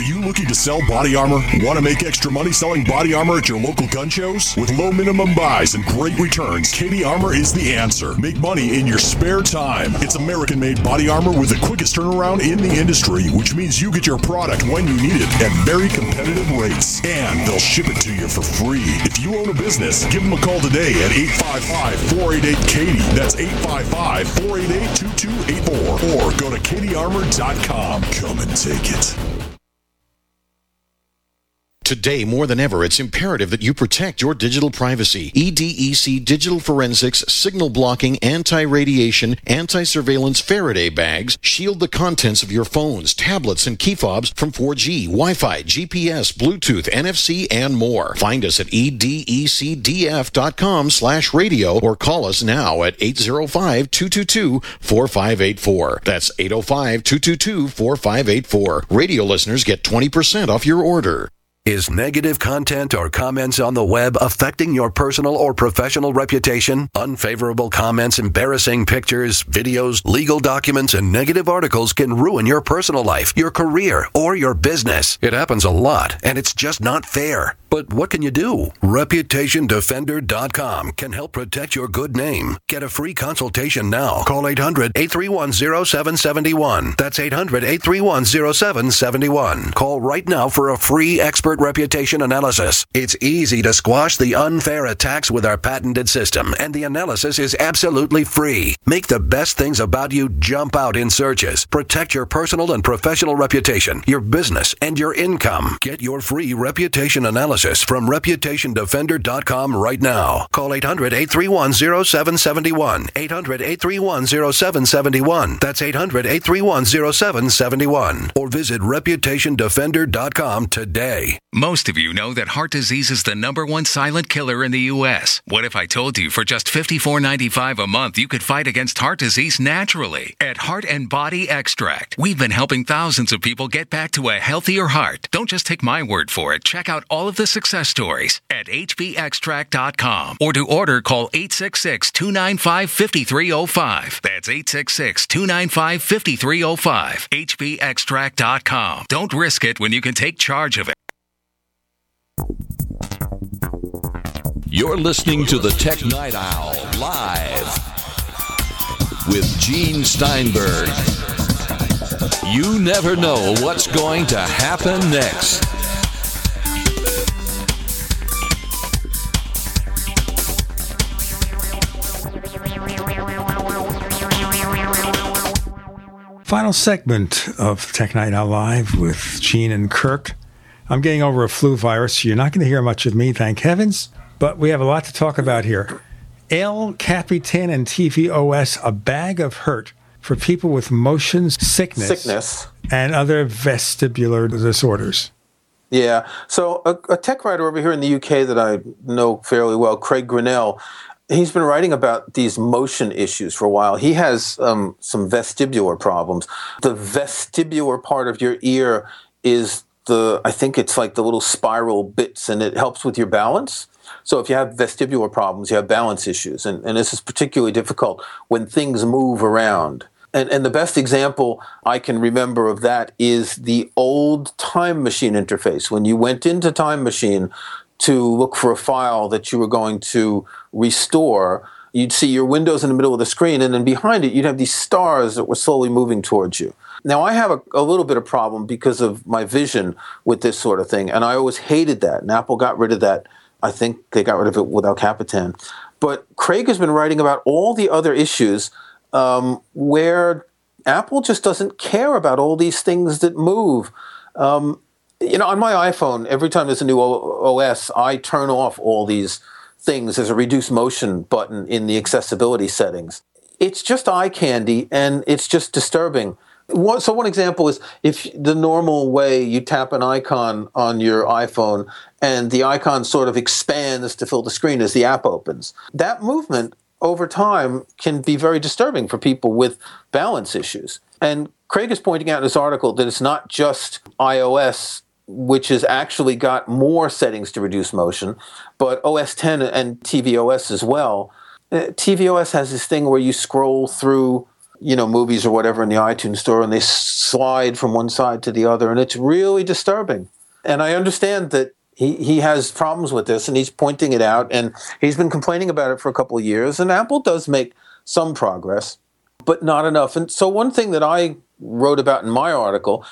Are you looking to sell body armor? Want to make extra money selling body armor at your local gun shows? With low minimum buys and great returns, KD Armor is the answer. Make money in your spare time. It's American made body armor with the quickest turnaround in the industry, which means you get your product when you need it at very competitive rates. And they'll ship it to you for free. If you own a business, give them a call today at 855 488 KD. That's 855 488 2284. Or go to KDArmor.com. Come and take it. Today, more than ever, it's imperative that you protect your digital privacy. EDEC Digital Forensics Signal Blocking Anti-Radiation Anti-Surveillance Faraday Bags shield the contents of your phones, tablets, and key fobs from 4G, Wi-Fi, GPS, Bluetooth, NFC, and more. Find us at edecdf.com slash radio or call us now at 805-222-4584. That's 805-222-4584. Radio listeners get 20% off your order. Is negative content or comments on the web affecting your personal or professional reputation? Unfavorable comments, embarrassing pictures, videos, legal documents, and negative articles can ruin your personal life, your career, or your business. It happens a lot, and it's just not fair. But what can you do? ReputationDefender.com can help protect your good name. Get a free consultation now. Call 800 831 0771. That's 800 831 0771. Call right now for a free expert reputation analysis. It's easy to squash the unfair attacks with our patented system, and the analysis is absolutely free. Make the best things about you jump out in searches. Protect your personal and professional reputation, your business, and your income. Get your free reputation analysis analysis from ReputationDefender.com right now. Call 800 831 0771. 800 831 0771. That's 800 831 0771. Or visit ReputationDefender.com today. Most of you know that heart disease is the number one silent killer in the U.S. What if I told you for just $54.95 a month you could fight against heart disease naturally at Heart and Body Extract? We've been helping thousands of people get back to a healthier heart. Don't just take my word for it. Check out all of the success stories at hbextract.com or to order call 866 295 5305. That's 866 295 5305. hbextract.com. Don't risk it when you can take charge of it. You're listening to the Tech Night Owl live with Gene Steinberg. You never know what's going to happen next. Final segment of Tech Night Owl Live with Gene and Kirk. I'm getting over a flu virus, so you're not going to hear much of me, thank heavens. But we have a lot to talk about here. El Capitan and tvOS, a bag of hurt for people with motion sickness, Sickness. and other vestibular disorders. Yeah. So a, a tech writer over here in the UK that I know fairly well, Craig Grannell, he's been writing about these motion issues for a while. He has um, some vestibular problems. The vestibular part of your ear is the, I think it's like the little spiral bits, and it helps with your balance. So if you have vestibular problems, you have balance issues, and, and this is particularly difficult when things move around. And, and the best example I can remember of that is the old Time Machine interface. When you went into Time Machine to look for a file that you were going to restore, you'd see your windows in the middle of the screen, and then behind it, you'd have these stars that were slowly moving towards you. Now, I have a, a, little bit of problem because of my vision with this sort of thing, and I always hated that. And Apple got rid of that. I think they got rid of it with El Capitan. But Craig has been writing about all the other issues um, where Apple just doesn't care about all these things that move. Um, you know, on my iPhone, every time there's a new OS, I turn off all these things. There's a reduce motion button in the accessibility settings. It's just eye candy and it's just disturbing. So one example is if the normal way you tap an icon on your iPhone and the icon sort of expands to fill the screen as the app opens. That movement over time can be very disturbing for people with balance issues. And Craig is pointing out in his article that it's not just iOS which has actually got more settings to reduce motion, but OS 10 and tvOS as well. Uh, tvOS has this thing where you scroll through you know movies or whatever in the iTunes store and they slide from one side to the other and it's really disturbing. And I understand that he, he has problems with this and he's pointing it out and he's been complaining about it for a couple of years and Apple does make some progress but not enough. And so one thing that I wrote about in my article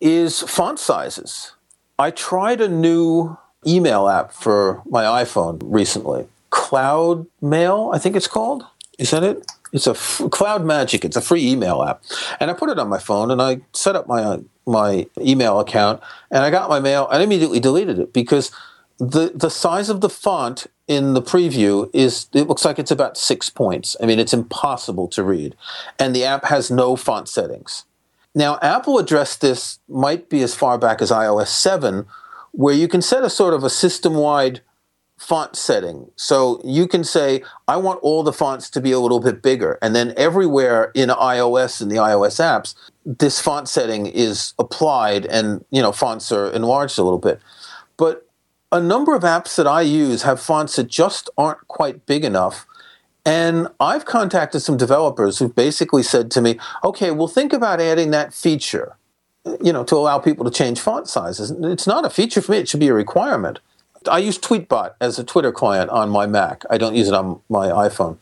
is font sizes. I tried a new email app for my iPhone recently. Cloud Mail, I think it's called. Is that it? It's a f- Cloud Magic. It's a free email app, and I put it on my phone and I set up my my email account and I got my mail and immediately deleted it because the the size of the font in the preview is it looks like it's about six points. I mean, it's impossible to read, and the app has no font settings. Now, Apple addressed this might be as far back as iOS 7, where you can set a sort of a system wide font setting. So you can say, I want all the fonts to be a little bit bigger. And then everywhere in iOS and the iOS apps, this font setting is applied and, you know, fonts are enlarged a little bit. But a number of apps that I use have fonts that just aren't quite big enough. And I've contacted some developers who've basically said to me, okay, well, think about adding that feature, you know, to allow people to change font sizes. It's not a feature for me, it should be a requirement. I use Tweetbot as a Twitter client on my Mac. I don't use it on my iPhone.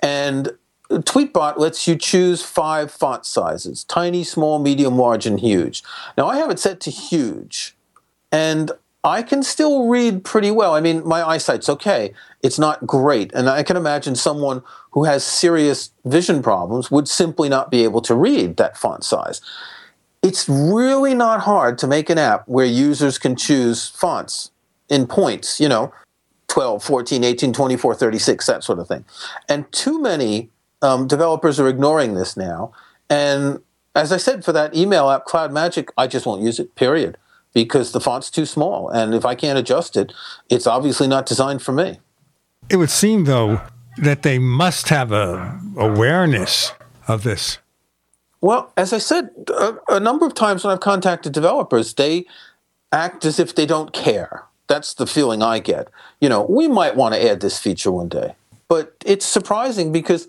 And Tweetbot lets you choose five font sizes tiny, small, medium, large, and huge. Now, I have it set to huge, and I can still read pretty well. I mean, my eyesight's okay. It's not great. And I can imagine someone who has serious vision problems would simply not be able to read that font size. It's really not hard to make an app where users can choose fonts in points, you know, 12, 14, 18, 24, 36, that sort of thing. And too many um, developers are ignoring this now. And as I said, for that email app, Cloud Magic, I just won't use it, period, because the font's too small. And if I can't adjust it, it's obviously not designed for me. It would seem, though, that they must have a awareness of this. Well, as I said, a, a number of times when I've contacted developers, they act as if they don't care. That's the feeling I get. You know, we might want to add this feature one day. But it's surprising because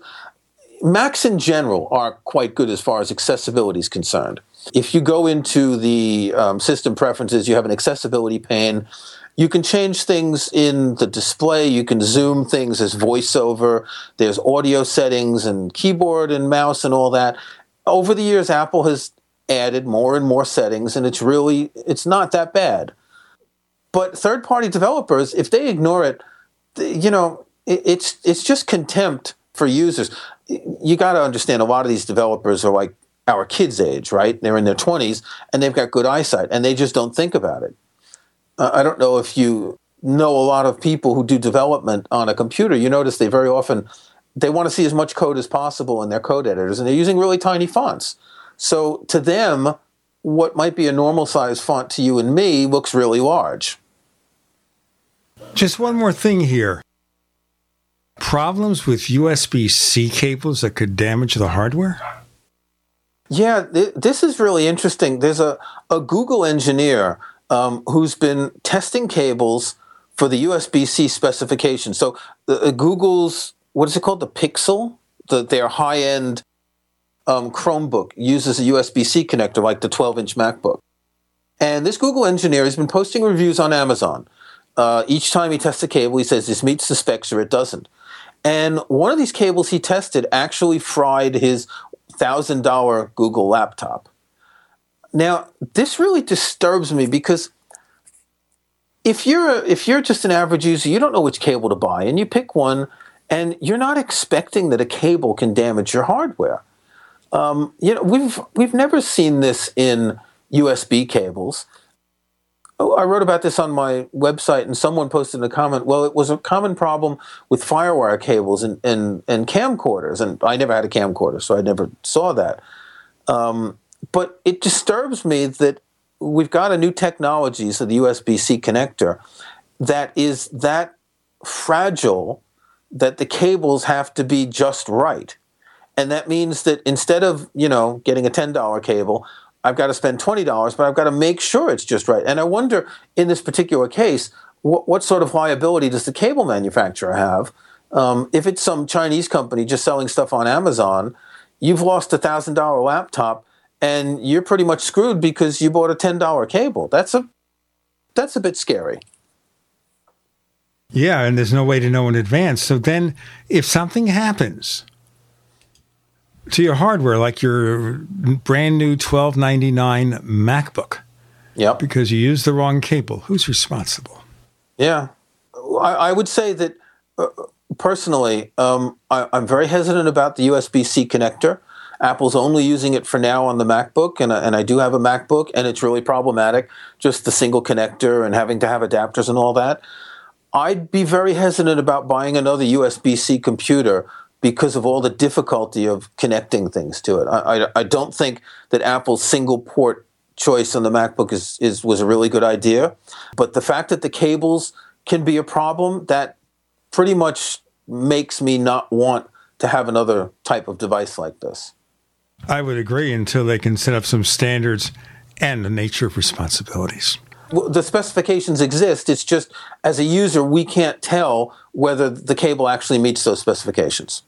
Macs in general are quite good as far as accessibility is concerned. If you go into the um, system preferences, you have an accessibility pane. You can change things in the display. You can zoom things as voiceover. There's audio settings and keyboard and mouse and all that. Over the years, Apple has added more and more settings, and it's really it's not that bad. But third-party developers, if they ignore it, you know, it's it's just contempt for users. You got to understand a lot of these developers are like our kids' age, right? They're in their 20s and they've got good eyesight and they just don't think about it. I don't know if you know a lot of people who do development on a computer. You notice they very often they want to see as much code as possible in their code editors and they're using really tiny fonts. So to them, what might be a normal size font to you and me looks really large. Just one more thing here problems with USB C cables that could damage the hardware? Yeah, th- this is really interesting. There's a, a Google engineer um, who's been testing cables for the USB C specification. So, uh, Google's, what is it called? The Pixel? The, their high end um, Chromebook uses a USB C connector like the 12 inch MacBook. And this Google engineer has been posting reviews on Amazon. Uh, each time he tests a cable, he says this meets the specs or it doesn't. And one of these cables he tested actually fried his $1,000 Google laptop. Now, this really disturbs me because if you're a, if you're just an average user, you don't know which cable to buy and you pick one and you're not expecting that a cable can damage your hardware. Um, you know, we've we've never seen this in USB cables. Oh, I wrote about this on my website, and someone posted in a comment. Well, it was a common problem with FireWire cables and, and, and camcorders, and I never had a camcorder, so I never saw that. Um, but it disturbs me that we've got a new technology, so the USB C connector, that is that fragile that the cables have to be just right. And that means that instead of, you know, getting a $10 cable, I've got to spend $20, but I've got to make sure it's just right. And I wonder in this particular case, what, what sort of liability does the cable manufacturer have? Um, if it's some Chinese company just selling stuff on Amazon, you've lost a $1,000 laptop and you're pretty much screwed because you bought a $10 cable. That's a, that's a bit scary. Yeah, and there's no way to know in advance. So then if something happens, to your hardware, like your brand new twelve ninety nine MacBook. Yep. Because you used the wrong cable. Who's responsible? Yeah, I, I would say that uh, personally, um, I, I'm very hesitant about the USB C connector. Apple's only using it for now on the MacBook, and, and I do have a MacBook, and it's really problematic, just the single connector and having to have adapters and all that. I'd be very hesitant about buying another USB C computer because of all the difficulty of connecting things to it. I, I, I, don't think that Apple's single port choice on the MacBook is, is was a really good idea. But the fact that the cables can be a problem, that pretty much makes me not want to have another type of device like this. I would agree until they can set up some standards and the nature of responsibilities. Well, the specifications exist. It's just as a user, we can't tell whether the cable actually meets those specifications.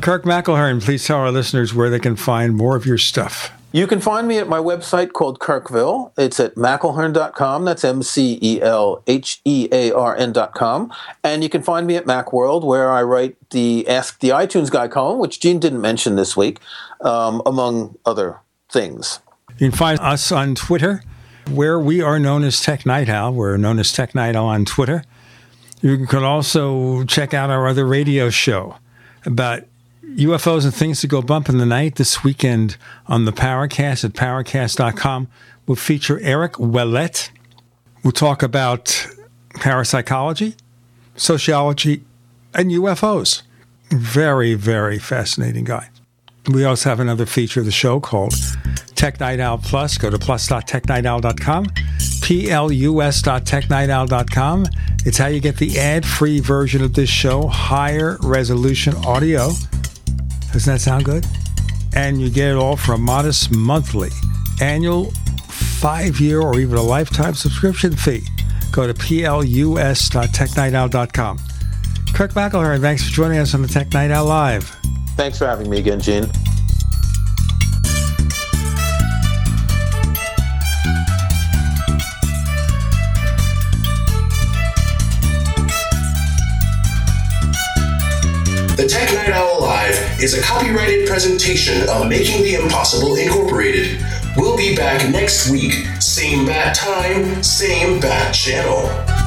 Kirk McElhearn, please tell our listeners where they can find more of your stuff. You can find me at my website called Kirkville. It's at McElhearn.com. That's M C E L H E A R N.com. And you can find me at Macworld, where I write the Ask the iTunes Guy column, which Gene didn't mention this week, um, among other things. You can find us on Twitter, where we are known as Tech Night Owl. We're known as Tech Night Owl on Twitter. You can also check out our other radio show about UFOs and things to go bump in the night this weekend on the Paracast at paracast.com. We'll feature Eric Ouellet. We'll talk about parapsychology, sociology, and UFOs. Very, very fascinating guy. We also have another feature of the show called Tech Night Owl Plus. Go to plus.technightowl.com, plus.technightowl.com. It's how you get the ad free version of this show, higher resolution audio. Doesn't that sound good? And you get it all for a modest monthly, annual, five year, or even a lifetime subscription fee. Go to plus.technightowl.com. Kirk McElhearn, thanks for joining us on the Tech Night Owl Live. Thanks for having me again, Gene. Is a copyrighted presentation of Making the Impossible Incorporated. We'll be back next week, same bat time, same bat channel.